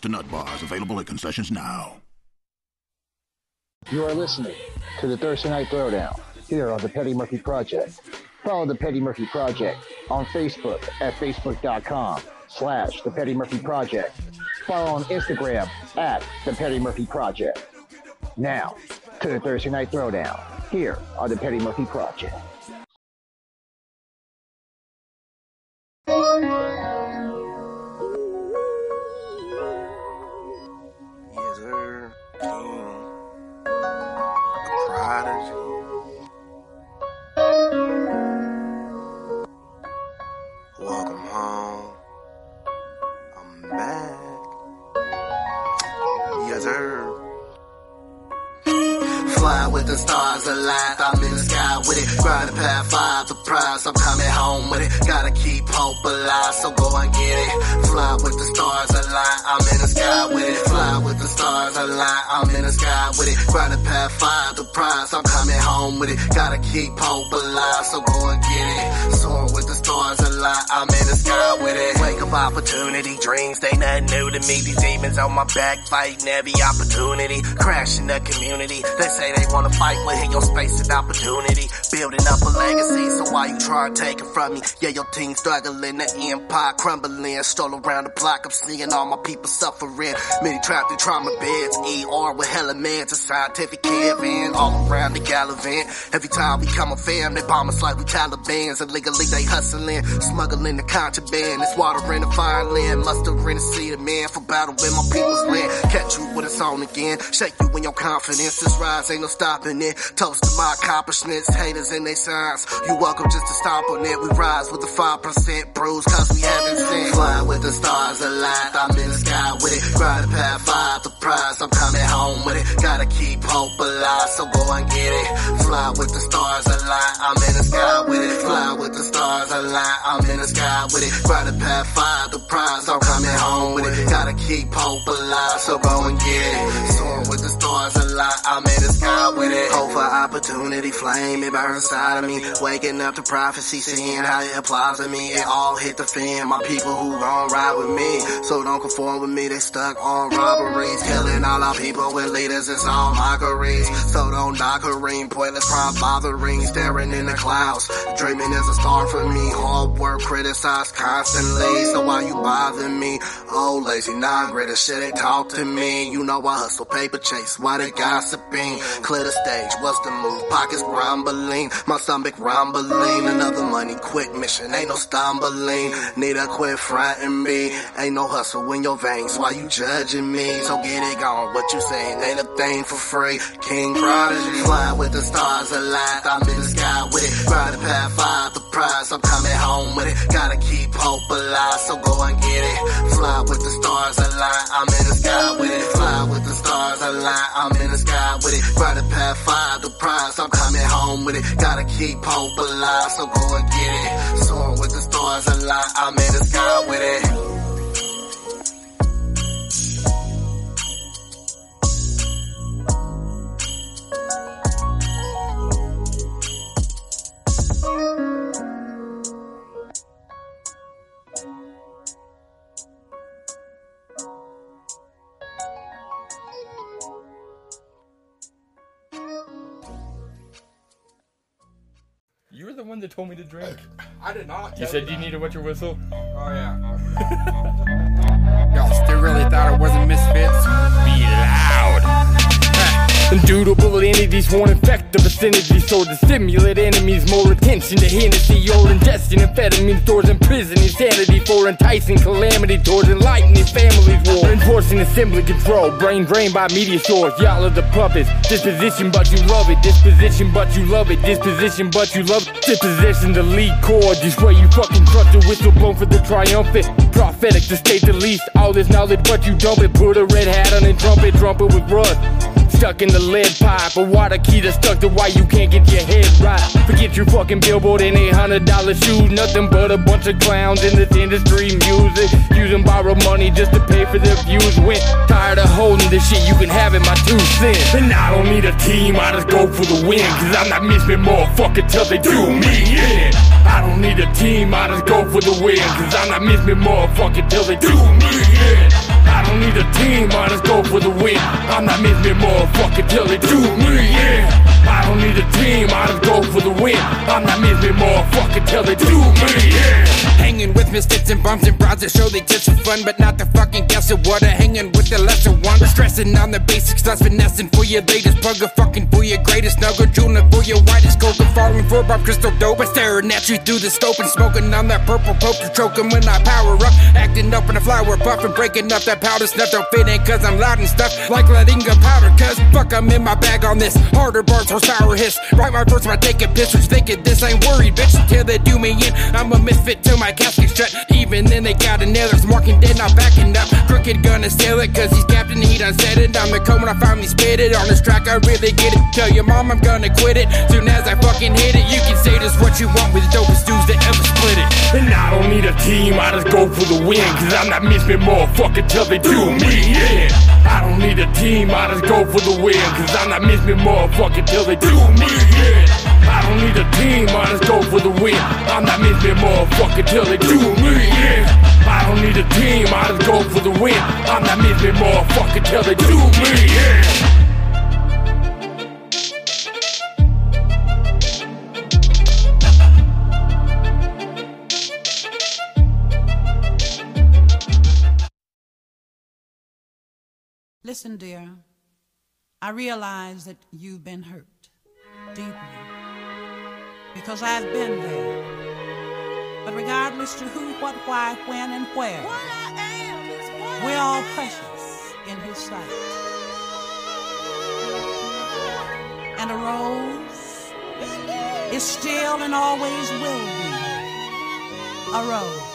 Buster Nut Bars available at concessions now. You are listening to the Thursday Night Throwdown here on the Petty Murphy Project. Follow the Petty Murphy Project on Facebook at facebook.com slash the Petty Murphy Project. Follow on Instagram at the Petty Murphy Project. Now to the Thursday Night Throwdown here on the Petty Murphy Project. Prodigy. Welcome home. I'm back. Yes, sir. Fly with the stars aligned, I'm in the sky with it. Grinding past five, the prize, I'm coming home with it. Gotta keep hope alive, so go and get it. Fly with the stars aligned, I'm in the sky with it. Fly with the stars aligned, I'm in the sky with it. Grinding past five, the prize, I'm coming home with it. Gotta keep hope alive, so go and get it. Soar with the stars aligned, I'm in the sky with it. Wake up opportunity, dreams, they nothing new to me. These demons on my back, fighting every opportunity. Crashing the community, they say they wanna fight, hit your space and opportunity. Building up a legacy, so why you try to take it from me? Yeah, your team struggling, the empire crumbling. Stroll around the block, I'm seeing all my people suffering. Many trapped in trauma beds, ER with hella meds, a scientific caravan all around the Gallivant. Every time we come a fam, they bomb us like we Taliban's. Illegally they hustling, smuggling the contraband. It's water in the fire land, muster in the sea of man for battle with my people's land. Catch you when it's on again, shake you in your confidence. is rise ain't no stopping it. Toast to my accomplishments, haters and they signs. You welcome just to stomp on it. We rise with the 5% bruise, cause we haven't seen. Fly with the stars aligned, I'm in the sky with it. Grinding past five, the prize, I'm coming home with it. Gotta keep hope alive, so go and get it. Fly with the stars aligned, I'm in the sky with it. Fly with the stars aligned, I'm in the sky with it. Grinding past five, the prize, I'm coming home with it. Gotta keep hope alive, so go and get it. Soaring with the stars aligned, I'm in the sky with it. Hope for opportunity, flame, it burns inside of me. Waking up to prophecy, seeing how it applies to me. It all hit the fan. My people who gon' ride with me, so don't conform with me. They stuck on robberies, killing all our people with leaders. It's all mockeries, so don't knock a ring. Pointless crime bothering, staring in the clouds. Dreaming is a star for me. Hard work criticized constantly, so why you bother me? Oh, lazy, non-gritty shit, they talk to me. You know I hustle, paper chase, why they gossiping? Clear the stage, what's the move, pockets rumbling, my stomach rumbling. Another money quick mission, ain't no stumbling. Need to quit fronting me, ain't no hustle in your veins. Why you judging me? So get it gone, what you saying ain't a thing for free. King Prodigy, fly with the stars aligned, I'm in the sky with it. Ride the path, find the prize, I'm coming home with it. Gotta keep hope alive, so go and get it. Fly with the stars aligned, I'm in the sky with it. Fly with the stars aligned, I'm in the sky with it. The path, find the prize, I'm coming home with it. Gotta keep hope alive, so go and get it. Soaring with the stars aligned, I'm in the sky with it. You were the one that told me to drink. I did not. You said you needed a wet your whistle. Oh yeah. Y'all still really thought it wasn't Misfits? Be loud. Indubitable entities won't infect the vicinity, so to stimulate enemies more attention to Hennessy or ingesting amphetamine stores in prison insanity for enticing calamity towards enlightening families war enforcing assembly control brain drained by media source y'all are the puppets disposition but you love it disposition but you love it disposition but you love it. Disposition the lead chord just where you fucking trust the whistle blown for the triumphant prophetic to state the least all this knowledge but you dump it put a red hat on and trumpet trumpet with rust Stuck in the lead pipe, a water key that's stuck to why you can't get your head right. Forget your fucking billboard and eight hundred dollar shoes, nothing but a bunch of clowns in this industry music. Using borrowed money just to pay for their views. Went tired of holding this shit, you can have it, my two cents. And I don't need a team, I just go for the win, cause I'm not missing motherfucker till they do me in. I don't need a team, I just go for the win, cause I'm not missing motherfucker till they do me in. I don't need a team, I just go for the win. I'm not missing motherfucker till they do me yeah. I don't need a team, I just go for the win. I'm not missing motherfucker till they do me in. Hanging with misfits and bums and broads that show they just for fun, but not the fucking guess of what. Hanging with the lesser one. Stressing on the basics, thus finessing for your latest bugger, fucking for your greatest nugger, jeweling for your whitest coca, falling for Bob Crystal dope. But staring at you through the scope and smoking on that purple poker, choking when I power up, acting up in a flower puff and breaking up that powder stuff. Don't fit in cause I'm loud and stuff, like letting a powder, cause fuck, I'm in my bag on this. Harder bars, horsepower hiss. Right my take a piss, which thinking this ain't worried, bitch, until they do me in. I'm a misfit till my casket shut. Even then, they got another marking dead, not backing up. Crooked gonna steal it, cause he's captain, he done said it. I'm the code when I finally spit it. On this track, I really get it. Tell your mom I'm gonna quit it. Soon as I fucking hit it, you can say this what you want with the dopest dudes that ever split it. And I don't need a team, I just go for the win. Cause I'm not missing motherfucker till they do me in. I don't need a team, I just go for the win. Cause I'm not missing motherfucker till they do me in. I don't need a team, I just go for the win. I'm not missing motherfucker till they do me in. I don't need a team, I just go for the win. I'm not missing motherfucker till they do me in. Listen, dear, I realize that you've been hurt deeply because I've been there. But regardless to who, what, why, when, and where, we're all precious in His sight. And a rose is still and always will be a rose.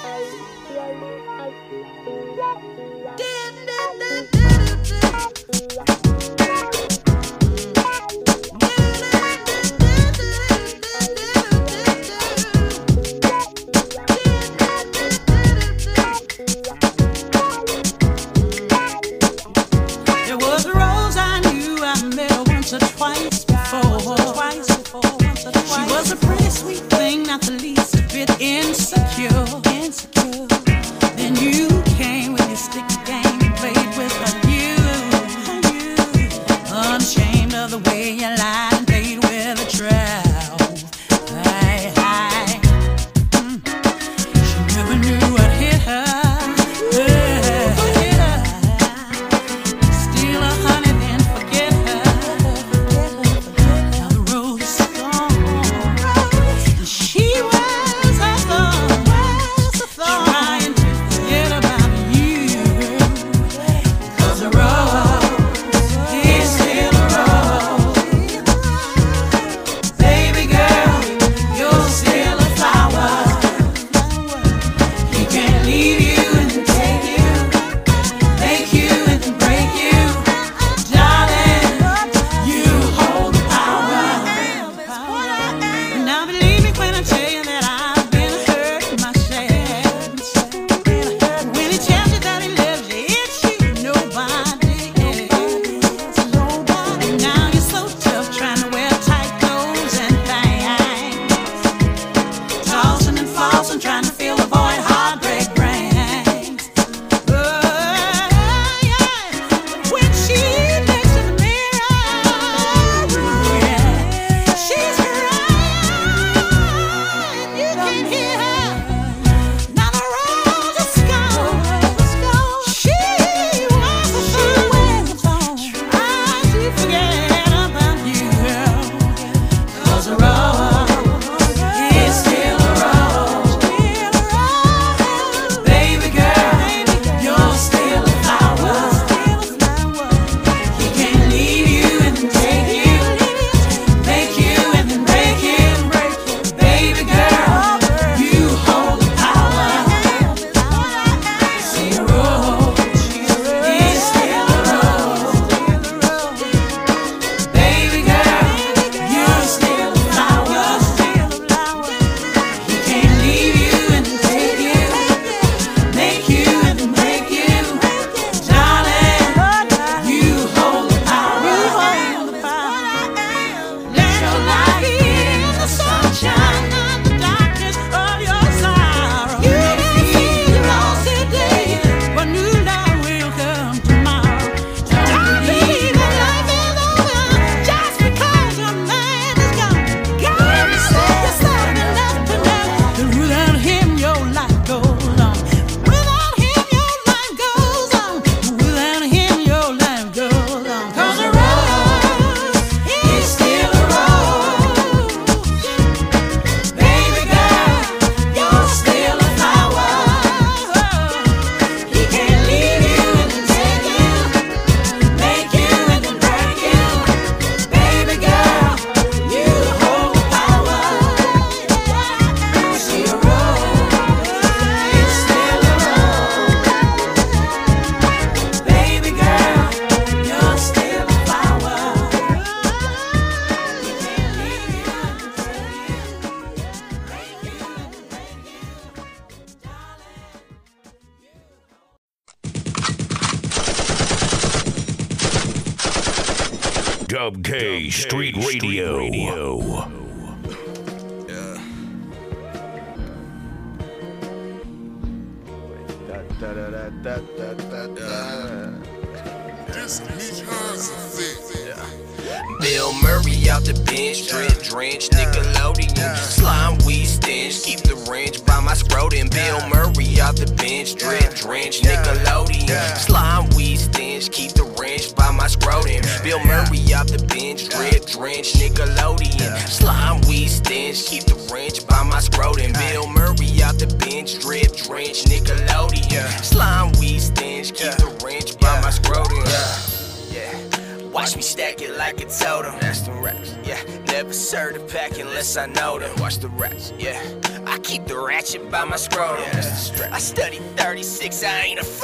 Or twice before. She was a pretty sweet thing, not the least bit insecure.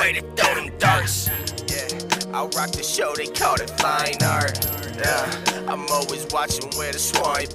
To throw them darts. Yeah, I rock the show. They call it fine art. Yeah, I'm always watching where the swine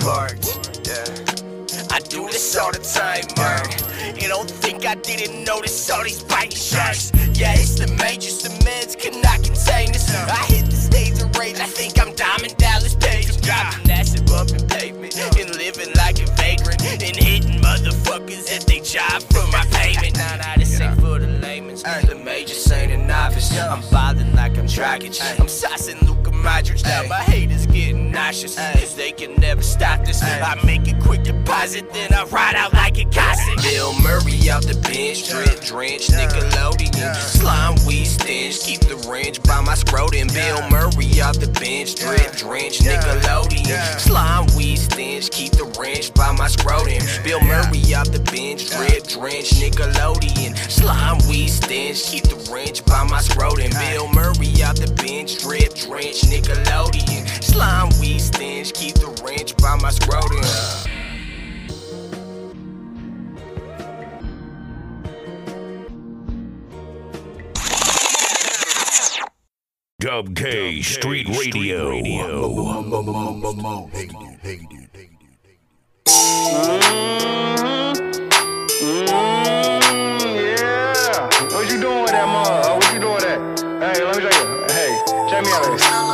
you.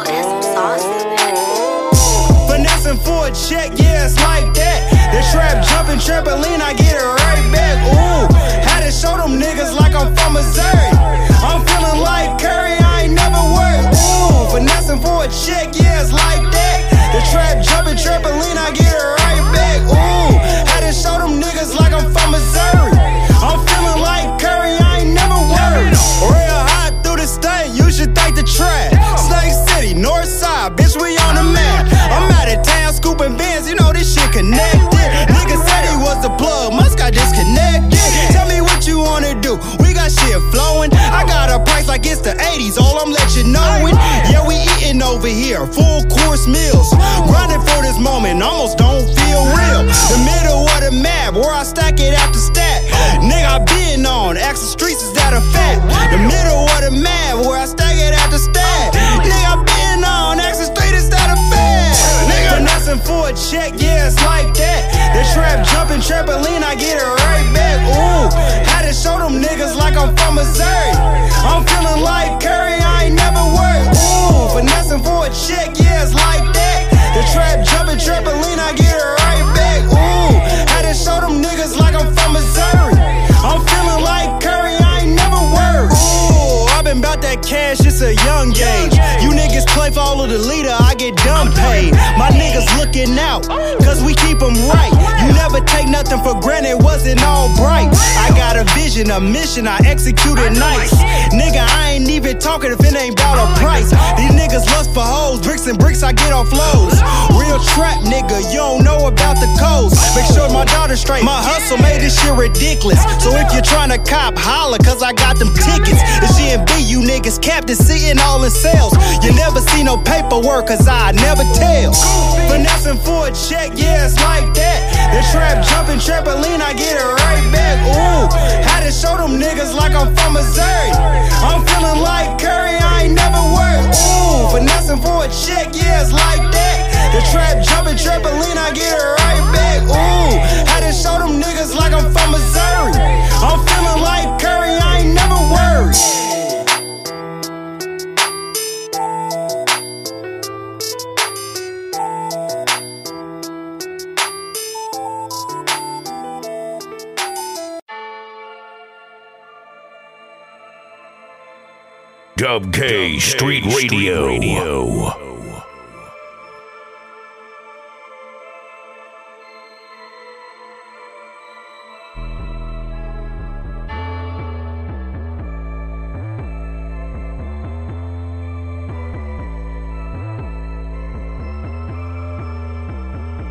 Hey, check me. Finessing for a check, yeah, it's like that. The trap jumping trampoline, I get it right back. Ooh, had to show them niggas like I'm from Missouri. I'm feeling like Curry, I ain't never worked. Ooh, finessing for a check, yeah, it's like that. The trap jumping trampoline, I get it right it's the 80s, all I'm let you knowin'. Yeah, we eating over here, full course meals. Grinding for this moment, almost don't feel real. The middle of the map, where I stack it after stat. Nigga, I been on, ask the streets, is that a fact? The middle of the map, I'm feeling like Curry, I ain't never worked. Ooh, finessing for a check, yeah, it's like that. The trap jumping trampoline, I get it right back. Ooh, had to show them niggas like I'm from Missouri. I'm feeling like Curry, I ain't never worked. Ooh, I've been about that cash, it's a young gauge. You niggas play follow the leader, I get dumb paid. My niggas looking out, cause we keep them right. Never take nothing for granted, wasn't all bright. I got a vision, a mission, I execute it nice. Nigga, I ain't even talking if it ain't about a price. These niggas lust for hoes, bricks and bricks, I get off lows. Real trap nigga, you don't know about the codes. Make sure my daughter's straight. My hustle made this shit ridiculous. So if you're trying to cop, holla, cause I got them tickets. It's GMB, you niggas captain sitting all in sales. You never see no paperwork, cause I never tell. Finessing for a check, yeah, it's like that. Trap jumping trampoline, I get it right back. Ooh, had to show them niggas like I'm from Missouri. I'm feeling like Curry, I ain't never worked. Ooh, finessing for a check, yeah, it's like that. The trap jumping trampoline, I get it right back. Ooh, had to show them niggas like I'm from Missouri. I'm Dub K Street Radio. Radio.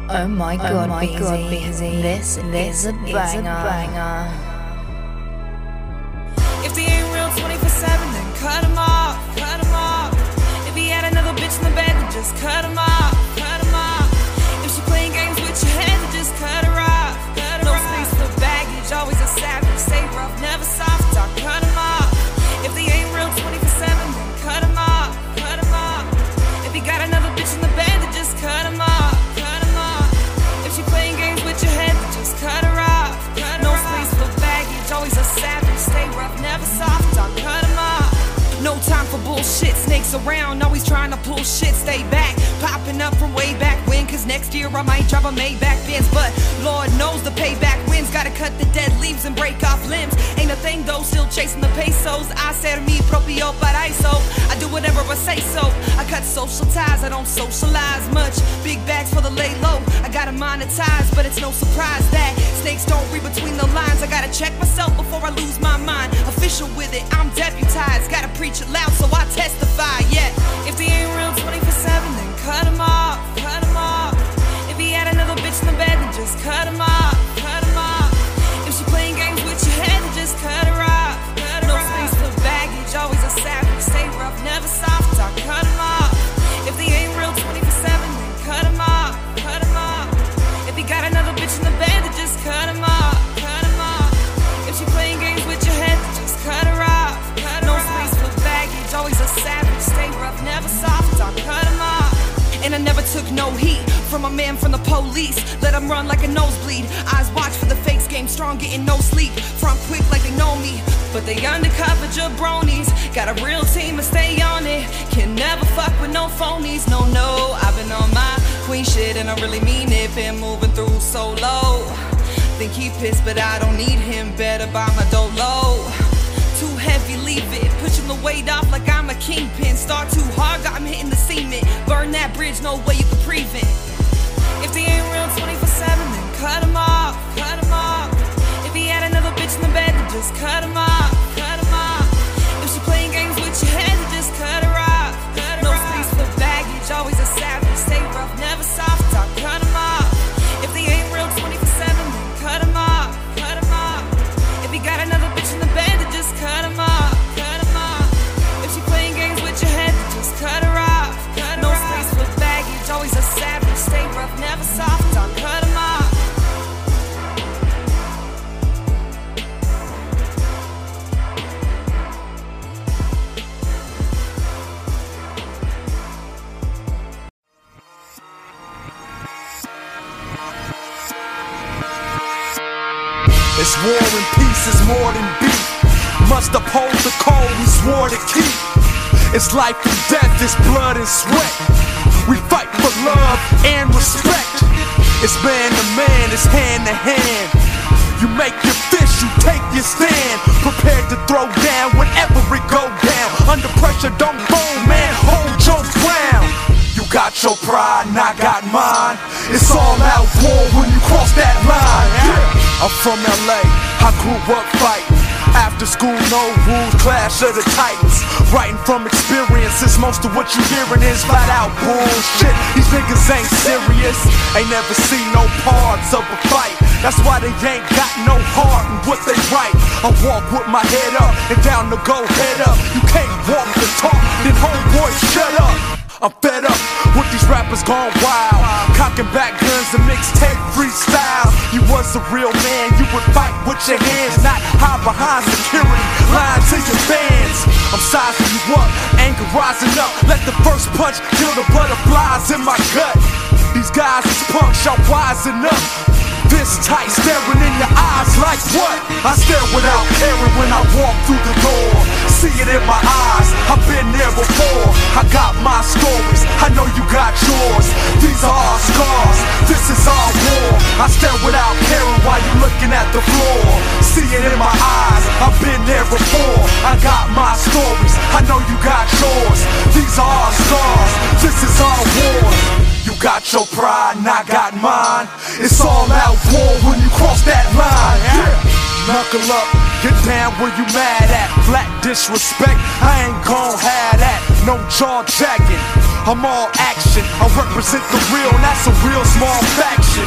Oh my oh god, my god, Beezy. This, this is a banger. If cut him off, cut him off. If he had another bitch in the bed, then just cut him off, around, always trying to pull shit, stay back. Popping up from way back cause next year I might drive a Maybach Benz. But Lord knows the payback wins, gotta cut the dead leaves and break off limbs. Ain't a thing though, still chasing the pesos. I said me propio paraiso. I do whatever I say so. I cut social ties, I don't socialize much. Big bags for the lay low, I gotta monetize, but it's no surprise that snakes don't read between the lines. I gotta check myself before I lose my mind. Official with it, I'm deputized, gotta preach it loud so I testify. Yeah, if they ain't real 24 7, then cut him off, cut him just cut him off, cut him off. If she playing games with your head, then just cut her off. Cut her no space for baggage, always a savage, stay rough, never soft talk, cut him off. If they ain't real 24 7, then cut him off, cut him off. If he got another bitch in the bed, then just cut him off, cut him off. If she playing games with your head, then just cut her off. Cut no space for baggage, always a savage, stay rough, never soft talk, cut him off. And I never took no heat from a man from the police. Let him run like a nosebleed. Eyes watch for the fakes, game strong, getting no sleep. Front quick like they know me, but they undercover jabronis. Got a real team and stay on it. Can never fuck with no phonies. No, no, I've been on my queen shit and I really mean it. Been moving through so low. Think he pissed, but I don't need him. Better buy my dolo. Too heavy, leave it. Pushing the weight off like I'm a kingpin. Start too hard, got him hitting the cement. Burn that bridge, no way you can prevent. If they ain't real 24 7, then cut him off, cut him off. If he had another bitch in the bed, then just cut him off, war and peace is more than beef. Must uphold the code we swore to keep. It's life and death, it's blood and sweat. We fight for love and respect. It's man to man, it's hand to hand. You make your fist, you take your stand. Prepared to throw down whenever it go down. Under pressure, don't fold, man. Hold your ground. You got your pride and I got mine. It's all out war when you cross that line. Yeah. I'm from LA, I grew up fighting. After school, no rules, clash of the titans. Writing from experiences, most of what you hearing is flat out bullshit. These niggas ain't serious, ain't never seen no parts of a fight. That's why they ain't got no heart in what they write. I walk with my head up and down to go head up. You can't walk the talk, then homeboy, shut up. I'm fed up rappers gone wild. Cocking back guns and mixtape freestyle. You was a real man, you would fight with your hands, not hide behind security. Lying to your fans. I'm sizing you up, anger rising up. Let the first punch kill the butterflies in my gut. These guys is punks, y'all wisen up. Fist tight, staring in your eyes like what? I stare without caring when I walk through the door. See it in my eyes, I've been there before. I got my stories, I know you got yours. These are our scars, this is our war. I stare without caring while you looking at the floor. See it in my eyes, I've been there before. I got my stories, I know you got yours. These are our stars, this is our war. Got your pride and I got mine. It's all out war when you cross that line. Yeah. Knuckle up, get down where you mad at. Flat disrespect, I ain't gon' have that. No jaw jacking, I'm all action. I represent the real, and that's a real small faction.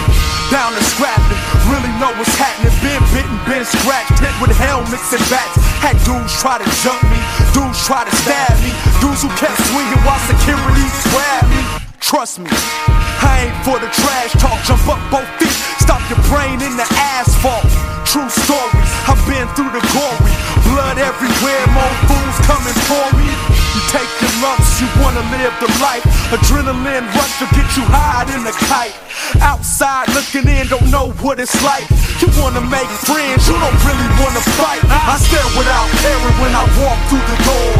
Down to scrapping, really know what's happening. Been bitten, been scratched, hit with helmets and bats. Had dudes try to jump me, dudes try to stab me. Dudes who kept swinging while security grabbed me. Trust me, I ain't for the trash talk. Jump up both feet, stop your brain in the asphalt. True stories, I've been through the glory. Blood everywhere, more fools coming for me. You take your lumps, you wanna live the life. Adrenaline rush to get you high in the kite. Outside looking in, don't know what it's like. You wanna make friends, you don't really wanna fight. I stare without caring when I walk through the door.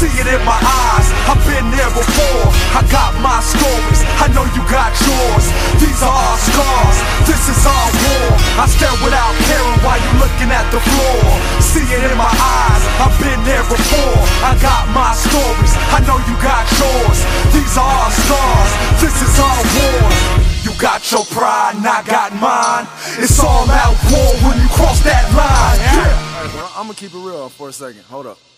See it in my eyes, I've been there before. I got my stories, I know you got yours. These are our scars, this is our war. I stare without caring while you looking at the floor. See it in my eyes, I've been there before. I got my stories, I know you got yours. These are our scars, this is our war. You got your pride and I got mine. It's all out war when you cross that line. Yeah. I'm gonna keep it real for a second. Hold up.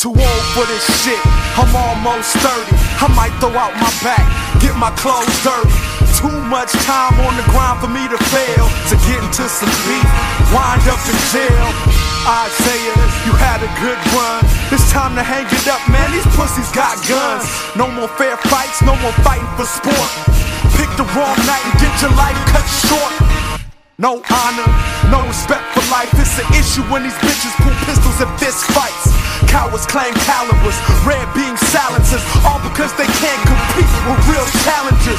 Too old for this shit, I'm almost 30. I might throw out my back, get my clothes dirty. Too much time on the grind for me to fail. To get into some beef, wind up in jail. Isaiah, you had a good run. It's time to hang it up, man. These pussies got guns. No more fair fights, no more fighting for sport. Pick the wrong night and get your life cut short. No honor, no respect for life. It's an issue when these bitches pull pistols and fist fights. Cowards claim calibers, red beam silencers, all because they can't compete with real challenges.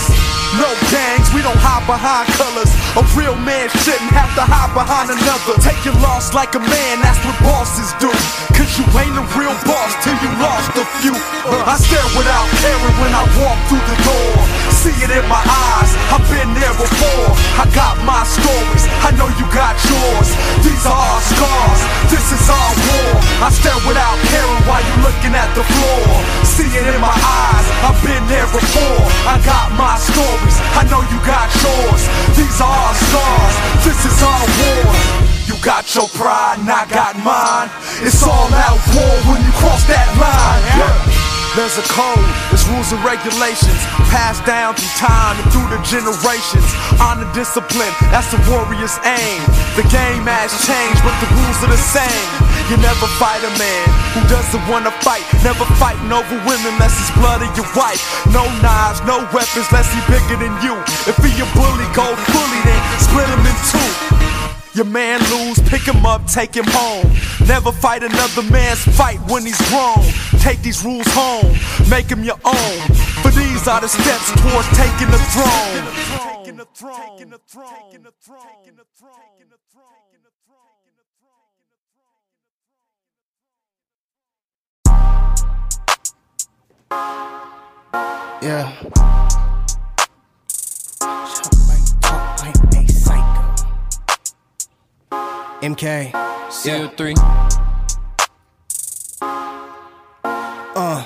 No gangs, we don't hide behind colors. A real man shouldn't have to hide behind another. Take your loss like a man, that's what bosses do. Cause you ain't a real boss till you lost a few. Uh, I stare without caring when I walk through the door. See it in my eyes, I've been there before. I got my stories, I know you got yours. These are our scars, this is our war. I stare without caring while you looking at the floor. See it in my eyes, I've been there before. I got my stories, I know you got yours. These are our scars, this is our war. You got your pride and I got mine. It's all out war when you cross that line. Yeah. There's a code, there's rules and regulations passed down through time and through the generations. Honor discipline, that's the warrior's aim. The game has changed, but the rules are the same. You never fight a man who doesn't wanna fight. Never fighting over women unless it's blood of your wife. No knives, no weapons, unless he bigger than you. If he a bully, go bully then split him in two. Your man lose, pick him up, take him home. Never fight another man's fight when he's grown. Take these rules home, make them your own. For these are the steps towards. Taking the throne, taking the throne, taking the throne, taking the throne, taking the throne. Yeah. Shut my talk, I'm a psycho. MK. CO3. Uh.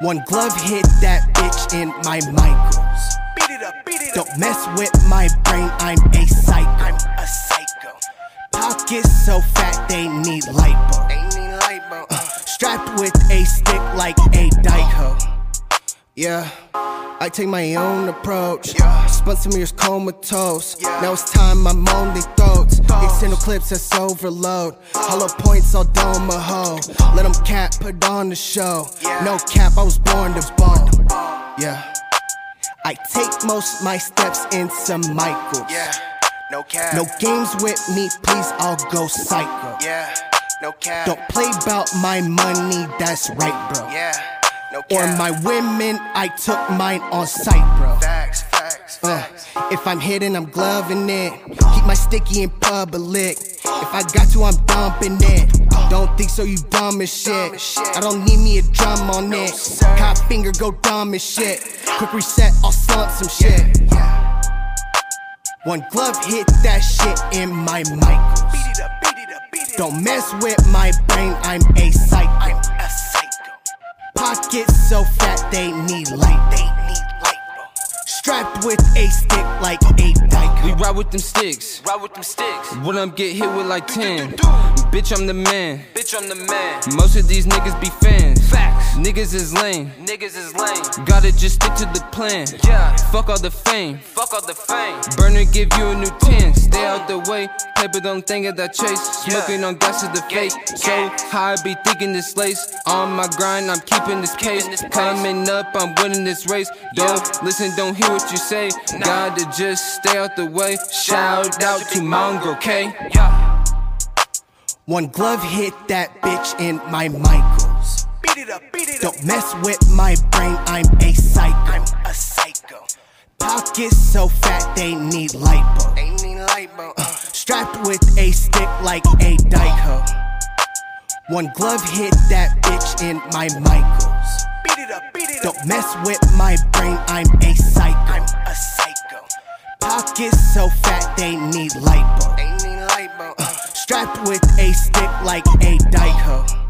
One glove hit that bitch in my micros. Beat it up, beat it up Don't mess with my brain, I'm a psycho. I'm a psycho. Pockets so fat they need lipo. They need lipo. Uh, strapped with a stick like a Dyko. Yeah, I take my own approach. Yeah. Spent some years comatose. Now it's time I'm on their throats. External clips that's overload. Hollow points all dome a hoe. Let them cap, put on the show. No cap, I was born to ball. Yeah. I take most my steps in some Michaels. Yeah, no cap. No games with me, please, I'll go psycho. Yeah, no cap. Don't play about my money, that's right, bro. Yeah, no Or my women, I took mine on sight, bro. Facts, facts, Uh, if I'm hitting, I'm gloving it. Keep my sticky in public. If I got to, I'm dumping it. Don't think so, you dumb as shit. I don't need me a drum on it. Cop finger go dumb as shit. Quick reset, I'll slump some shit. One glove hit that shit in my Michaels. Don't mess with my brain, I'm a psycho. Pockets so fat they need light. They need light. Strapped with a stick like a dyke. We ride with them sticks. Ride with them sticks. When I'm get hit with like 10. Bitch, I'm the man. Bitch, I'm the man. Most of these niggas be fans. Facts. Niggas is lame. Niggas is lame. Gotta just stick to the plan. Yeah. Fuck all the fame. Fuck all the fame. Burner give you a new 10. Stay out the way. Paper don't think of that chase. Smoking on gas is the fake. So high, I be thinking this lace. On my grind, I'm keeping this case. Coming up, I'm winning this race. Don't listen, don't hear what you say. Gotta just stay out the way. Shout out to Mongrel K. One glove hit that bitch in my Michaels. Beat it up, beat it up. Don't mess with my brain, I'm a psycho. I'm a psycho. Pockets so fat they need lipo. They need lipo. Uh, strapped with a stick like a dyke hoe. One glove hit that bitch in my Michaels. Beat it up, beat it up. Don't mess with my brain, I'm a psycho. I'm a psycho. Pockets so fat they need lipo. They need lipo. Uh, strapped with a stick like a dyke hoe.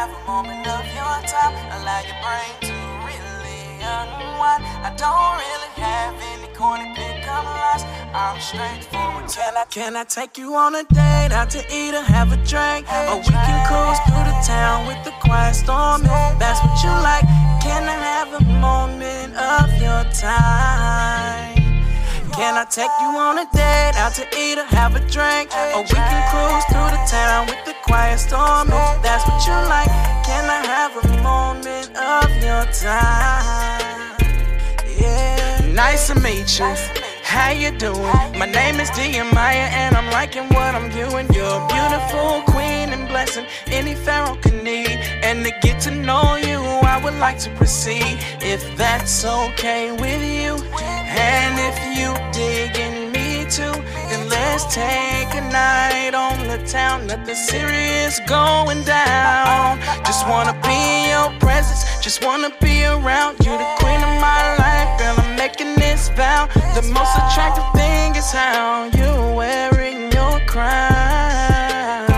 Have a moment of your time? Allow your brain to really unwind. I don't really have any corny pickup lines. I'm straightforward. Can I, can I take you on a date out to eat or have a drink? Or we can cruise through the town with the quiet storm if that's what you like. Can I have a moment of your time? Can I take you on a date out to eat or have a drink? Or we can cruise through the town with the quiet storm if that's what you like. Can I have a moment of your time? Yeah. Nice to meet you. How you doing? My name is Maya, and I'm liking what I'm viewing. You're a beautiful queen and blessing any pharaoh can need. And to get to know you, would like to proceed, if that's okay with you. And if you digging me too, then let's take a night on the town. Nothing serious going down. Just wanna be in your presence, just wanna be around you, the queen of my life, girl. I'm making this vow. The most attractive thing is how you're wearing your crown.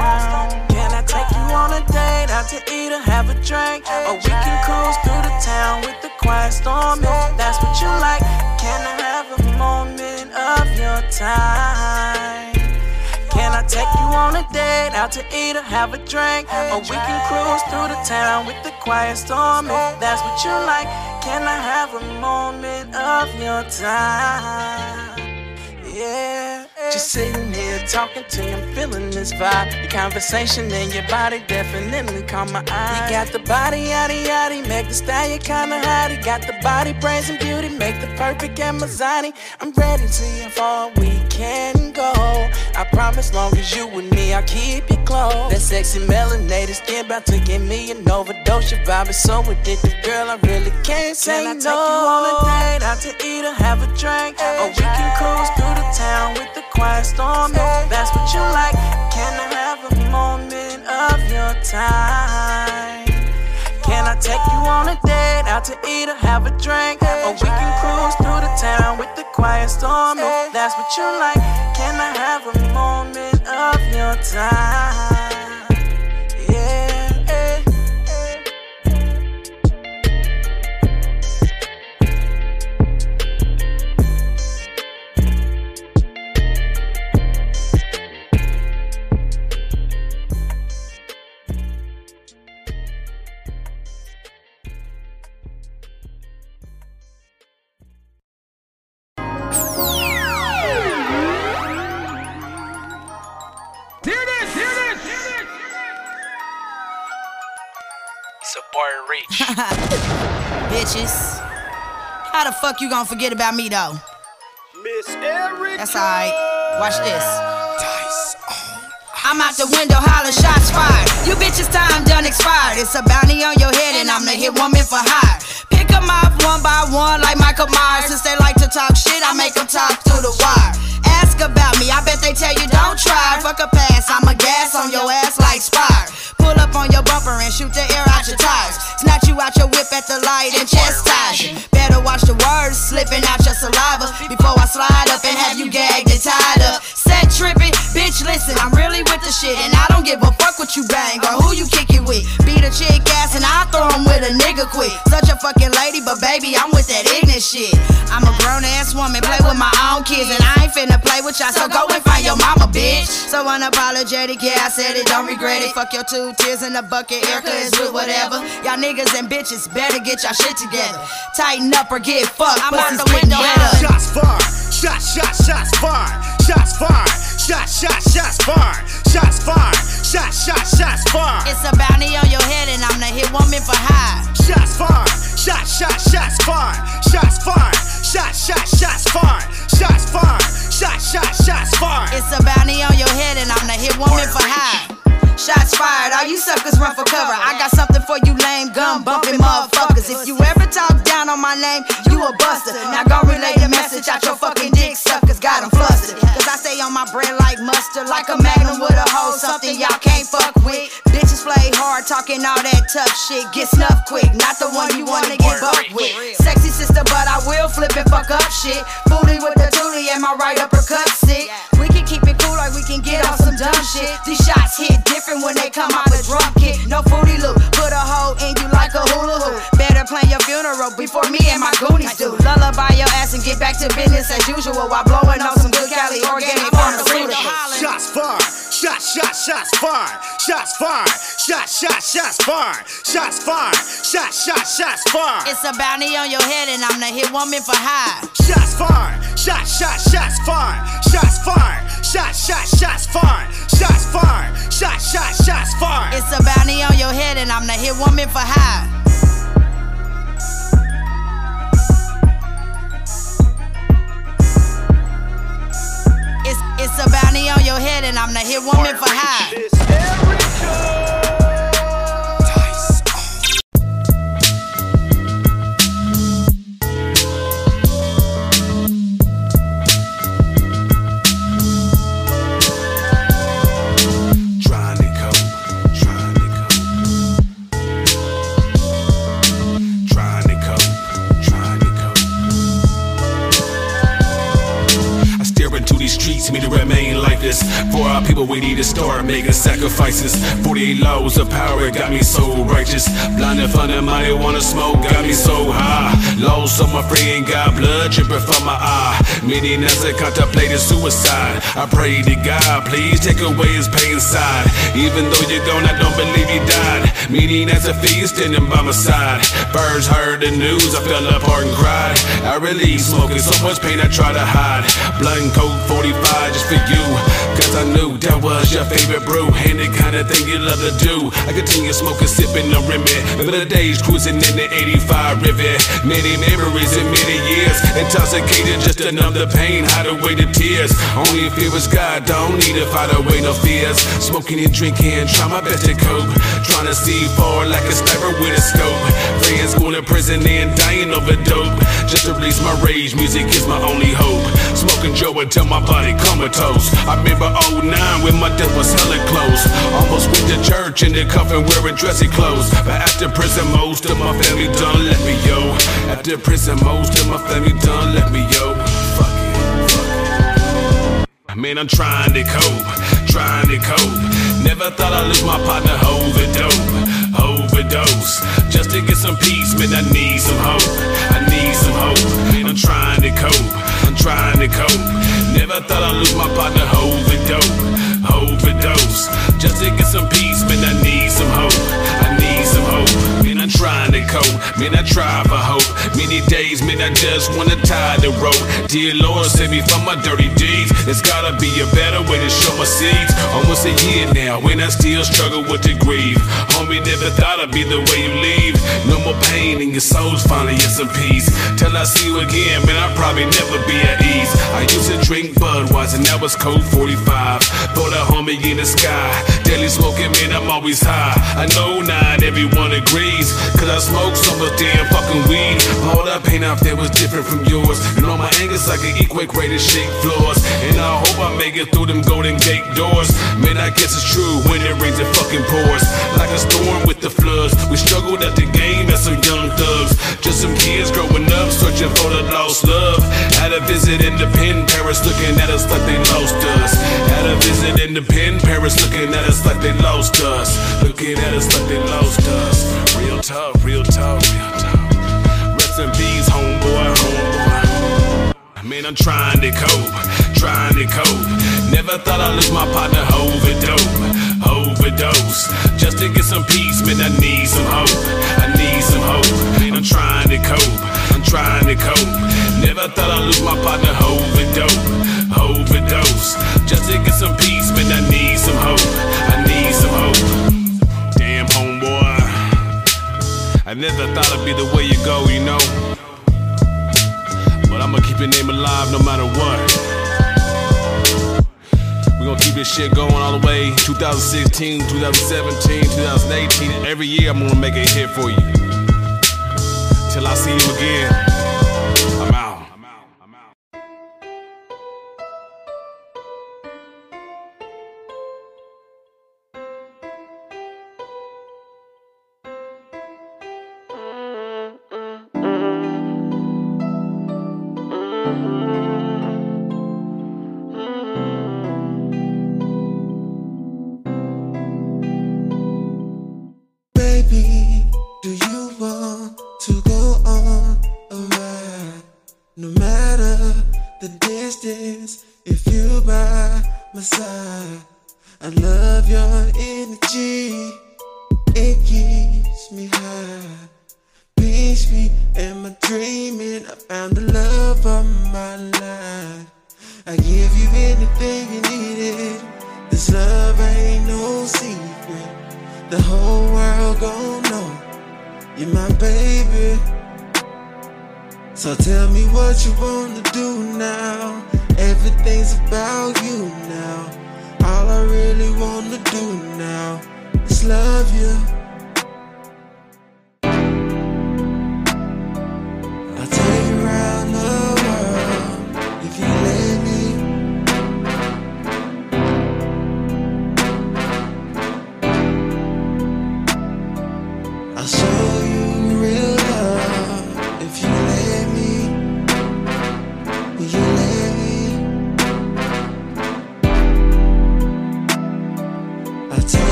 Can I take you on a date out to eat or have a drink? Or we can quiet storm if that's what you like. Can I have a moment of your time? Can I take you on a date out to eat or have a drink? Or we can cruise through the town with the quiet storm if that's what you like. Can I have a moment of your time? Yeah. Just sitting here talking to you, I'm feeling this vibe. Your conversation and your body definitely caught my eye. You got the body, yaddy yaddy, make the style you kinda hottie. Got the body, brains, and beauty, make the perfect Amazoni. I'm ready to see how far we can go. I promise, long as you with me, I'll keep you close. That sexy melanated skin about to give me an overdose. Your vibe is so addictive, girl, I really can't say Can I no. take you on a date out to eat or have a drink? Or oh, we can cruise through the town with the quiet storm if that's what you like. Can I have a moment of your time? Can I take you on a date out to eat or have a drink? Or we can cruise through the town with the quiet storm if that's what you like. Can I have a moment of your time? Bitches. How the fuck you gonna forget about me though? Miss Eric. That's alright. Watch this. I'm out the window hollering shots fired. You bitches time done expired. It's a bounty on your head and I'm the hit woman for hire. Pick 'em off one by one like Michael Myers. Since they like to talk shit, I make 'em talk through the wire. About me, I bet they tell you don't try. Fuck a pass, I'm a gas on your ass like Spire. Pull up on your bumper and shoot the air out your tires. Snatch you out your whip at the light and chastise you. Better watch the words slipping out your saliva before I slide up and have you gagged and tied up. Set tripping, bitch, listen, I'm really with the shit. And I don't give a fuck what you bang or who you kick it with. Beat a chick ass and I throw him with a nigga quick. Such a fucking lady, but baby, I'm with that ignorant shit. I'm a grown ass woman, play with my own kids, and I ain't finna play with y'all, so go and find your mama, bitch. So unapologetic, yeah, I said it, don't regret it. Fuck your two tears in the bucket, Erica is with whatever. Y'all niggas and bitches better get y'all shit together. Tighten up or get fucked. I'm out the window head up. Shots fired. Shots, shots, shots fired. Shots fired. Shots, shots, shots fired. Shots fired. Shots, shots, shots fired. It's a bounty on your head, and I'm the hit woman for hire. Shots fired. Shots, shots, shots fired. Shots fired. Shots, shots, shots fired. Shots fired. Shots, shots, shots fired. It's a bounty on your head, and I'm the hit woman for hire. Shots fired, all you suckers run for cover. I got something for you lame gum bumping motherfuckers. If you ever talk down on my name, you a buster. Now go relay the message out your fucking dick suckers, got 'em flustered. Cause I stay on my bread like mustard, like a magnum with a hole, something y'all can't fuck with. Bitches play hard, talking all that tough shit. Get snuffed quick, not the one you wanna get bucked with. Sexy sister, but I will flip and fuck up shit. Fooly with the toolie and my right uppercut sick. We can keep it cool like we can get on some dumb shit. These shots hit different when they come out the drum kit. No foodie loop, put a hole in you like a hula hoop. Better plan your funeral before me and my goonies do. Lullaby your ass and get back to business as usual while blowing on some good Cali organic pharmaceuticals. Shots fired. Shots, shots, shots fired. Shots fired. Shots, shots, shots fired. Shots fired. Shots, shots, shots fired. It's a bounty on your head and I'm the hit woman for high. Shots fired. Shots, shots, shots fired. Shots fired. Shots, shots, shots fired. Shots fired. Shots, shots, shots fired. It's a bounty on your head and I'm the hit woman for high. It's it's a bounty on your head and I'm the hit woman for high. To start making sacrifices. 48 laws of power got me so righteous. Blinded from the money, wanna smoke, got me so high. Lost on my friend, got blood dripping from my eye. Many nights I contemplated suicide. I pray to God, please take away his pain side. Even though you're gone, I don't believe he died. Meeting as a feast, standing by my side. Birds heard the news, I fell apart and cried. I really smoking so much pain, I try to hide. Blunt Colt 45 just for you. Cause I knew that was your favorite brew. And the kind of thing you love to do. I continue smoking, sipping the. Remember the days cruising in the 85 Rivet. Many memories in many years. Intoxicated just to numb the pain, hide away the tears. Only it was God, don't need to fight away no fears. Smoking and drinking, try my best to cope. Trying to see far like a sniper with a scope. Friends going to prison and dying over dope. Just to release my rage, music is my only hope. Smoking Joe until my body comatose. I remember 09 when my death was hella close. Almost went to church in the coffin wearing dressy clothes. But after prison, most of my family done let me yo. After prison, most of my family done let me yo. Fuck it, fuck it. Man, I'm trying to cope, trying to cope. Never thought I'd lose my partner, overdose, overdose. Just to get some peace, man, I need some hope. I need some hope. I'm trying to cope, I'm trying to cope. Never thought I'd lose my partner, overdose, overdose. Just to get some peace, man, I need some hope. To man, I try for hope. Many days, man, I just wanna tie the rope. Dear Lord, save me from my dirty deeds. There's gotta be a better way to show my seeds. Almost a year now, when I still struggle with the grief. Homie, never thought I'd be the way you leave. No more pain, and your soul's finally in some peace. Till I see you again, man, I'll probably never be at ease. I used to drink Budweiser, now it's Colt 45. For the homie in the sky, daily smoking, man, I'm always high. I know not everyone agrees, cause I smoke so much damn fucking weed. All that pain out there was different from yours. And all my anger's like an to shake floors. And I hope I make it through them Golden Gate doors. Man, I guess it's true when it rains and fucking pours. Like a storm with the floods. We struggled at the game as some young thugs. Just some kids growing up, searching for the lost love. Had a visit in the pen, parents looking at us like they lost us. Had a visit in the pen, parents looking at us like they lost us. Looking at us like they lost us. Real tough, real real talk. Rest in peace, homeboy, homeboy. Man, I'm trying to cope, trying to cope. Never thought I'd lose my partner, overdose, overdose. Just to get some peace, man, I need some hope. I need some hope. Man, I'm trying to cope, I'm trying to cope. Never thought I'd lose my partner, overdose, overdose. Just to get some peace, man, I need some hope. I never thought it'd be the way you go, you know. But I'ma keep your name alive no matter what. We're gonna keep this shit going all the way 2016, 2017, 2018. Every year I'm gonna make a hit for you. Till I see you again.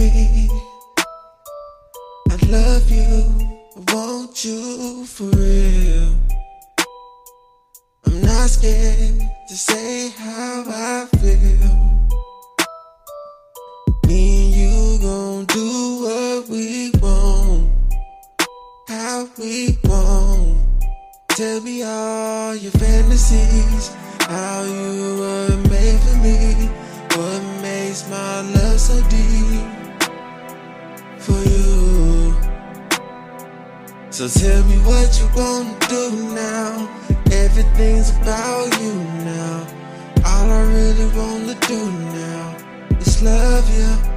I love you, I want you for real. I'm not scared to say how I feel. Me and you gon' do what we want, how we want. Tell me all your fantasies, how you were made for me, what makes my love so deep. So tell me what you gonna do now. Everything's about you now. All I really wanna do now is love you.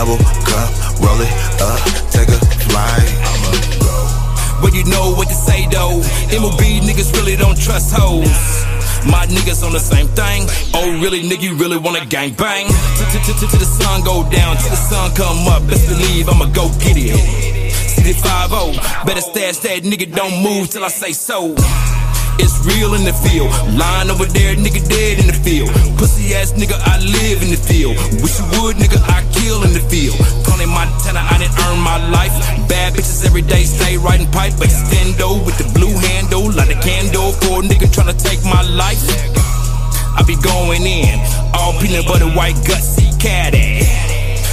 Double cup, roll it up, take a flight. But you know what to say though. MLB niggas really don't trust hoes. My niggas on the same thing. Oh, really, nigga, you really wanna gang bang? Till the sun go down, till the sun come up. Best believe I'ma go get it. City 5 better stash that nigga, don't move till I say so. It's real in the field. Lying over there, nigga dead in the field. Pussy ass nigga, I live in the field. Wish you would, nigga, I kill in the field. Tony Montana, I didn't earn my life. Bad bitches every day, stay riding pipe. Extendo with the blue handle, light a candle for a nigga tryna take my life. I be going in, all peanut butter, white gutsy caddy.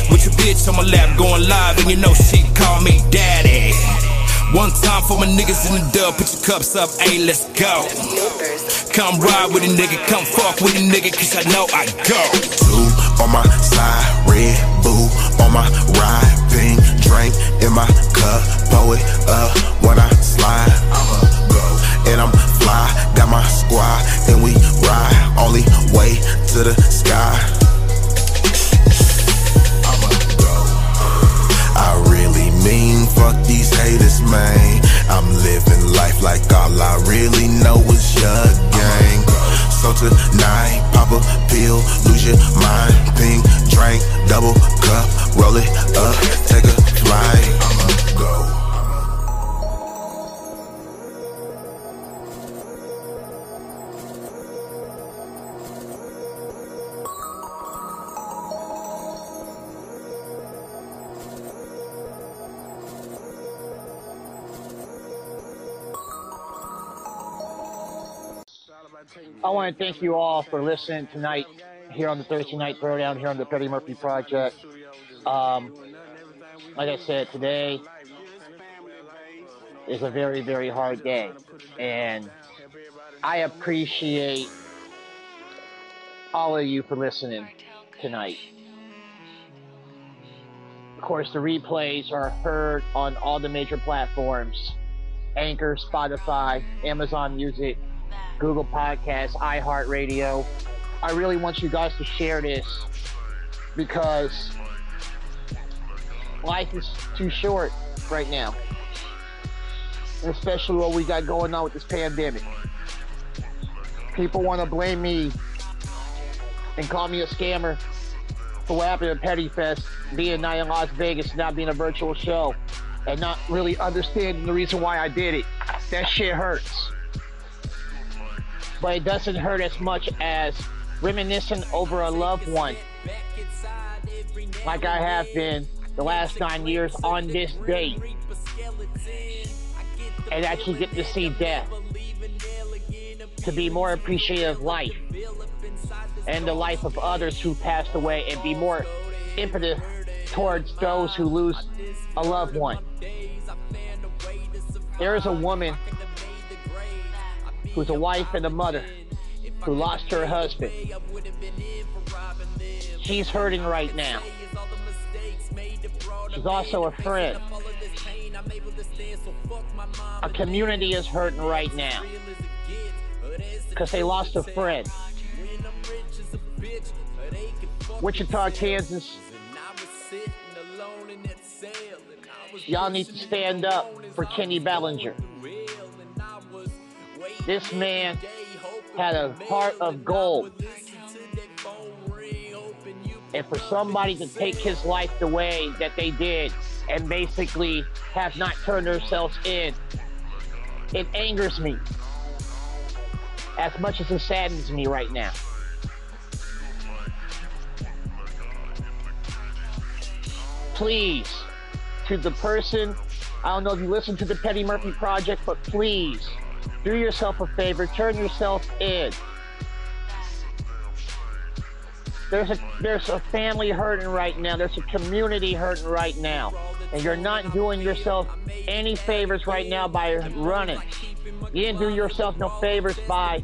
With your bitch on my lap, going live, and you know she call me daddy. One time for my niggas in the dub, put your cups up, hey, let's go. Come ride with a nigga, come fuck with a nigga, cause I know I go. Two on my side, red boo on my ride, pink drink in my cup, pour it up when I slide. I'ma go and I'm fly, got my squad and we ride, only way to the sky. I'ma go. I really mean fuck these haters, man. I'm living life like all I really know is your gang. So tonight, pop a pill, lose your mind. Pink drink, double cup, roll it up, take a flight. I'ma go. I want to thank you all for listening tonight here on the Thursday Night Throwdown here on the Petty Murphy Project. Um, like I said, today is a very, very hard day. And I appreciate all of you for listening tonight. Of course, the replays are heard on all the major platforms Anchor, Spotify, Amazon Music, Google Podcasts, iHeartRadio. I really want you guys to share this because life is too short right now. especially what we got going on with this pandemic. People want to blame me and call me a scammer for what happened at Petty Fest, being night in Las Vegas, not being a virtual show, and not really understanding the reason why I did it. That shit hurts. But it doesn't hurt as much as reminiscing over a loved one, like I have been the last nine years on this date, and actually get to see death, to be more appreciative of life and the life of others who passed away and be more impetus towards those who lose a loved one. There is a woman who's a wife and a mother who lost her husband. She's hurting right now. She's also a friend. A community is hurting right now because they lost a friend. Wichita, Kansas. Y'all need to stand up for Kenny Ballinger. This man had a heart of gold. And for somebody to take his life the way that they did and basically have not turned themselves in, it angers me as much as it saddens me right now. please, to the person, I don't know if you listen to the Petty Murphy Project, but please, do yourself a favor, turn yourself in. There's a there's a family hurting right now. There's a community hurting right now. And you're not doing yourself any favors right now by running. You didn't do yourself no favors by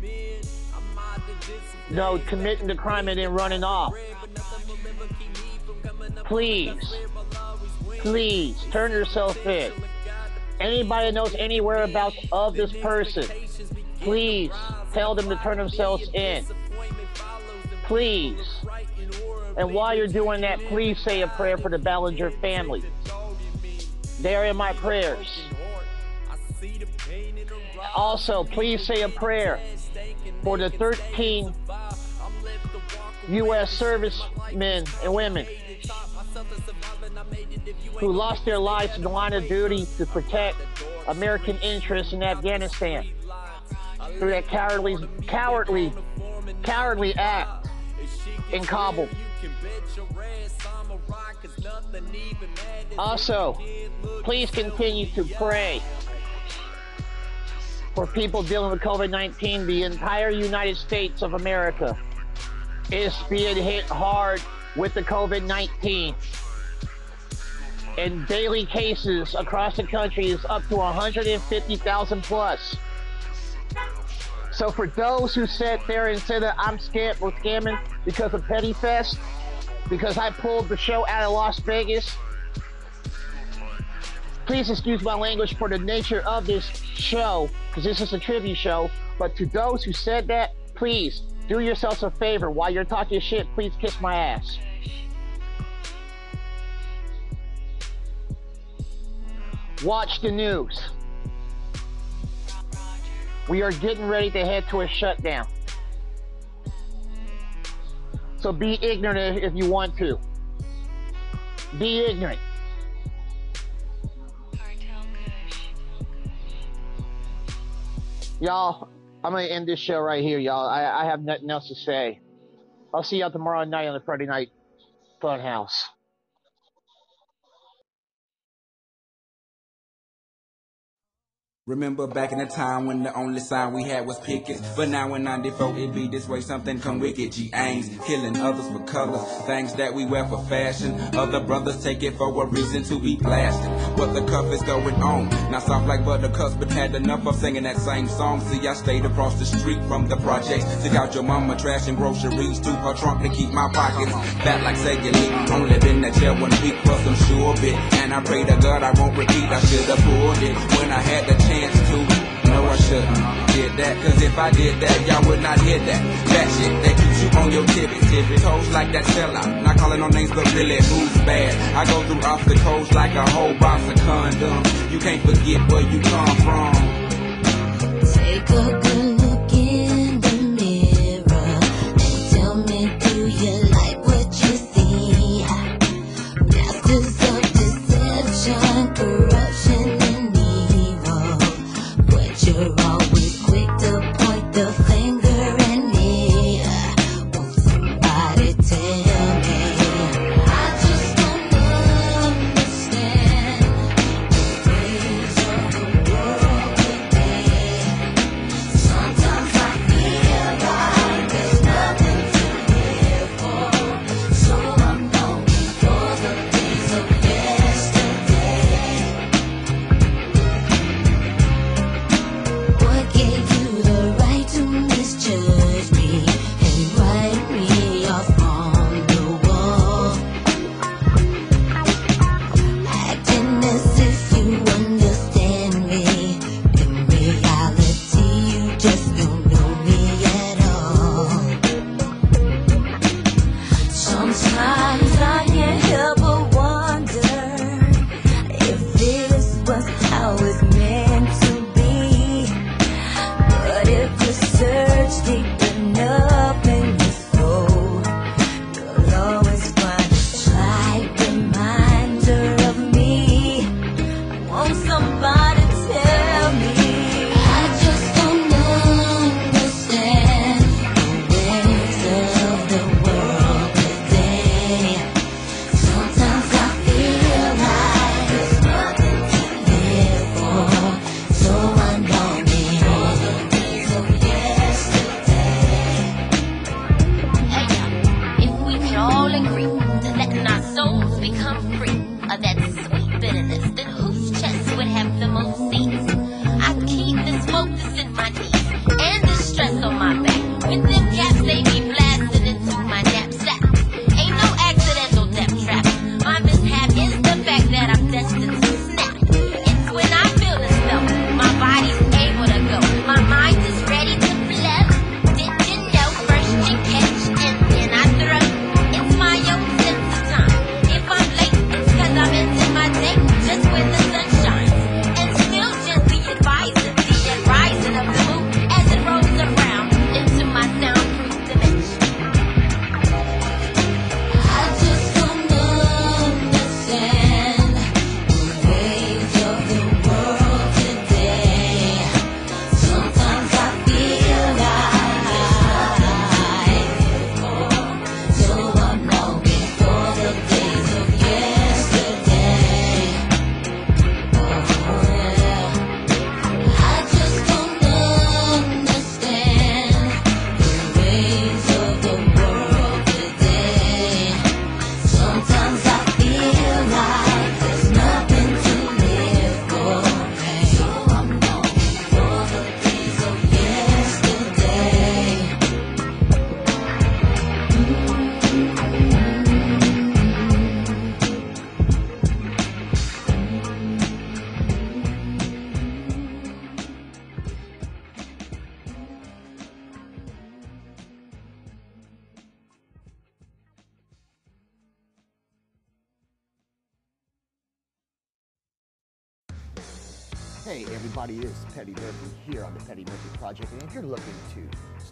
no committing the crime and then running off. Please, please turn yourself in. Anybody knows any whereabouts of this person, please tell them to turn themselves in. Please. And while you're doing that, please say a prayer for the Ballinger family. They are in my prayers. Also, please say a prayer for the 13 U.S. servicemen and women who lost their lives in the line of duty to protect American interests in Afghanistan through that cowardly, cowardly, cowardly act in Kabul. Also, please continue to pray for people dealing with COVID 19. The entire United States of America is being hit hard with the COVID 19 and daily cases across the country is up to 150,000 plus. So for those who sit there and said that I'm scared or scamming because of Petty Fest, because I pulled the show out of Las Vegas, please excuse my language for the nature of this show, because this is a tribute show. But to those who said that, please do yourselves a favor. While you're talking shit, please kiss my ass. Watch the news. We are getting ready to head to a shutdown. So be ignorant if you want to. Be ignorant. Y'all, I'm to end this show right here, y'all. I, I have nothing else to say. I'll see y'all tomorrow night on the Friday Night Funhouse. Remember back in the time when the only sign we had was pickets. But now in 94 it be this way, something come wicked. G aims, killing others for colors. Things that we wear for fashion. Other brothers take it for a reason to be blasted. But the cuff is going on. Not soft like buttercups, but had enough of singing that same song. See, I stayed across the street from the projects. Took out your mama trash and groceries to her trunk to keep my pockets fat like Segally. Only been that chair one week i'm sure of it And I pray to God I won't repeat. I should have pulled it when I had the chance chance to. No, I shouldn't did that, cause if I did that, y'all would not hear that. That shit that keeps you on your tippy tippet. Toes like that sellout, not calling no names, but really who's bad. I go through obstacles like a whole box of condoms. You can't forget where you come from. Take a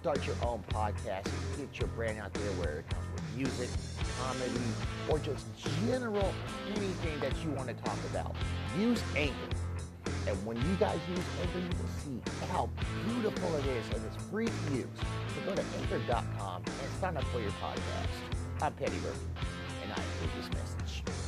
start your own podcast, get your brand out there, where it comes with music, comedy, or just general anything that you want to talk about. Use Anchor. And when you guys use Anchor, you will see how beautiful it is and it's free to use. So go to anchor.com and sign up for your podcast. I'm Petty Murphy, and I approve this message.